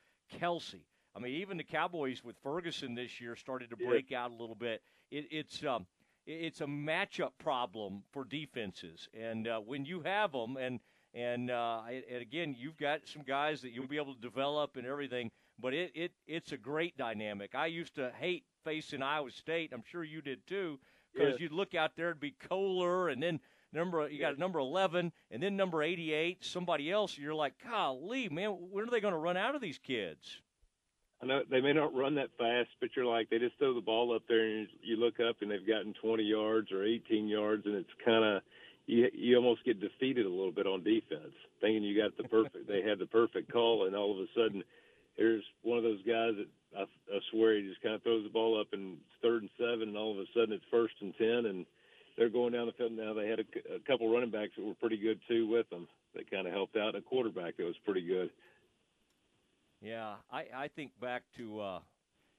Kelce. I mean, even the Cowboys with Ferguson this year started to break yeah. out a little bit. It, it's um, it's a matchup problem for defenses, and uh, when you have them, and and uh, and again, you've got some guys that you'll be able to develop and everything, but it, it it's a great dynamic. I used to hate facing Iowa State. I'm sure you did too, because yes. you'd look out there it'd be Kolar, and then number you got number 11, and then number 88, somebody else. You're like, golly, man, when are they going to run out of these kids? I know they may not run that fast, but you're like they just throw the ball up there and you look up and they've gotten 20 yards or 18 yards, and it's kind of you you almost get defeated a little bit on defense, thinking you got the perfect they had the perfect call, and all of a sudden here's one of those guys that I, I swear he just kind of throws the ball up and third and seven, and all of a sudden it's first and ten, and they're going down the field now. They had a, a couple running backs that were pretty good too with them. That kind of helped out, a quarterback that was pretty good. Yeah, I, I think back to uh,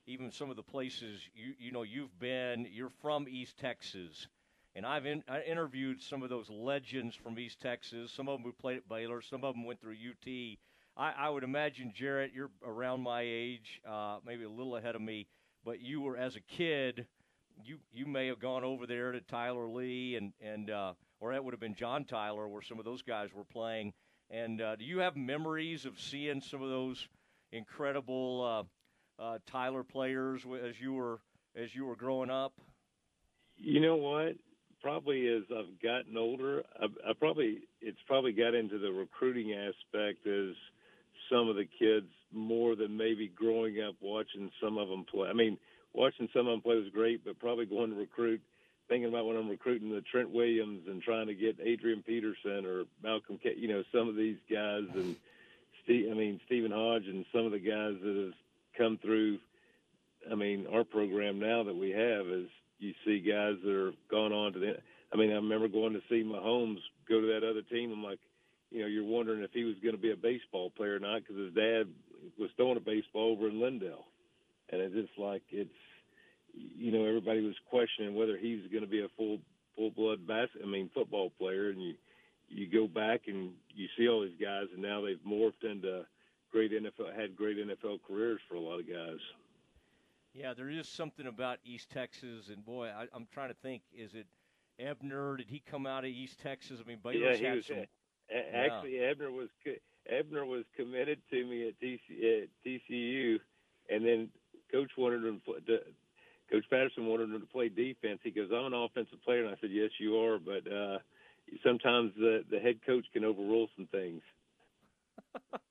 even some of the places you you know you've been. You're from East Texas, and I've in, I interviewed some of those legends from East Texas. Some of them who played at Baylor. Some of them went through UT. I, I would imagine Jarrett, you're around my age, uh, maybe a little ahead of me, but you were as a kid. You you may have gone over there to Tyler Lee and and uh, or that would have been John Tyler, where some of those guys were playing. And uh, do you have memories of seeing some of those? incredible uh, uh, Tyler players as you were as you were growing up? You know what? Probably as I've gotten older, I, I probably it's probably got into the recruiting aspect as some of the kids more than maybe growing up watching some of them play. I mean, watching some of them play was great, but probably going to recruit, thinking about when I'm recruiting the Trent Williams and trying to get Adrian Peterson or Malcolm, K, you know, some of these guys and Steve, I mean Stephen Hodge and some of the guys that have come through. I mean, our program now that we have is you see guys that are gone on to the. I mean, I remember going to see Mahomes go to that other team. I'm like, you know, you're wondering if he was going to be a baseball player or not because his dad was throwing a baseball over in Lindale, and it's just like it's, you know, everybody was questioning whether he was going to be a full full blood bas- I mean, football player, and you you go back and you see all these guys, and now they've morphed into great NFL had great NFL careers for a lot of guys. Yeah, there is something about East Texas, and boy, I, I'm trying to think. Is it Ebner? Did he come out of East Texas? I mean, Baylor's yeah, he had was. some. Actually, Ebner was Ebner was committed to me at, TC, at TCU, and then Coach wanted him. To, Coach Patterson wanted him to play defense. He goes, "I'm an offensive player," and I said, "Yes, you are, but uh, sometimes the the head coach can overrule some things."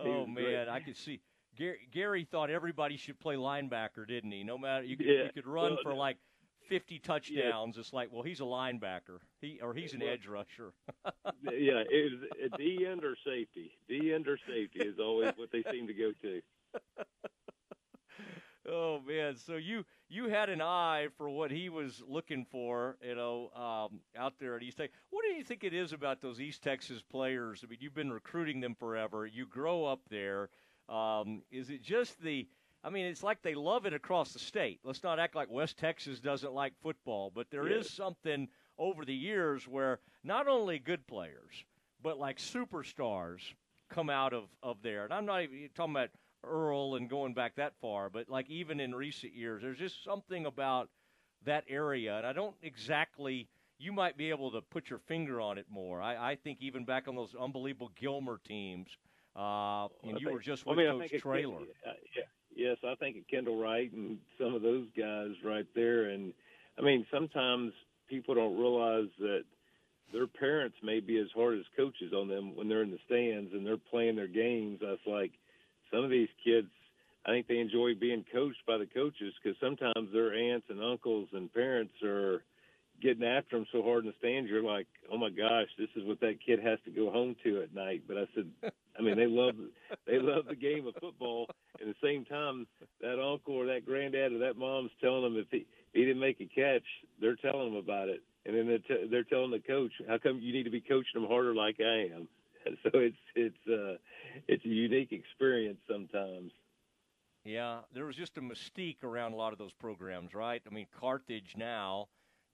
Oh was great. man, I could see. Gary, Gary thought everybody should play linebacker, didn't he? No matter you could, Yeah, you could run well, for like 50 touchdowns. It's like, well, he's a linebacker. He or he's an Well- edge rusher. yeah, it D end or safety. D end or safety is always what they seem to go to. Oh man, so you you had an eye for what he was looking for, you know, um, out there at East Texas. What do you think it is about those East Texas players? I mean, you've been recruiting them forever. You grow up there. Um, is it just the? I mean, it's like they love it across the state. Let's not act like West Texas doesn't like football, but there is something over the years where not only good players, but like superstars come out of, of there. And I'm not even talking about Earl and going back that far, but like even in recent years, there's just something about that area. And I don't exactly, you might be able to put your finger on it more. I, I think even back on those unbelievable Gilmer teams, uh, and I you think- were just I with mean, Coach think it- Traylor. uh, yeah, yes, I think of Kendall Wright and some of those guys right there. And I mean, sometimes people don't realize that their parents may be as hard as coaches on them when they're in the stands and they're playing their games. That's like some of these kids. I think they enjoy being coached by the coaches because sometimes their aunts and uncles and parents are getting after them so hard in the stands. You're like, oh my gosh, this is what that kid has to go home to at night. But I said, I mean, they love they love the game of football. And at the same time, that uncle or that granddad or that mom's telling them if he, he didn't make a catch, they're telling them about it, and then they're, t- they're telling the coach, how come you need to be coaching them harder like I am? So it's it's uh it's a unique experience sometimes. Yeah, there was just a mystique around a lot of those programs, right? I mean, Carthage now,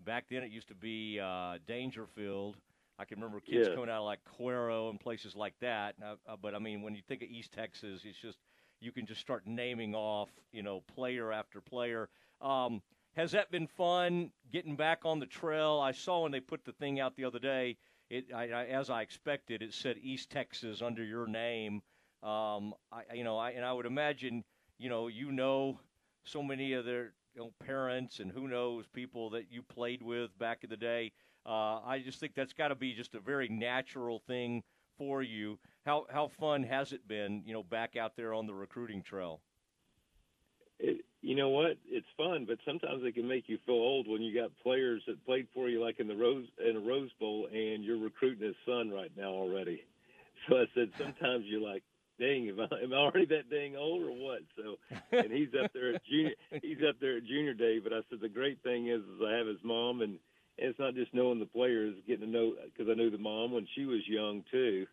back then it used to be uh, Daingerfield. I can remember kids Yeah. coming out of like Cuero and places like that. Uh, uh, but I mean, when you think of East Texas, it's just you can just start naming off, you know, player after player. Um, has that been fun getting back on the trail? I saw when they put the thing out the other day. It, I, I, as I expected, it said East Texas under your name. Um, I, you know, I, and I would imagine, you know, you know, so many of their you know, parents and who knows people that you played with back in the day. Uh, I just think that's got to be just a very natural thing for you. How how fun has it been, you know, back out there on the recruiting trail? it, you know what? It's fun, but sometimes it can make you feel old when you got players that played for you, like in the Rose in a Rose Bowl, and you're recruiting his son right now already. So I said, sometimes you're like, dang, am I, am I already that dang old or what? So, and he's up there at junior, he's up there at junior day. But I said the great thing is, is I have his mom, and, and it's not just knowing the players, getting to know because I knew the mom when she was young too,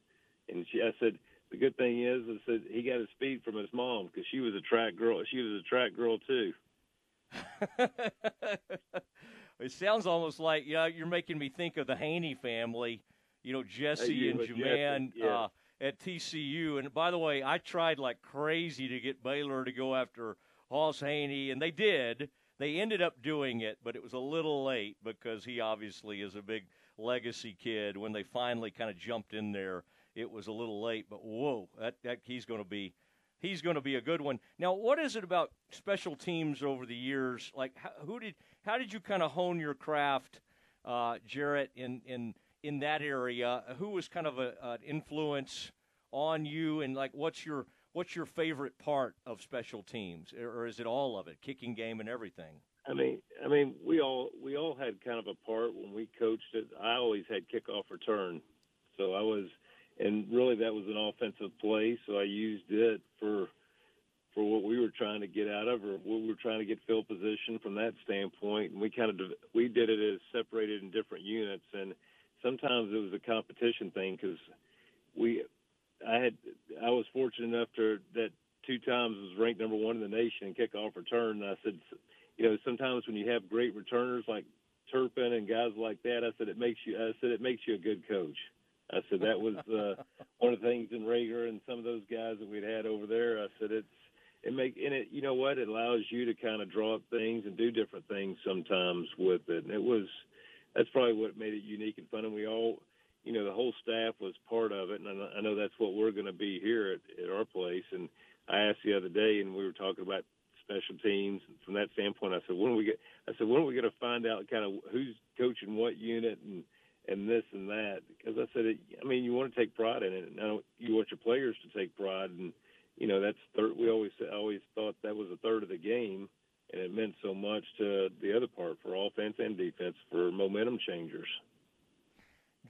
and she, I said the good thing is, I said he got his speed from his mom because she was a track girl. She was a track girl too. It sounds almost like yeah, you're making me think of the Haney family. You know, Jesse you and Jaman yeah. uh, at TCU. And by the way, I tried like crazy to get Baylor to go after Hoss Haney, and they did. They ended up doing it, but it was a little late because he obviously is a big legacy kid. When they finally kind of jumped in there, it was a little late. But whoa, that, that he's going to be he's going to be a good one. Now, what is it about special teams over the years? Like, how, who did how did you kind of hone your craft, uh, Jarrett, in in in that area? Who was kind of a, an influence on you, and like, what's your what's your favorite part of special teams, or is it all of it, kicking game and everything? I mean, I mean, we all we all had kind of a part when we coached it. I always had kickoff return, so I was, and really that was an offensive play, so I used it for for what we were trying to get out of, or what we were trying to get field position from that standpoint. And we kind of we did it as separated in different units, and sometimes it was a competition thing because we, I had, I was fortunate enough to that two times was ranked number one in the nation in kickoff return. And I said, you know, sometimes when you have great returners like Turpin and guys like that, I said it makes you, I said it makes you a good coach. I said that was uh, one of the things in Rager and some of those guys that we'd had over there. I said it's it make and it you know what it allows you to kind of draw up things and do different things sometimes with it. And it was that's probably what made it unique and fun. And we all, you know, the whole staff was part of it. And I know that's what we're going to be here at, at our place. And I asked the other day, and we were talking about special teams. And from that standpoint, I said, when are we get? I said, when are we going to find out kind of who's coaching what unit and and this and that? Because I said, it, I mean, you want to take pride in it, and I don't, you want your players to take pride. And you know, that's third. We always always thought that was a third of the game and it meant so much to the other part for offense and defense for momentum changers.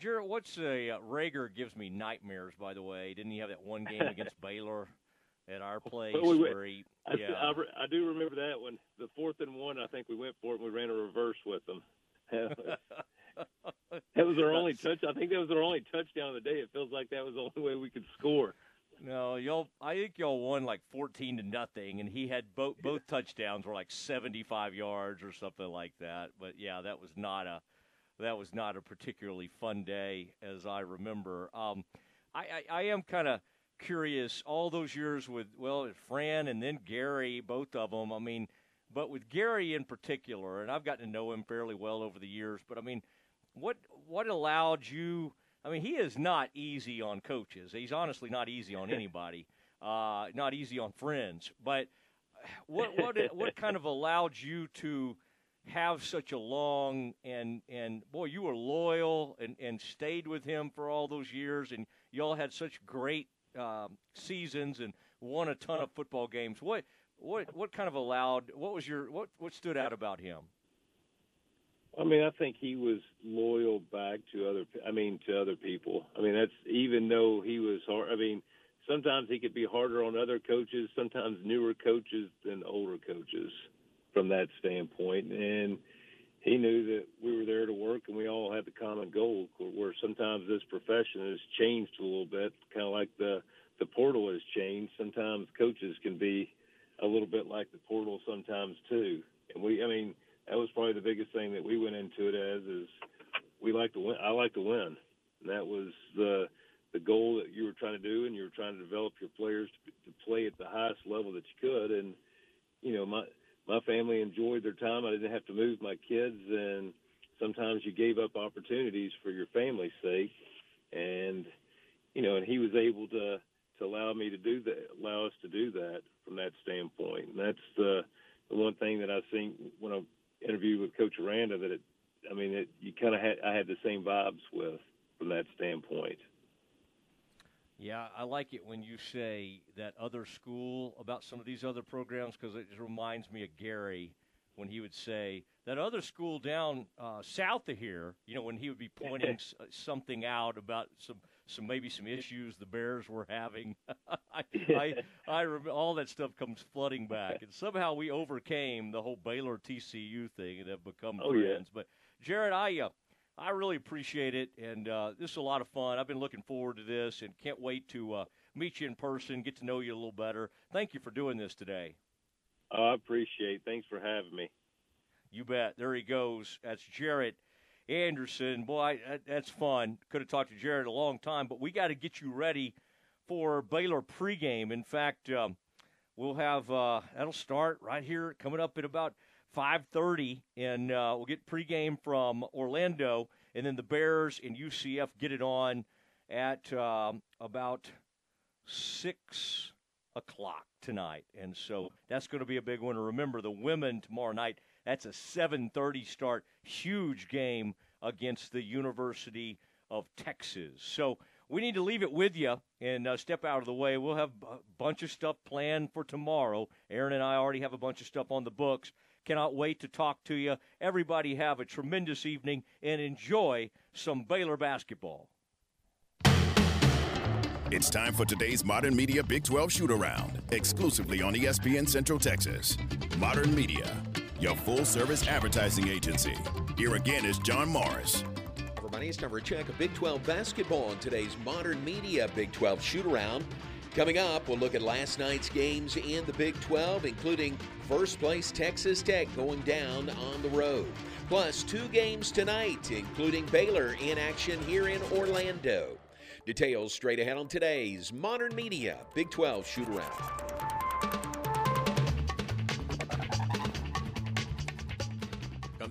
Jarrett, what's a uh, Rager gives me nightmares. By the way, didn't he have that one game against Baylor at our place we where he? I, yeah. I, I, do remember that one. The fourth and one, I think we went for it. and We ran a reverse with them. that was our only touch. I think that was our only touchdown of the day. It feels like that was the only way we could score. No, y'all. I think y'all won like fourteen to nothing, and he had both both touchdowns were like seventy-five yards or something like that. But yeah, that was not a that was not a particularly fun day, as I remember. Um, I, I, I am kind of curious. All those years with well, Fran and then Gary, both of them. I mean, but with Gary in particular, and I've gotten to know him fairly well over the years. But I mean, what what allowed you? I mean, he is not easy on coaches. He's honestly not easy on anybody. Uh, not easy on friends. But what what what kind of allowed you to have such a long and and boy, you were loyal and and stayed with him for all those years, and y'all had such great um, seasons and won a ton of football games. What what what kind of allowed? What was your what what stood out about him? I mean, I think he was loyal back to other. I mean, to other people. I mean, that's even though he was hard. I mean, sometimes he could be harder on other coaches. Sometimes newer coaches than older coaches, from that standpoint. And he knew that we were there to work, and we all had the common goal. Where sometimes this profession has changed a little bit, kind of like the the portal has changed. Sometimes coaches can be a little bit like the portal sometimes too. And we, I mean that was probably the biggest thing that we went into it as is we like to win. I like to win. And that was the the goal that you were trying to do, and you were trying to develop your players to, to play at the highest level that you could. And you know, my my family enjoyed their time. I didn't have to move my kids, and sometimes you gave up opportunities for your family's sake. And you know, and he was able to to allow me to do that, allow us to do that from that standpoint. And that's the the one thing that I think when I interviewed with Coach Aranda that it, I mean, it, you kind of had I had the same vibes with from that standpoint. Yeah, I like it when you say that other school about some of these other programs because it just reminds me of Gary when he would say that other school down uh, south of here. You know, when he would be pointing s- uh, something out about some some maybe some issues the Bears were having. I, I, I rem- all that stuff comes flooding back, and somehow we overcame the whole Baylor TCU thing and have become Oh, yeah. friends. But Jarrett, I uh, I really appreciate it, and uh, this is a lot of fun. I've been looking forward to this, and can't wait to uh, meet you in person, get to know you a little better. Thank you for doing this today. Oh, I appreciate. it. Thanks for having me. You bet. There he goes. That's Jarrett Anderson. Boy, that's fun. Could have talked to Jarrett a long time, but we got to get you ready for Baylor pregame. In fact, um, we'll have uh, that'll start right here coming up at about 5:30, and uh, we'll get pregame from Orlando, and then the Bears and UCF get it on at um, about six o'clock tonight, and so that's going to be a big one. Remember, the women tomorrow night. That's a 7:30 start. Huge game against the University of Texas. So we need to leave it with you and uh, step out of the way. We'll have a bunch of stuff planned for tomorrow. Aaron and I already have a bunch of stuff on the books. Cannot wait to talk to you. Everybody have a tremendous evening and enjoy some Baylor basketball. It's time for today's Modern Media Big 12 shoot around, exclusively on ESPN Central Texas. Modern Media, your full service advertising agency. Here again is John Morris. Everybody, it's time for a check of Big 12 basketball on today's Modern Media Big 12 shoot around. Coming up, we'll look at last night's games in the Big 12, including first place Texas Tech going down on the road. Plus, two games tonight, including Baylor in action here in Orlando. Details straight ahead on today's Modern Media Big 12 shoot around.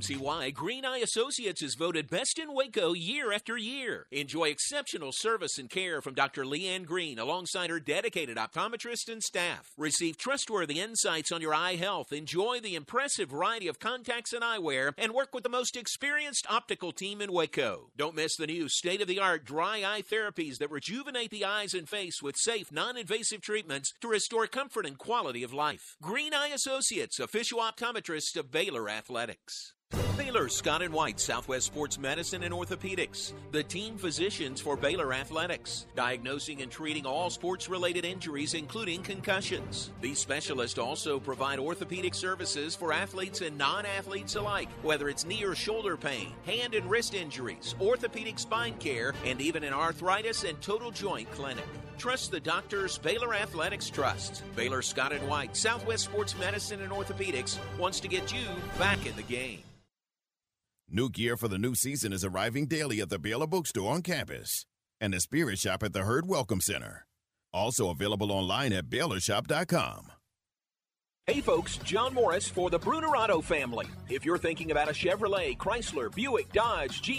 Come see why Green Eye Associates is voted best in Waco year after year. Enjoy exceptional service and care from Dr. Leanne Green alongside her dedicated optometrist and staff. Receive trustworthy insights on your eye health. Enjoy the impressive variety of contacts and eyewear and work with the most experienced optical team in Waco. Don't miss the new state of the art dry eye therapies that rejuvenate the eyes and face with safe, non invasive treatments to restore comfort and quality of life. Green Eye Associates, official optometrist of Baylor Athletics. Baylor Scott and White Southwest Sports Medicine and Orthopedics, the team physicians for Baylor Athletics, diagnosing and treating all sports related injuries, including concussions. These specialists also provide orthopedic services for athletes and non athletes alike, whether it's knee or shoulder pain, hand and wrist injuries, orthopedic spine care, and even an arthritis and total joint clinic. Trust the doctors Baylor Athletics Trust. Baylor Scott and White Southwest Sports Medicine and Orthopedics wants to get you back in the game. New gear for the new season is arriving daily at the Baylor Bookstore on campus and the Spirit Shop at the Hurd Welcome Center. Also available online at BaylorShop.com. Hey folks, John Morris for the Bruner Auto family. If you're thinking about a Chevrolet, Chrysler, Buick, Dodge, GM